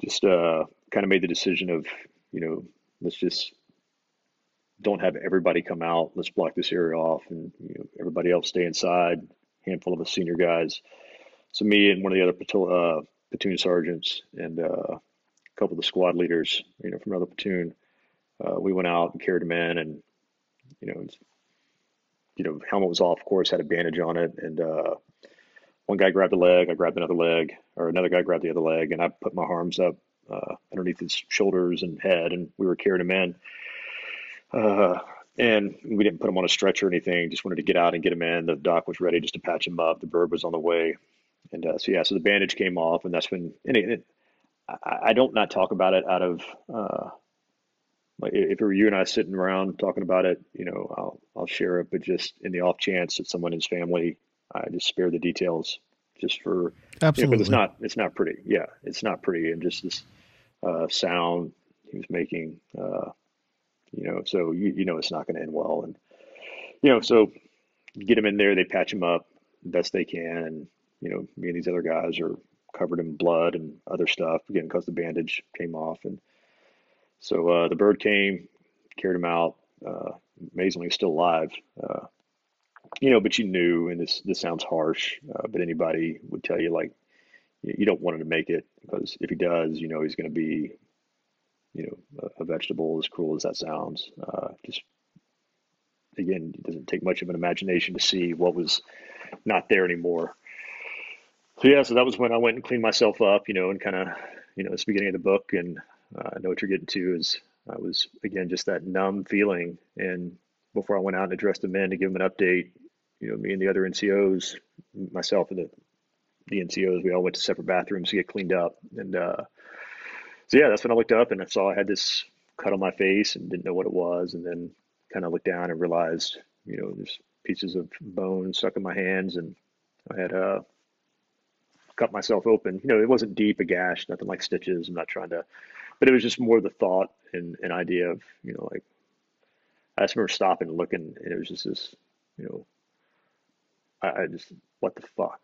just, uh, kind of made the decision of, you know, let's just don't have everybody come out. Let's block this area off and, you know, everybody else stay inside. Handful of the senior guys. So me and one of the other platoon, uh, platoon sergeants and uh, a couple of the squad leaders, you know, from another platoon, uh, we went out and carried him in, and you know, you know, helmet was off, of course, had a bandage on it, and uh, one guy grabbed a leg, I grabbed another leg, or another guy grabbed the other leg, and I put my arms up uh, underneath his shoulders and head, and we were carrying him in. Uh, and we didn't put him on a stretcher or anything. Just wanted to get out and get him in. The doc was ready just to patch him up. The bird was on the way, and uh, so yeah, so the bandage came off, and that's when. And it, it, I, I don't not talk about it out of uh, like if it were you and I sitting around talking about it, you know, I'll I'll share it, but just in the off chance that someone in his family, I just spare the details just for absolutely. You know, it's not it's not pretty. Yeah, it's not pretty, and just this uh, sound he was making, uh, you know, so you you know it's not going to end well, and you know, so get him in there, they patch him up best they can, and you know, me and these other guys are covered in blood and other stuff again because the bandage came off, and so uh, the bird came, carried him out. Uh, amazingly, still alive. You know, but you knew, and this this sounds harsh, uh, but anybody would tell you like you don't want him to make it because if he does, you know he's going to be, you know, a, a, vegetable. As cruel as that sounds, uh, just again, it doesn't take much of an imagination to see what was not there anymore. So yeah, so that was when I went and cleaned myself up, you know, and kind of, you know, it's the beginning of the book, and uh, I know what you're getting to is I was again just that numb feeling, and before I went out and addressed the men to give them an update, you know, me and the other NCOs, myself and the the NCOs, we all went to separate bathrooms to get cleaned up, and uh, so yeah, that's when I looked up and I saw I had this cut on my face and didn't know what it was, and then kind of looked down and realized, you know, there's pieces of bone stuck in my hands, and I had uh, cut myself open. You know, it wasn't deep, a gash, nothing like stitches. I'm not trying to, but it was just more the thought and an idea of, you know, like I just remember stopping and looking, and it was just this, you know, I, I just what the fuck,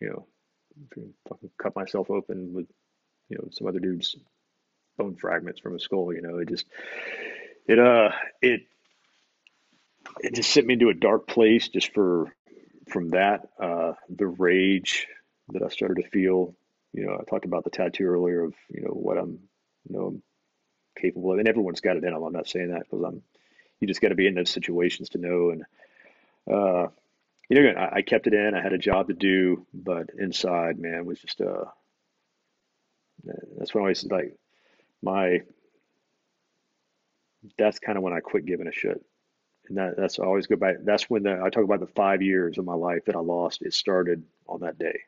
you know, fucking cut myself open with, you know, some other dude's bone fragments from a skull. You know, it just it uh it it just sent me into a dark place just for from that uh the rage that I started to feel. You know, I talked about the tattoo earlier of you know what I'm you know I'm capable of, and everyone's got it in them. I'm not saying that because I'm. You just got to be in those situations to know. And uh, you know, I, kept it in. I had a job to do, but inside, man, was just uh. That's when I was like, my. That's kind of when I quit giving a shit and that, that's always go back. That's when the, I talk about the five years of my life that I lost. It started on that day.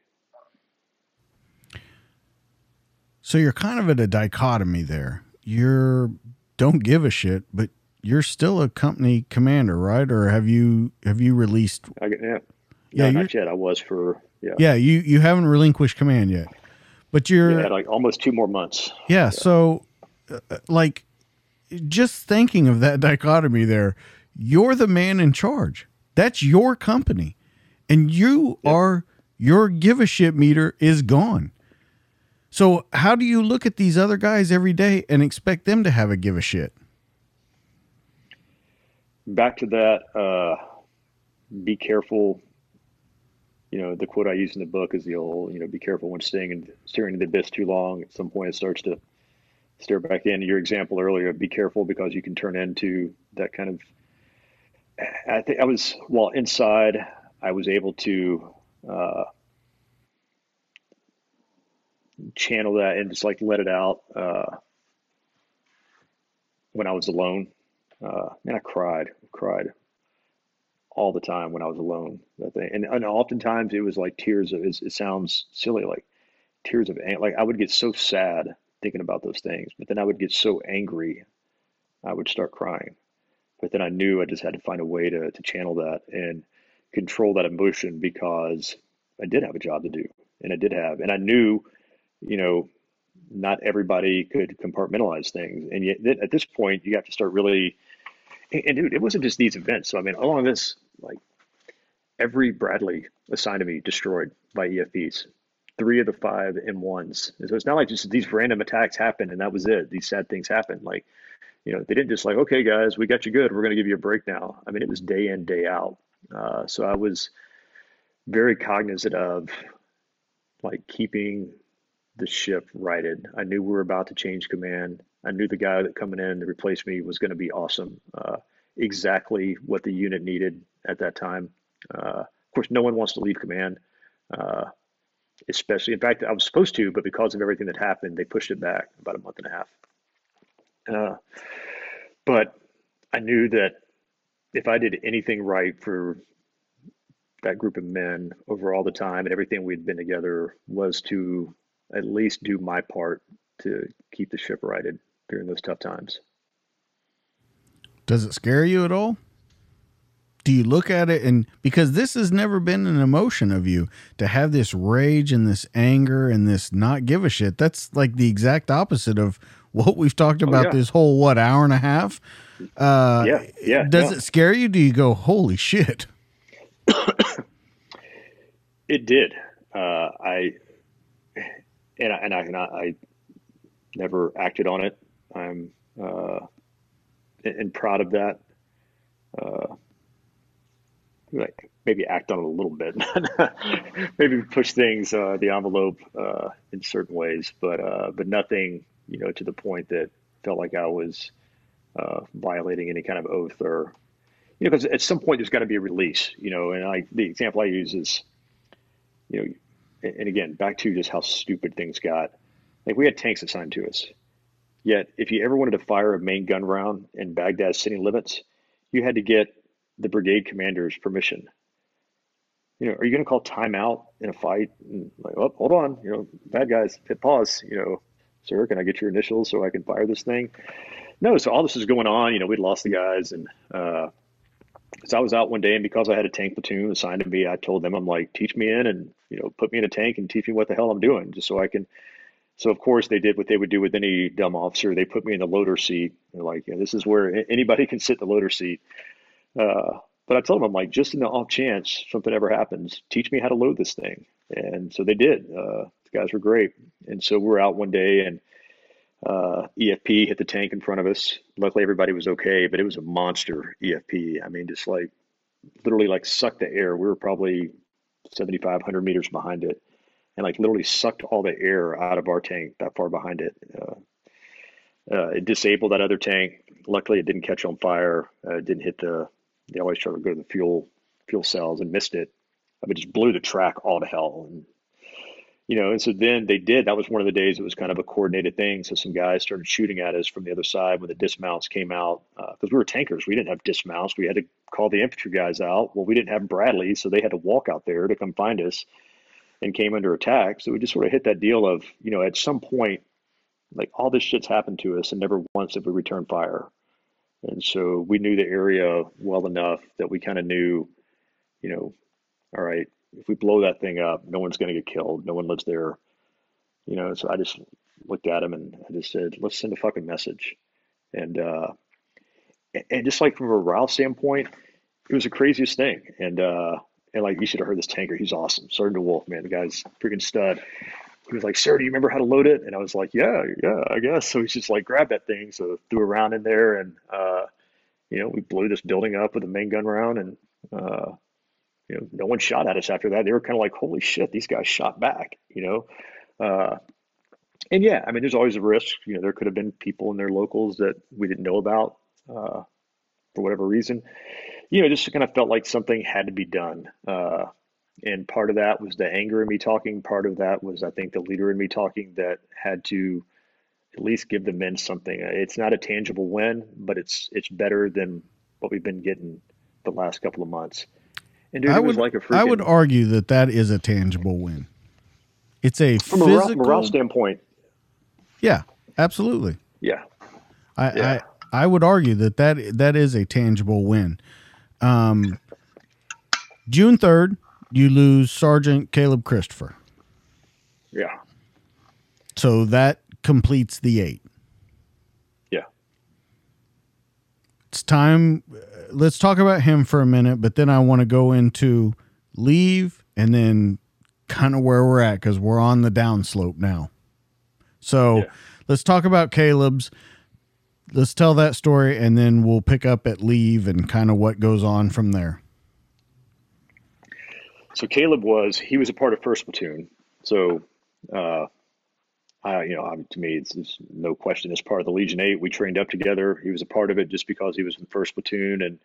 So you're kind of at a dichotomy there. You're don't give a shit, but you're still a company commander, right? Or have you have you released? I, yeah, yeah, no, not yet. I was for yeah. Yeah, you you haven't relinquished command yet, but you're yeah, like almost two more months. Yeah, yeah. so uh, like just thinking of that dichotomy there, you're the man in charge. That's your company, and you yep. are your give a shit meter is gone. So, how do you look at these other guys every day and expect them to have a give a shit? Back to that, uh, be careful. You know, the quote I use in the book is the old, you know, be careful when staying and staring in the abyss too long. At some point, it starts to stare back in. Your example earlier, be careful because you can turn into that kind of. I think I was, while inside, I was able to uh, channel that and just like let it out uh, when I was alone. Uh, and I cried, cried all the time when I was alone. That thing, and, and oftentimes it was like tears of. It, it sounds silly, like tears of like I would get so sad thinking about those things, but then I would get so angry, I would start crying. But then I knew I just had to find a way to to channel that and control that emotion because I did have a job to do, and I did have, and I knew you know, not everybody could compartmentalize things. And yet at this point, you have to start really, and dude, it wasn't just these events. So, I mean, along this, like every Bradley assigned to me destroyed by EFPs, three of the five M1s. So it's not like just these random attacks happen and that was it. These sad things happen. Like, you know, they didn't just like, okay, guys, we got you good. We're going to give you a break now. I mean, it was day in, day out. Uh, so I was very cognizant of like keeping the ship righted. I knew we were about to change command. I knew the guy that coming in to replace me was going to be awesome. Uh, exactly what the unit needed at that time. Uh, of course, no one wants to leave command, uh, especially. In fact, I was supposed to, but because of everything that happened, they pushed it back about a month and a half. Uh, but I knew that if I did anything right for that group of men over all the time and everything we'd been together was to at least do my part to keep the ship righted during those tough times. Does it scare you at all? Do you look at it and because this has never been an emotion of you to have this rage and this anger and this not give a shit? That's like the exact opposite of what we've talked Oh, about yeah. this whole what hour and a half. Uh, Yeah, yeah, Does yeah. it scare you? Do you go holy shit? It did. Uh, I and I, and I and I, I never acted on it. I'm uh, and proud of that. Uh, like maybe act on it a little bit, maybe push things uh, the envelope uh, in certain ways, but uh, but nothing you know to the point that felt like I was uh, violating any kind of oath or you know because at some point there's got to be a release, you know. And I the example I use is you know, and again, back to just how stupid things got. Like we had tanks assigned to us. Yet, if you ever wanted to fire a main gun round in Baghdad city limits, you had to get the brigade commander's permission. You know, are you going to call timeout in a fight? And like, oh, hold on, you know, bad guys, hit pause. You know, sir, can I get your initials so I can fire this thing? No, so all this is going on. You know, we'd lost the guys, and uh, so I was out one day, and because I had a tank platoon assigned to me, I told them, I'm like, teach me in, and you know, put me in a tank and teach me what the hell I'm doing, just so I can. So of course they did what they would do with any dumb officer. They put me in the loader seat. They're like, yeah, this is where anybody can sit in the loader seat. Uh, but I told them, I'm like, just in the off chance something ever happens, teach me how to load this thing. And so they did. Uh, the guys were great. And so we were out one day, and uh, EFP hit the tank in front of us. Luckily, everybody was okay, but it was a monster EFP. I mean, just like literally like sucked the air. We were probably 7,500 meters behind it, and like literally sucked all the air out of our tank that far behind it. Uh, uh, it disabled that other tank. Luckily, it didn't catch on fire. Uh, it didn't hit the. They always try to go to the fuel fuel cells and missed it. Uh, But just blew the track all to hell. And you know, and so then they did. That was one of the days. It was kind of a coordinated thing. So some guys started shooting at us from the other side when the dismounts came out because we were tankers. We didn't have dismounts. We had to call the infantry guys out. Well, we didn't have Bradley, so they had to walk out there to come find us and came under attack. So we just sort of hit that deal of, you know, at some point, like all this shit's happened to us, and never once did we return fire. And so we knew the area well enough that we kind of knew, you know, all right, if we blow that thing up, no one's going to get killed. No one lives there. You know, so I just looked at him and I just said, let's send a fucking message. And, uh, and just like from a morale standpoint, it was the craziest thing. And, uh, and like you should have heard this tanker. He's awesome. Sergeant Wolf, man, the guy's freaking stud. He was like, "Sir, do you remember how to load it?" And I was like, "Yeah, yeah, I guess." So he's just like, grabbed that thing, so threw a round in there, and uh, you know, we blew this building up with a main gun round, and uh, you know, no one shot at us after that. They were kind of like, "Holy shit, these guys shot back," you know. Uh, and yeah, I mean, there's always a risk. You know, there could have been people in their locals that we didn't know about uh, for whatever reason. You know, just kind of felt like something had to be done. Uh, and part of that was the anger in me talking. Part of that was, I think, the leader in me talking that had to at least give the men something. It's not a tangible win, but it's it's better than what we've been getting the last couple of months. And dude, I would like a freaking I would argue that that is a tangible win. It's a from a morale, morale standpoint. yeah, absolutely. Yeah, I, Yeah. I I would argue that that that is a tangible win. Um, June third, you lose Sergeant Caleb Christopher, yeah, so that completes the eight. yeah. It's time. uh, Let's talk about him for a minute, but then I want to go into leave and then kind of where we're at because we're on the downslope now. So Yeah. let's talk about Caleb's. Let's tell that story and then we'll pick up at leave and kind of what goes on from there. So Caleb was he was a part of First Platoon. So, uh, I you know I, to me it's, it's no question as part of the Legion Eight. We trained up together. He was a part of it just because he was in First Platoon and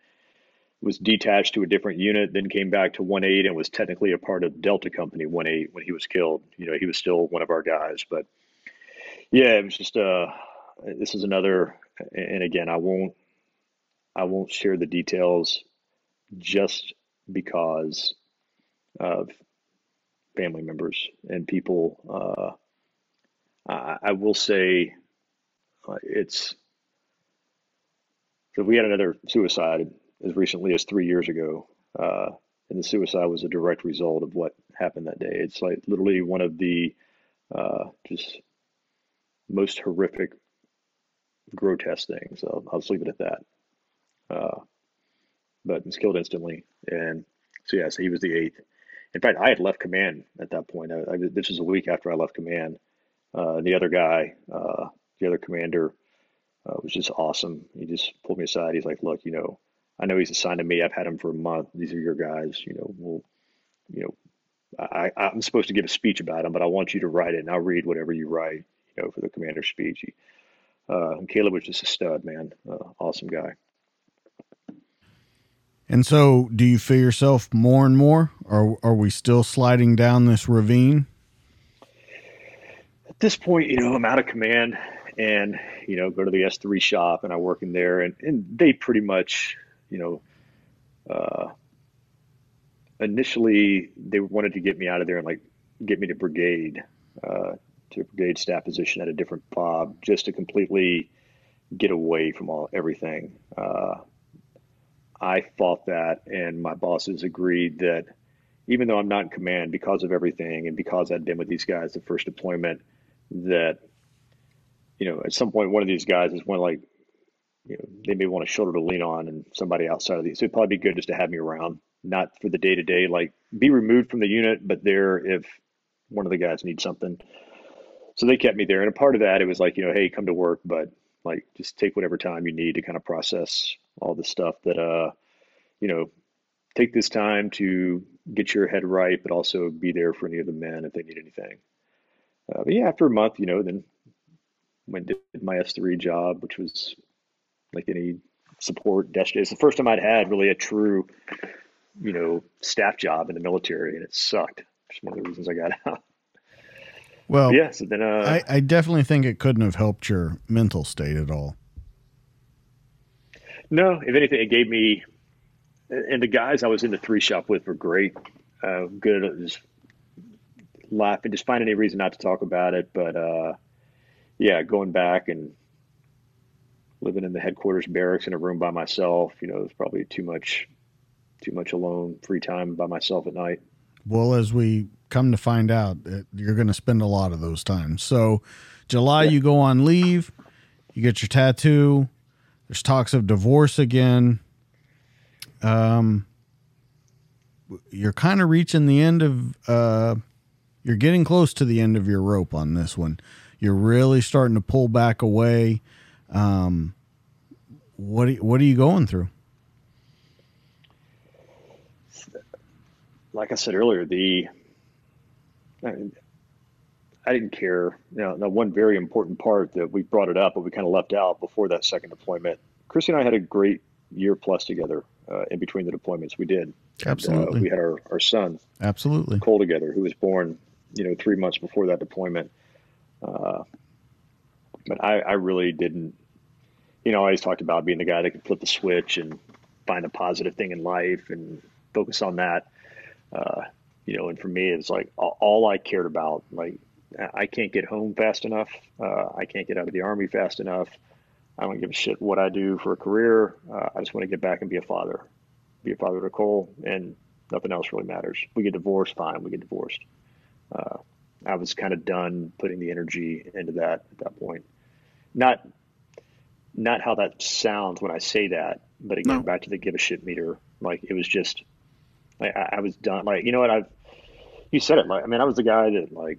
was detached to a different unit. Then came back to One Eight and was technically a part of Delta Company One Eight when he was killed. You know he was still one of our guys, but yeah, it was just uh this is another. And again, I won't I won't share the details just because of family members and people uh, I, I will say uh, it's so we had another suicide as recently as three years ago, uh, and the suicide was a direct result of what happened that day. It's like literally one of the uh, just most horrific, grotesque things. I'll, I'll just leave it at that. Uh, but was killed instantly, and so yeah, so he was the eighth. In fact, I had left command at that point. I, I, this was a week after I left command. Uh, the other guy, uh, the other commander, uh, was just awesome. He just pulled me aside. He's like, "Look, you know, I know he's assigned to me. I've had him for a month. These are your guys. You know, we'll, you know, I, I'm supposed to give a speech about him, but I want you to write it, and I'll read whatever you write. You know, for the commander's speech. He, uh, Caleb was just a stud, man. Uh, awesome guy. And so, do you feel yourself more and more? Or are we still sliding down this ravine? At this point, you know, I'm out of command and, you know, go to the S3 shop and I work in there and, and they pretty much, you know, uh, initially they wanted to get me out of there and like get me to brigade, uh, to a brigade staff position at a different fob just to completely get away from all everything. Uh, I fought that, and my bosses agreed that even though I'm not in command because of everything and because I'd been with these guys the first deployment, that you know at some point one of these guys is one like you know they may want a shoulder to lean on and somebody outside of these. So it'd probably be good just to have me around, not for the day to day, like be removed from the unit, but there if one of the guys needs something. So they kept me there, and a part of that it was like you know hey come to work, but like just take whatever time you need to kind of process all the stuff that uh you know take this time to get your head right but also be there for any of the men if they need anything. Uh, but yeah after a month you know then went did my s3 job which was like any support desk. It's the first time i'd had really a true you know staff job in the military and it sucked. It's one of the reasons i got out well, yeah. So then, uh, I, I definitely think it couldn't have helped your mental state at all. No, if anything, it gave me, and the guys I was in the three shop with were great, uh, good, just laughing, just find any reason not to talk about it. But uh, yeah, going back and living in the headquarters barracks in a room by myself, you know, it was probably too much, too much alone, free time by myself at night. Well, as we come to find out, that you're going to spend a lot of those times. So, July, yeah. you go on leave, you get your tattoo. There's talks of divorce again. Um, you're kind of reaching the end of. Uh, you're getting close to the end of your rope on this one. You're really starting to pull back away. Um, what are, what are you going through? like I said earlier, the I, mean, I didn't care. You know, now one very important part that we brought it up, but we kind of left out before that second deployment. Chrissy and I had a great year plus together uh, in between the deployments. We did. Absolutely. And, uh, we had our, our son, absolutely, Cole together, who was born, you know, three months before that deployment. Uh, but I, I really didn't. You know, I always talked about being the guy that could flip the switch and find a positive thing in life and focus on that. Uh, you know, and for me, it's like all, I cared about. Like, I can't get home fast enough. Uh, I can't get out of the army fast enough. I don't give a shit what I do for a career. Uh, I just want to get back and be a father, be a father to Cole, and nothing else really matters. We get divorced, fine. We get divorced. Uh, I was kind of done putting the energy into that at that point. Not, not how that sounds when I say that, but again, no. back to the give a shit meter. Like it was just like I, I was done. Like you know what I've you said it. Like I mean, I was the guy that like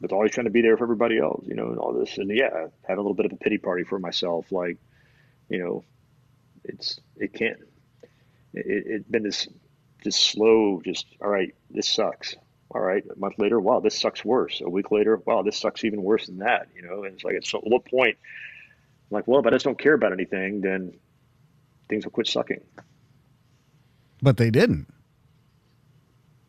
was always trying to be there for everybody else, you know, and all this. And yeah, I had a little bit of a pity party for myself. Like, you know, it's it can't. It it been this just slow. Just all right. This sucks. All right. A month later, wow, this sucks worse. A week later, wow, this sucks even worse than that. You know, and it's like at so, what point, I'm like, well, if I just don't care about anything, then things will quit sucking. But they didn't.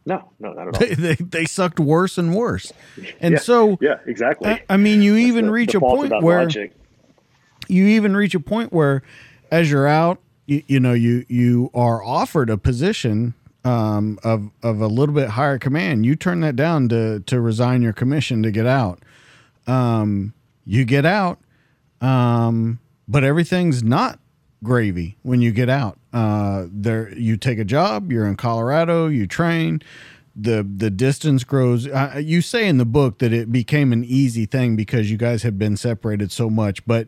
No, no, not at all. They, they, they sucked worse and worse. And yeah, so, yeah, exactly. I, I mean, you That's even the, reach the a point where logic. you even reach a point where, as you're out, you, you know, you you are offered a position um, of of a little bit higher command. You turn that down to to resign your commission to get out. Um, you get out, um, but everything's not gravy when you get out. Uh, there, you take a job. You're in Colorado. You train. the The distance grows. Uh, you say in the book that it became an easy thing because you guys have been separated so much. But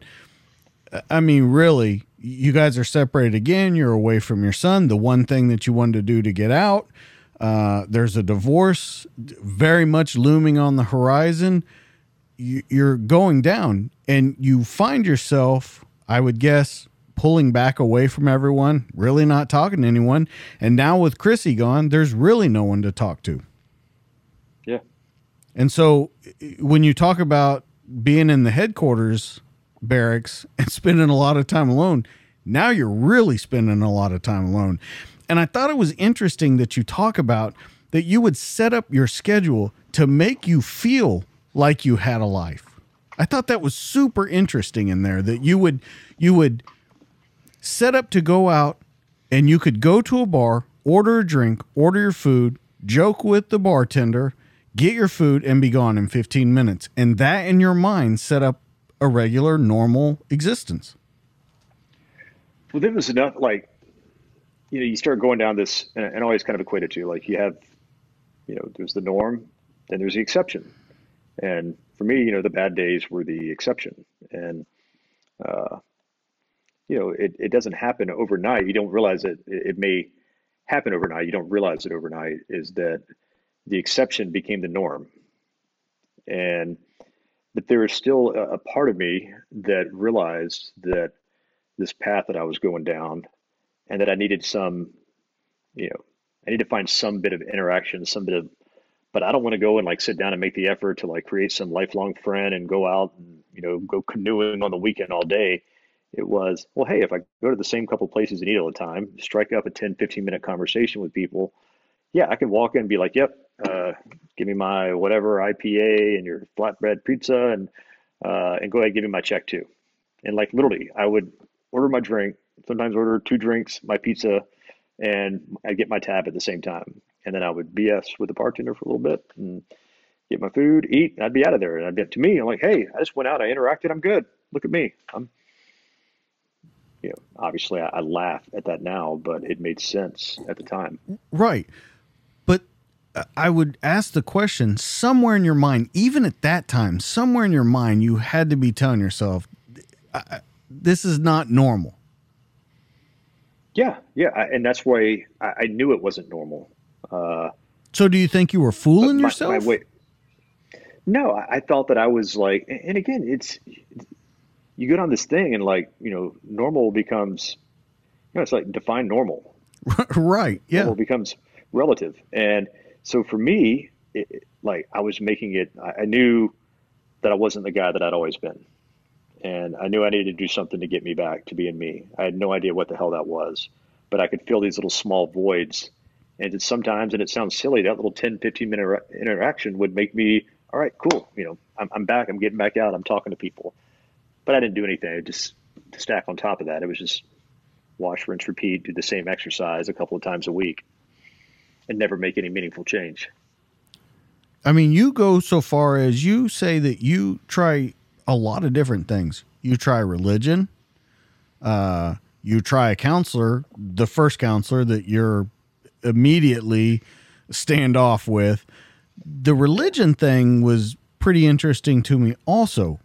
uh, I mean, really, you guys are separated again. You're away from your son. The one thing that you wanted to do to get out. Uh, there's a divorce very much looming on the horizon. You, you're going down, and you find yourself, I would guess, pulling back away from everyone, really not talking to anyone. And now with Chrissy gone, there's really no one to talk to. Yeah. And so when you talk about being in the headquarters barracks and spending a lot of time alone, now you're really spending a lot of time alone. And I thought it was interesting that you talk about that you would set up your schedule to make you feel like you had a life. I thought that was super interesting in there that you would you would set up to go out and you could go to a bar, order a drink, order your food, joke with the bartender, get your food and be gone in 15 minutes. And that in your mind set up a regular normal existence. Well, there was enough like you know, you start going down this, and, and always kind of equate it to like you have, you know, there's the norm, then there's the exception, and for me, you know, the bad days were the exception, and uh, you know, it, it doesn't happen overnight. You don't realize it. It may happen overnight. You don't realize it overnight. Is that the exception became the norm, and but there is still a, a part of me that realized that this path that I was going down and that I needed some, you know, I need to find some bit of interaction, some bit of, but I don't want to go and like sit down and make the effort to like create some lifelong friend and go out and, you know, go canoeing on the weekend all day. It was, well, hey, if I go to the same couple places and eat all the time, strike up a 10, 15 minute conversation with people, yeah, I can walk in and be like, yep, uh, give me my whatever IPA and your flatbread pizza and, uh, and go ahead and give me my check too. And like literally, I would order my drink, sometimes order two drinks, my pizza, and I get my tab at the same time. And then I would BS with the bartender for a little bit and get my food, eat, and I'd be out of there. And I'd be to me, I'm like, hey, I just went out, I interacted, I'm good. Look at me. I'm you know, obviously I, I laugh at that now, but it made sense at the time. Right. But uh, I would ask the question somewhere in your mind, even at that time, somewhere in your mind, you had to be telling yourself, this is not normal. Yeah, yeah, and that's why I, I knew it wasn't normal. Uh, so, do you think you were fooling my, yourself? My no, I thought that I was like, and again, it's you get on this thing, and like you know, normal becomes, you know, it's like define normal. right. Yeah. Normal becomes relative, and so for me, it, like I was making it. I, knew that I wasn't the guy that I'd always been and I knew I needed to do something to get me back to being me. I had no idea what the hell that was, but I could feel these little small voids. And sometimes, and it sounds silly, that little 10, 15 minute interaction would make me, all right, cool. You know, I'm, I'm back. I'm getting back out. I'm talking to people. But I didn't do anything. I just to stack on top of that, it was just wash, rinse, repeat, do the same exercise a couple of times a week and never make any meaningful change. I mean, you go so far as you say that you try a lot of different things. You try religion, uh, you try a counselor, the first counselor that you're immediately stand off with. The religion thing was pretty interesting to me also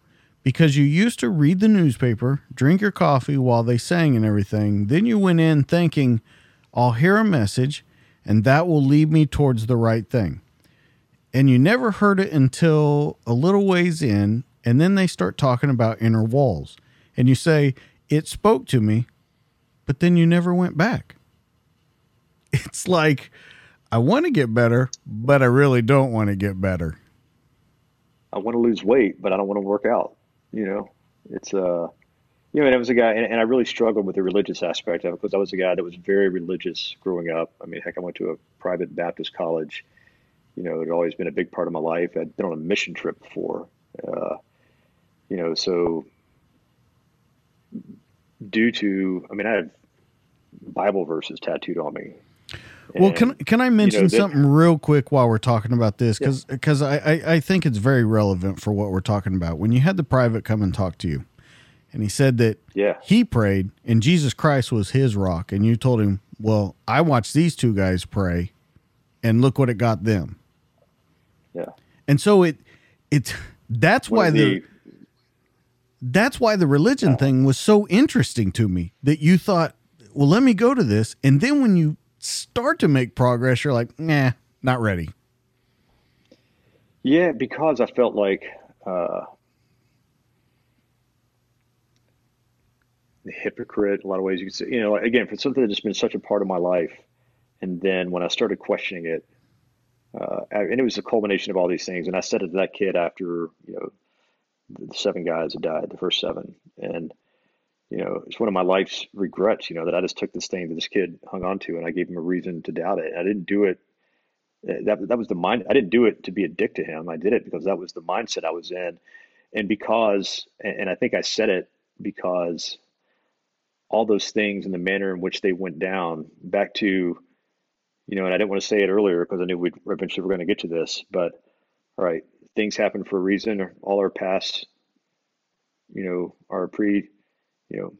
because you used to read the newspaper, drink your coffee while they sang and everything. Then you went in thinking, I'll hear a message and that will lead me towards the right thing. And you never heard it until a little ways in, and then they start talking about inner walls. And you say, It spoke to me, but then you never went back. It's like, I want to get better, but I really don't want to get better. I want to lose weight, but I don't want to work out. You know, it's uh, you know, and I was a guy, and, and I really struggled with the religious aspect of it because I was a guy that was very religious growing up. I mean, heck, I went to a private Baptist college. You know, it had always been a big part of my life. I'd been on a mission trip before. Uh, you know, so due to, I mean, I have Bible verses tattooed on me. Well, can can I mention you know, something real quick while we're talking about this? Because because I, I I think it's very relevant for what we're talking about. When you had the private come and talk to you, and he said that Yeah. he prayed and Jesus Christ was his rock, and you told him, "Well, I watched these two guys pray, and look what it got them." Yeah. And so it it that's One why the that's why the religion thing was so interesting to me that you thought, well, let me go to this. And then when you start to make progress, you're like, nah, not ready. Yeah, because I felt like uh, the hypocrite. A lot of ways you could say, you know, again, for something that's just been such a part of my life, and then when I started questioning it, uh, and it was a culmination of all these things. And I said it to that kid after, you know, the seven guys had died, the first seven, and you know, it's one of my life's regrets. You know, that I just took this thing that this kid hung on to, and I gave him a reason to doubt it. I didn't do it eh, that that was the mind. I didn't do it to be a dick to him. I did it because that was the mindset I was in, and because, and I think I said it because all those things and the manner in which they went down. Back to, you know, and I didn't want to say it earlier because I knew we'd eventually we're going to get to this. But all right, things happen for a reason. All our past, you know, are pre, you know,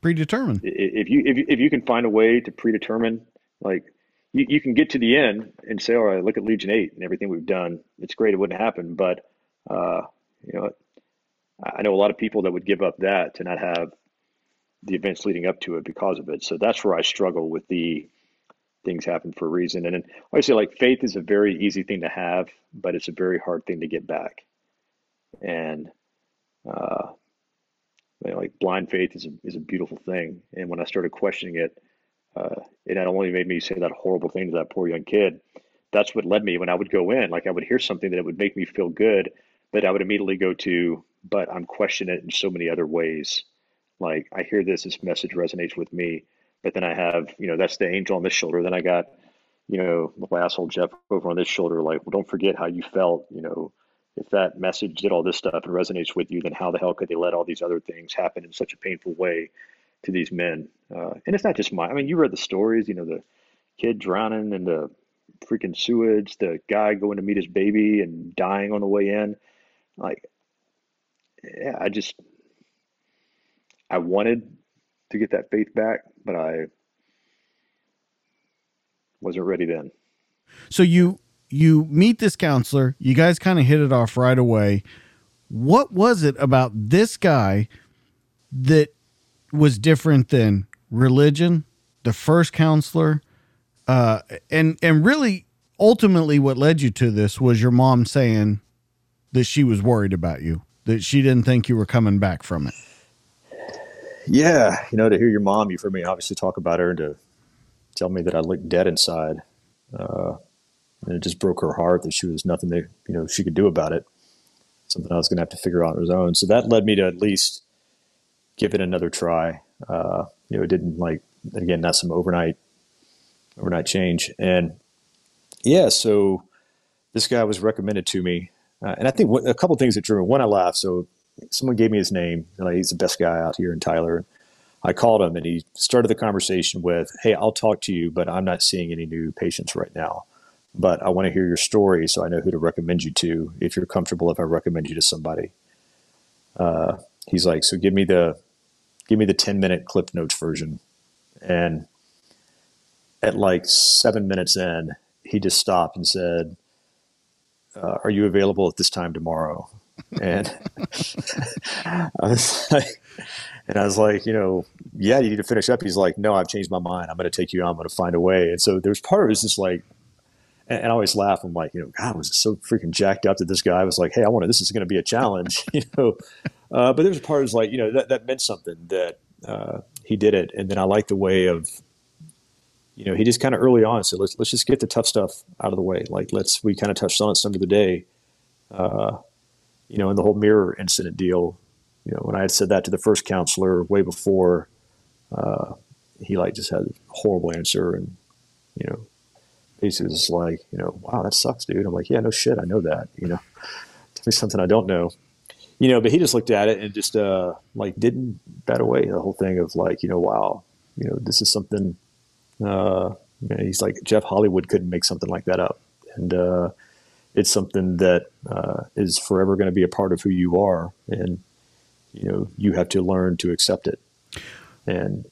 Predetermined. if you if you, if you can find a way to predetermine like you, you can get to the end and say all right look at legion 8 and everything we've done. It's great it wouldn't happen but uh, you know i know a lot of people that would give up that to not have the events leading up to it because of it. So that's where i struggle with the things happen for a reason. And then say like faith is a very easy thing to have but it's a very hard thing to get back. And uh, you know, like blind faith is a, is a beautiful thing. And when I started questioning it, uh, it not only made me say that horrible thing to that poor young kid, that's what led me when I would go in, like I would hear something that it would make me feel good, but I would immediately go to, but I'm questioning it in so many other ways. Like I hear this, this message resonates with me, but then I have, you know, that's the angel on this shoulder. Then I got, you know, my asshole Jeff over on this shoulder. Like, well, don't forget how you felt, you know, if that message did all this stuff and resonates with you, then how the hell could they let all these other things happen in such a painful way to these men? Uh, and it's not just my, I mean, you read the stories, you know, the kid drowning in the freaking sewage, the guy going to meet his baby and dying on the way in. Like, yeah, I just, I wanted to get that faith back, but I wasn't ready then. So you you meet this counselor. You guys kind of hit it off right away. What was it about this guy that was different than religion, the first counselor, uh, and and really ultimately what led you to this was your mom saying that she was worried about you, that she didn't think you were coming back from it. Yeah, you know, to hear your mom, you've heard me obviously talk about her, and to tell me that I looked dead inside, uh, and it just broke her heart that she was nothing that you know she could do about it. Something I was going to have to figure out on her own. So that led me to at least give it another try. Uh, you know, it didn't like again, not some overnight overnight change, and yeah, so this guy was recommended to me, uh, and I think what, a couple things that drew me. One, I laughed. So someone gave me his name. Like he's the best guy out here in Tyler. I called him and he started the conversation with, Hey, I'll talk to you, but I'm not seeing any new patients right now. But I want to hear your story so I know who to recommend you to if you're comfortable if I recommend you to somebody. Uh, he's like, So give me the give me the 10 minute clip notes version. And at like seven minutes in, he just stopped and said, uh, Are you available at this time tomorrow? And I was like, and I was like, you know, yeah, you need to finish up. He's like, no, I've changed my mind. I'm going to take you. I'm going to find a way. And so there's part of it is just like, and, I always laugh. I'm like, you know, God, I was so freaking jacked up that this guy was like, hey, I want to, this is going to be a challenge, you know. Uh, but there's a part is like, you know, that, that meant something that uh, he did it. And then I like the way of, you know, he just kind of early on said, let's, let's just get the tough stuff out of the way. Like, let's, we kind of touched on it some of the day. Uh, you know, in the whole mirror incident deal, you know, when I had said that to the first counselor way before, uh, he like just had a horrible answer and, you know, was like, you know, wow, that sucks, dude. I'm like, yeah, no shit. I know that, you know, tell me something I don't know, you know, but he just looked at it and just, uh, like didn't bat away the whole thing of like, you know, wow, you know, this is something, uh, He's like Jeff Hollywood couldn't make something like that up, and uh, it's something that uh, is forever going to be a part of who you are, and you know you have to learn to accept it. And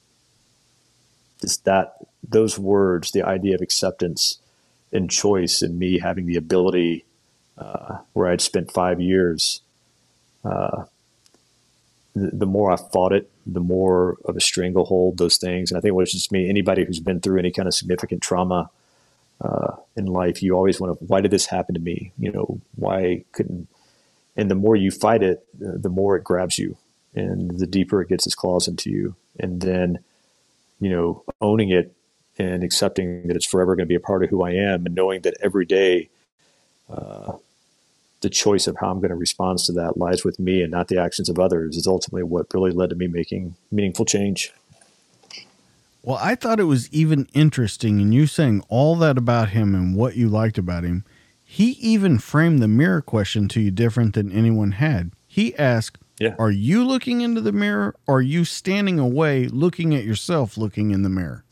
just that those words, the idea of acceptance and choice, and me having the ability uh, where I'd spent five years. Uh, the, the, more I fought it, the more of a stranglehold those things. And I think it was just me. Anybody who's been through any kind of significant trauma uh, in life, you always want to. Why did this happen to me? You know, why couldn't? And the more you fight it, the more it grabs you, and the deeper it gets its claws into you. And then, you know, owning it and accepting that it's forever going to be a part of who I am, and knowing that every day. Uh, the choice of how I'm going to respond to that lies with me and not the actions of others is ultimately what really led to me making meaningful change. Well, I thought it was even interesting in you saying all that about him and what you liked about him. He even framed the mirror question to you different than anyone had. He asked, yeah. Are you looking into the mirror or are you standing away looking at yourself looking in the mirror?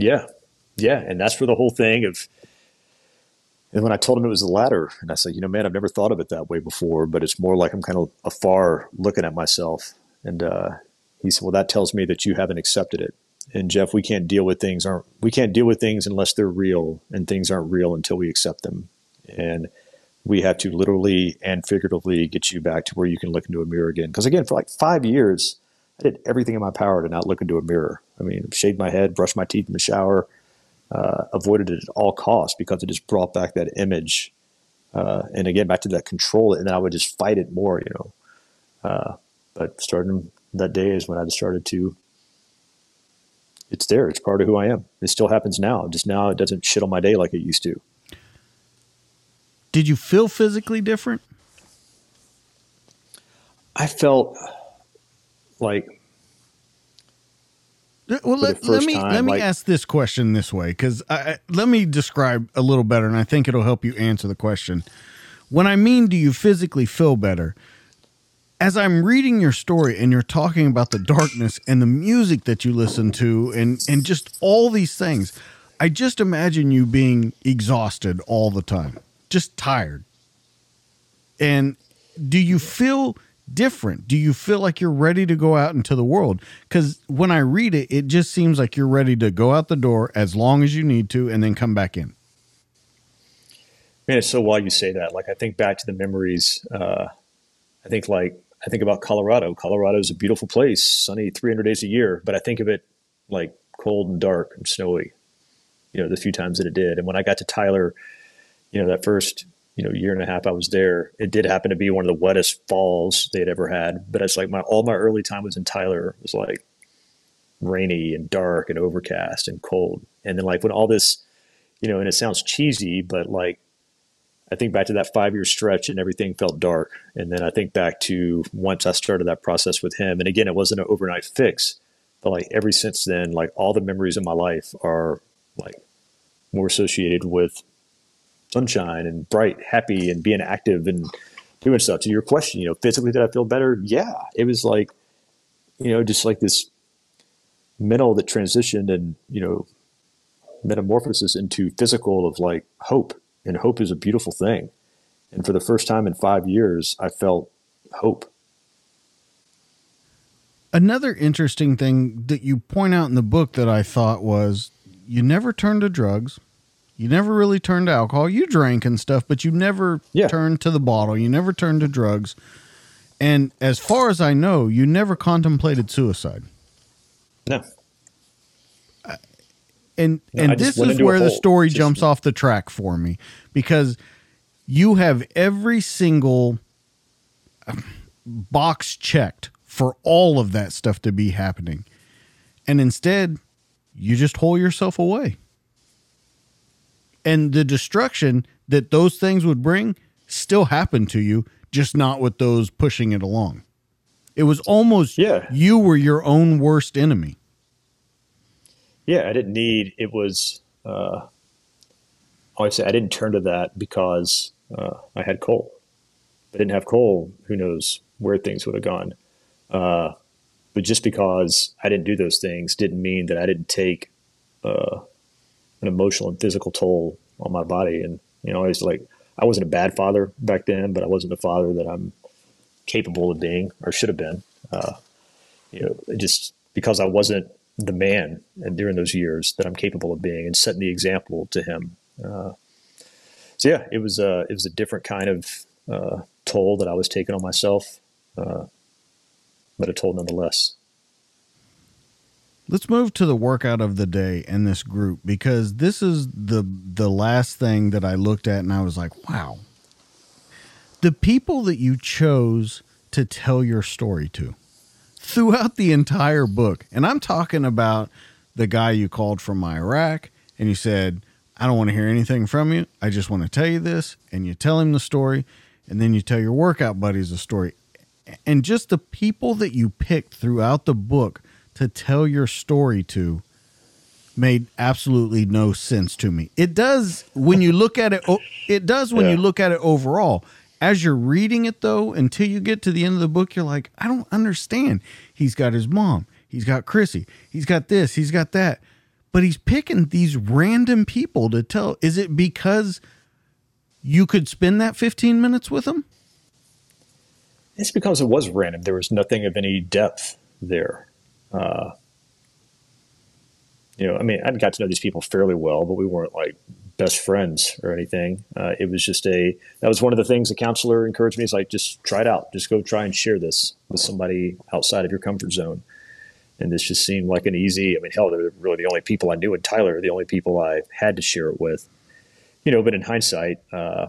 Yeah. Yeah. And that's for the whole thing of and when I told him it was the latter, and I said, you know, man, I've never thought of it that way before, but it's more like I'm kind of afar looking at myself. And uh, he said, well, that tells me that you haven't accepted it. And Jeff, we can't deal with things aren't we can't deal with things unless they're real, and things aren't real until we accept them. And we have to literally and figuratively get you back to where you can look into a mirror again. Because again, for like five years, I did everything in my power to not look into a mirror. I mean, shaved my head, brushed my teeth in the shower, uh, avoided it at all costs because it just brought back that image. Uh, and again, back to that control, and then I would just fight it more, you know. Uh, but starting that day is when I just started to. It's there. It's part of who I am. It still happens now. Just now, it doesn't shit on my day like it used to. Did you feel physically different? I felt like well, let, let, me time, let me like, ask this question this way because let me describe a little better, and I think it'll help you answer the question. When I mean, do you physically feel better? As I'm reading your story and you're talking about the darkness and the music that you listen to, and and just all these things, I just imagine you being exhausted all the time, just tired. And do you feel? Different? Do you feel like you're ready to go out into the world? Because when I read it, it just seems like you're ready to go out the door as long as you need to and then come back in. Man, it's so wild you say that. Like, I think back to the memories. Uh, I think, like, I think about Colorado. Colorado is a beautiful place, sunny 300 days a year, but I think of it like cold and dark and snowy, you know, the few times that it did. And when I got to Tyler, you know, that first you know year and a half I was there, it did happen to be one of the wettest falls they'd ever had. But it's like my all my early time was in Tyler was like rainy and dark and overcast and cold. And then like when all this, you know, and it sounds cheesy, but like I think back to that five year stretch and everything felt dark. And then I think back to once I started that process with him. And again, it wasn't an overnight fix, but like ever since then, like all the memories of my life are like more associated with sunshine and bright, happy, and being active and doing stuff. To your question, you know, physically, did I feel better? Yeah, it was like, you know, just like this mental that transitioned and you know, metamorphosis into physical of like hope, and hope is a beautiful thing. And for the first time in five years, I felt hope. Another interesting thing that you point out in the book that I thought was you never turned to drugs you never really turned to alcohol. You drank and stuff, but you never yeah. turned to the bottle. You never turned to drugs. And as far as I know, you never contemplated suicide. No. Uh, and no, and this is where the story just, jumps off the track for me because you have every single um, box checked for all of that stuff to be happening. And instead, you just hole yourself away and the destruction that those things would bring still happened to you, just not with those pushing it along. It was almost yeah. you were your own worst enemy. Yeah, I didn't need it was uh say I didn't turn to that because uh, I had Cole. If I didn't have Cole, who knows where things would have gone. Uh, but just because I didn't do those things didn't mean that I didn't take uh, an emotional and physical toll on my body. And you know, I was like, I wasn't a bad father back then, but I wasn't a father that I'm capable of being or should have been. Uh, you know, just because I wasn't the man during those years that I'm capable of being and setting the example to him. Uh, so yeah, it was a it was a different kind of uh, toll that I was taking on myself, uh, but a toll nonetheless. Let's move to the workout of the day in this group because this is the the last thing that I looked at and I was like, wow. The people that you chose to tell your story to throughout the entire book. And I'm talking about the guy you called from Iraq and you said, I don't want to hear anything from you. I just want to tell you this. And you tell him the story. And then you tell your workout buddies the story. And just the people that you picked throughout the book to tell your story to made absolutely no sense to me. It does when you look at it. It does when yeah. you look at it overall. As you're reading it though until you get to the end of the book you're like i don't understand. He's got his mom. He's got chrissy. He's got this. He's got that. But he's picking these random people to tell is it because you could spend that 15 minutes with them? It's because it was random. There was nothing of any depth there uh, you know i mean i got to know these people fairly well but we weren't like best friends or anything. Uh, it was just a that was one of the things the counselor encouraged me. Is like just try it out, just go try and share this with somebody outside of your comfort zone. And this just seemed like an easy. I mean, hell, they're really the only people I knew in Tyler, the only people I had to share it with. You know, but in hindsight, uh,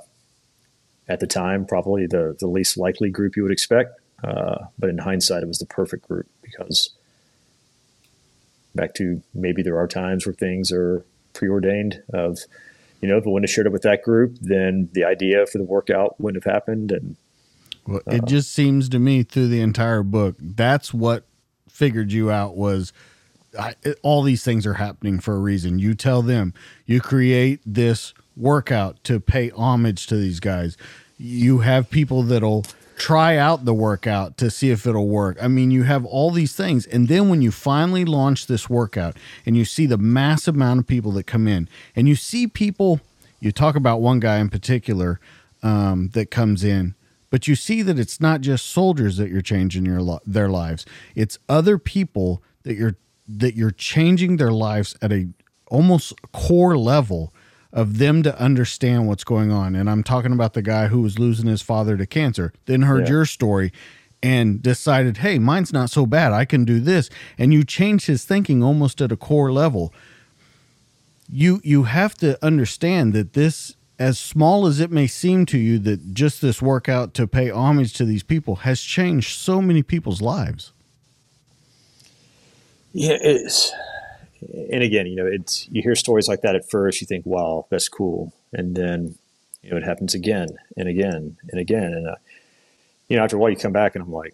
at the time, probably the the least likely group you would expect. Uh, but in hindsight, it was the perfect group because back to maybe there are times where things are preordained of you know, if I wouldn't have shared it with that group, then the idea for the workout wouldn't have happened. And well, uh, it just seems to me through the entire book, that's what figured you out was I, it, all these things are happening for a reason. You tell them, you create this workout to pay homage to these guys. You have people that'll try out the workout to see if it'll work. I mean, you have all these things. And then when you finally launch this workout and you see the massive amount of people that come in and you see people, you talk about one guy in particular um, that comes in, but you see that it's not just soldiers that you're changing your their lives. It's other people that you're that you're changing their lives at a almost core level of them to understand what's going on. And I'm talking about the guy who was losing his father to cancer, then heard yeah. your story and decided, hey, mine's not so bad. I can do this. And you change his thinking almost at a core level. You you have to understand that this as small as it may seem to you that just this workout to pay homage to these people has changed so many people's lives. Yeah, it's and again, you know, it's you hear stories like that at first, you think, "Wow, that's cool," and then you know it happens again and again and again, and uh, you know, after a while, you come back and I'm like,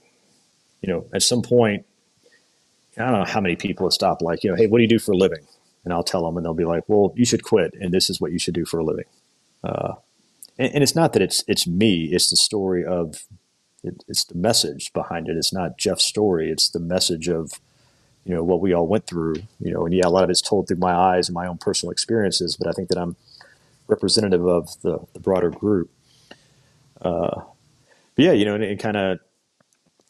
you know, at some point, I don't know how many people have stopped, like, you know, hey, what do you do for a living? And I'll tell them, and they'll be like, well, you should quit, and this is what you should do for a living. Uh, and, and, it's not that it's it's me; it's the story of it, it's the message behind it. It's not Jeff's story; it's the message of you know what we all went through you know and yeah a lot of it's told through my eyes and my own personal experiences but i think that i'm representative of the, the broader group. Uh, but yeah you know and, kind of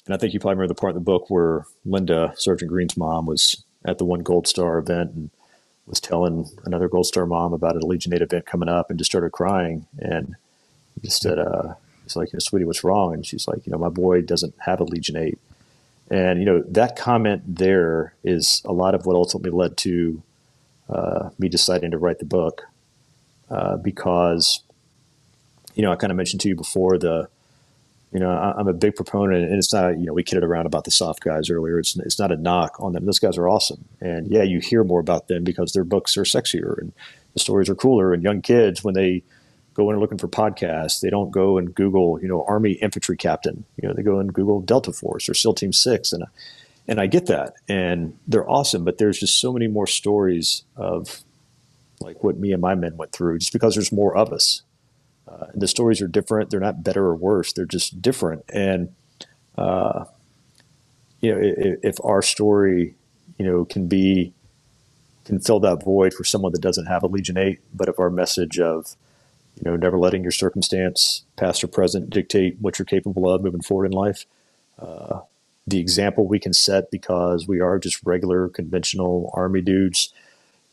and i think you probably remember the part in the book where linda sergeant green's mom was at the one gold star event and was telling another gold star mom about a legion 8 event coming up and just started crying and just said uh, it's like you know, sweetie what's wrong? And she's like you know my boy doesn't have a legion 8 and you know that comment there is a lot of what ultimately led to uh, me deciding to write the book, uh, because you know I kind of mentioned to you before the, you know I, am a big proponent, and it's not you know we kidded around about the soft guys earlier. It's it's not a knock on them. Those guys are awesome, and yeah, you hear more about them because their books are sexier and the stories are cooler, and young kids when they go in looking for podcasts. They don't go and Google, you know, Army infantry captain. You know, they go and Google Delta Force or SEAL Team Six, and and I get that, and they're awesome. But there's just so many more stories of like what me and my men went through, just because there's more of us. Uh, the stories are different. They're not better or worse. They're just different. And uh, you know, if, if our story, you know, can be can fill that void for someone that doesn't have a Legion 8. But if our message of, you know, never letting your circumstance, past or present, dictate what you're capable of moving forward in life, uh, the example we can set because we are just regular, conventional army dudes.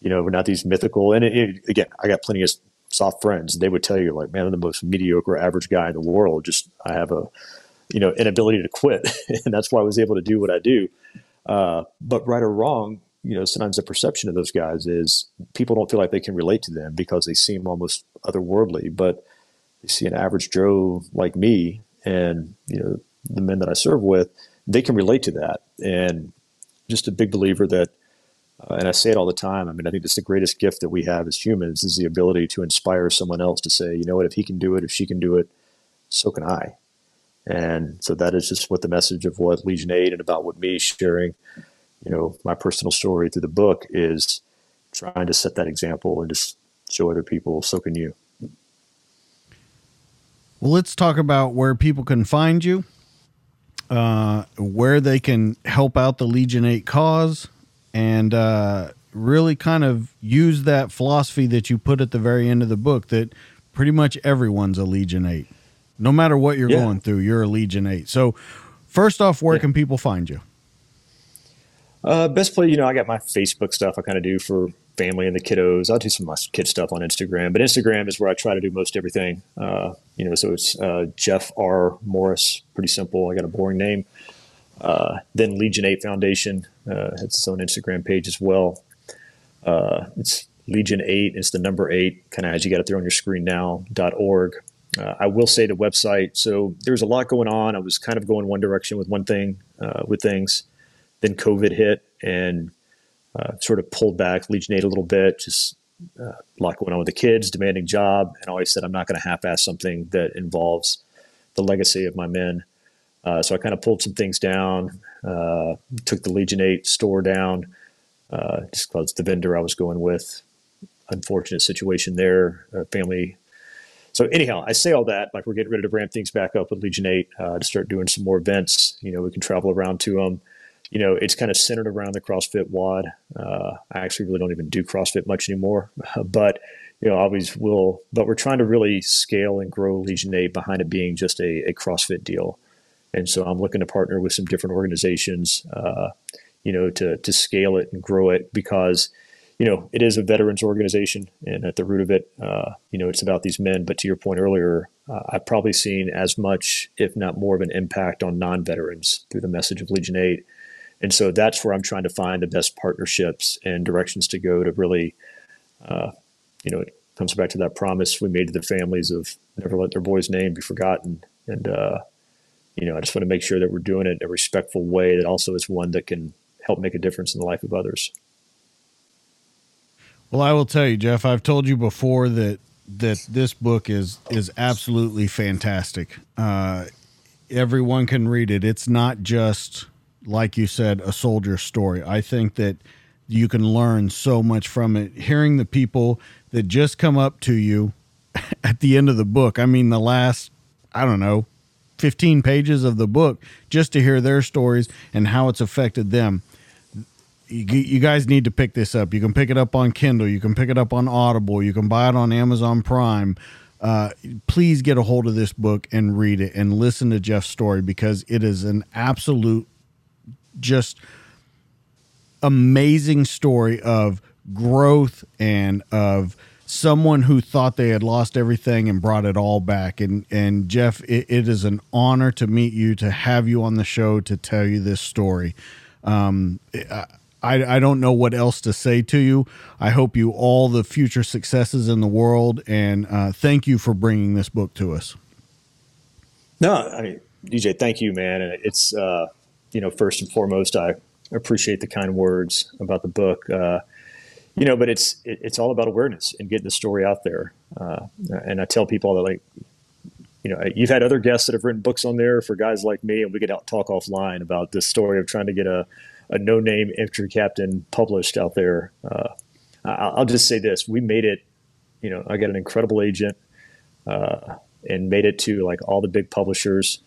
You know, we're not these mythical. And it, it, again, I got plenty of soft friends. They would tell you, like, man, I'm the most mediocre, average guy in the world. Just I have a, you know, inability to quit, and that's why I was able to do what I do. Uh, but right or wrong, you know, sometimes the perception of those guys is people don't feel like they can relate to them because they seem almost otherworldly. But you see an average Joe like me, and you know, the men that I serve with they can relate to that. And just a big believer that, uh, and I say it all the time. I mean, I think it's the greatest gift that we have as humans is the ability to inspire someone else to say, you know what, if he can do it, if she can do it, so can I. And so that is just what the message of what Legion 8 and about what me sharing, you know, my personal story through the book is trying to set that example and just show other people, so can you. Well, let's talk about where people can find you uh, where they can help out the Legion 8 cause and uh, really kind of use that philosophy that you put at the very end of the book that pretty much everyone's a Legion 8. No matter what you're yeah. going through, you're a Legion 8. So, first off, where yeah. can people find you? Uh, best place, you know, I got my Facebook stuff I kind of do for family and the kiddos. I'll do some of my kid stuff on Instagram, but Instagram is where I try to do most everything. Uh, you know, so it's uh, Jeff R. Morris, pretty simple. I got a boring name. Uh, then Legion 8 Foundation uh, has its own Instagram page as well. Uh, it's Legion 8, it's the number 8, kind of as you got it there on your screen now, dot .org. Uh, I will say the website, so there's a lot going on. I was kind of going one direction with one thing, with things. Then COVID hit and uh, sort of pulled back, Legion 8 a little bit, just uh, a lot going on with the kids, demanding job, and always said I'm not going to half-ass something that involves the legacy of my men. Uh, so I kind of pulled some things down, uh, took the Legion 8 store down, uh, just because the vendor I was going with. Unfortunate situation there, family. So anyhow, I say all that like we're getting ready to ramp things back up with Legion 8 uh, to start doing some more events. You know, we can travel around to them you know, it's kind of centered around the CrossFit WOD. Uh, I actually really don't even do CrossFit much anymore, but you know, always will. But we're trying to really scale and grow Legion 8 behind it being just a, a CrossFit deal. And so I'm looking to partner with some different organizations, uh, you know, to to scale it and grow it because, you know, it is a veterans organization, and at the root of it, uh, you know, it's about these men. But to your point earlier, uh, I've probably seen as much, if not more, of an impact on non-veterans through the message of Legion 8 and so that's where I'm trying to find the best partnerships and directions to go to really, uh, you know, it comes back to that promise we made to the families of never let their boy's name be forgotten. And, uh, you know, I just want to make sure that we're doing it in a respectful way that also is one that can help make a difference in the life of others. Well, I will tell you, Jeff, I've told you before that that this book is is absolutely fantastic. Uh, everyone can read it. It's not just like you said, a soldier story. I think that you can learn so much from it. Hearing the people that just come up to you at the end of the book, I mean, the last, I don't know, 15 pages of the book, just to hear their stories and how it's affected them. You, you guys need to pick this up. You can pick it up on Kindle. You can pick it up on Audible. You can buy it on Amazon Prime. Uh, please get a hold of this book and read it and listen to Jeff's story because it is an absolute just amazing story of growth and of someone who thought they had lost everything and brought it all back. And and Jeff, it, it is an honor to meet you, to have you on the show to tell you this story. Um, I, I don't know what else to say to you. I hope you all the future successes in the world, and uh, thank you for bringing this book to us. No, I mean, DJ, thank you, man. And it's uh, you know, first and foremost, I appreciate the kind words about the book. Uh, you know, but it's it, it's all about awareness and getting the story out there. Uh, and I tell people that like, you know, you've had other guests that have written books on there for guys like me, and we could out talk offline about this story of trying to get a, a no name infantry captain published out there. Uh, I'll just say this: we made it. You know, I got an incredible agent, uh, and made it to like all the big publishers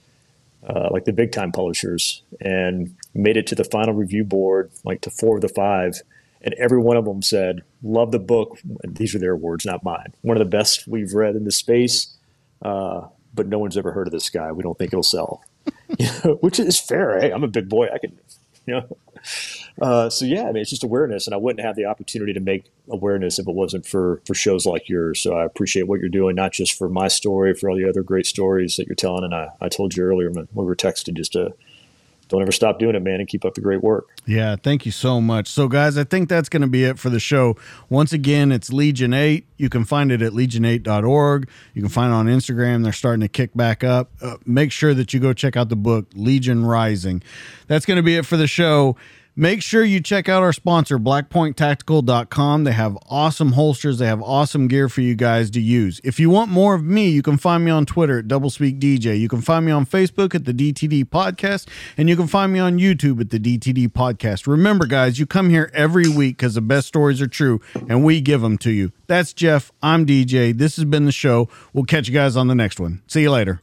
uh, like the big time publishers, and made it to the final review board, like to four of the five. and every one of them said, "Love the book." These are their words, not mine. One of the best we've read in the space, uh, but no one's ever heard of this guy. We don't think it'll sell, you know, which is fair. Hey, I'm a big boy. I can, you know. Uh, so yeah, I mean, it's just awareness, and I wouldn't have the opportunity to make awareness if it wasn't for for shows like yours. So I appreciate what you're doing, not just for my story, for all the other great stories that you're telling. And I, I told you earlier when we were texting, just to don't ever stop doing it, man, and keep up the great work. Yeah, thank you so much. So, guys, I think that's going to be it for the show. Once again, it's Legion 8. You can find it at legion8.org. You can find it on Instagram. They're starting to kick back up. Uh, make sure that you go check out the book, Legion Rising. That's going to be it for the show. Make sure you check out our sponsor, blackpointtactical.com. They have awesome holsters. They have awesome gear for you guys to use. If you want more of me, you can find me on Twitter at DoublespeakDJ. You can find me on Facebook at the DTD Podcast, and you can find me on YouTube at the DTD Podcast. Remember, guys, you come here every week because the best stories are true, and we give them to you. That's Jeff. I'm DJ. This has been the show. We'll catch you guys on the next one. See you later.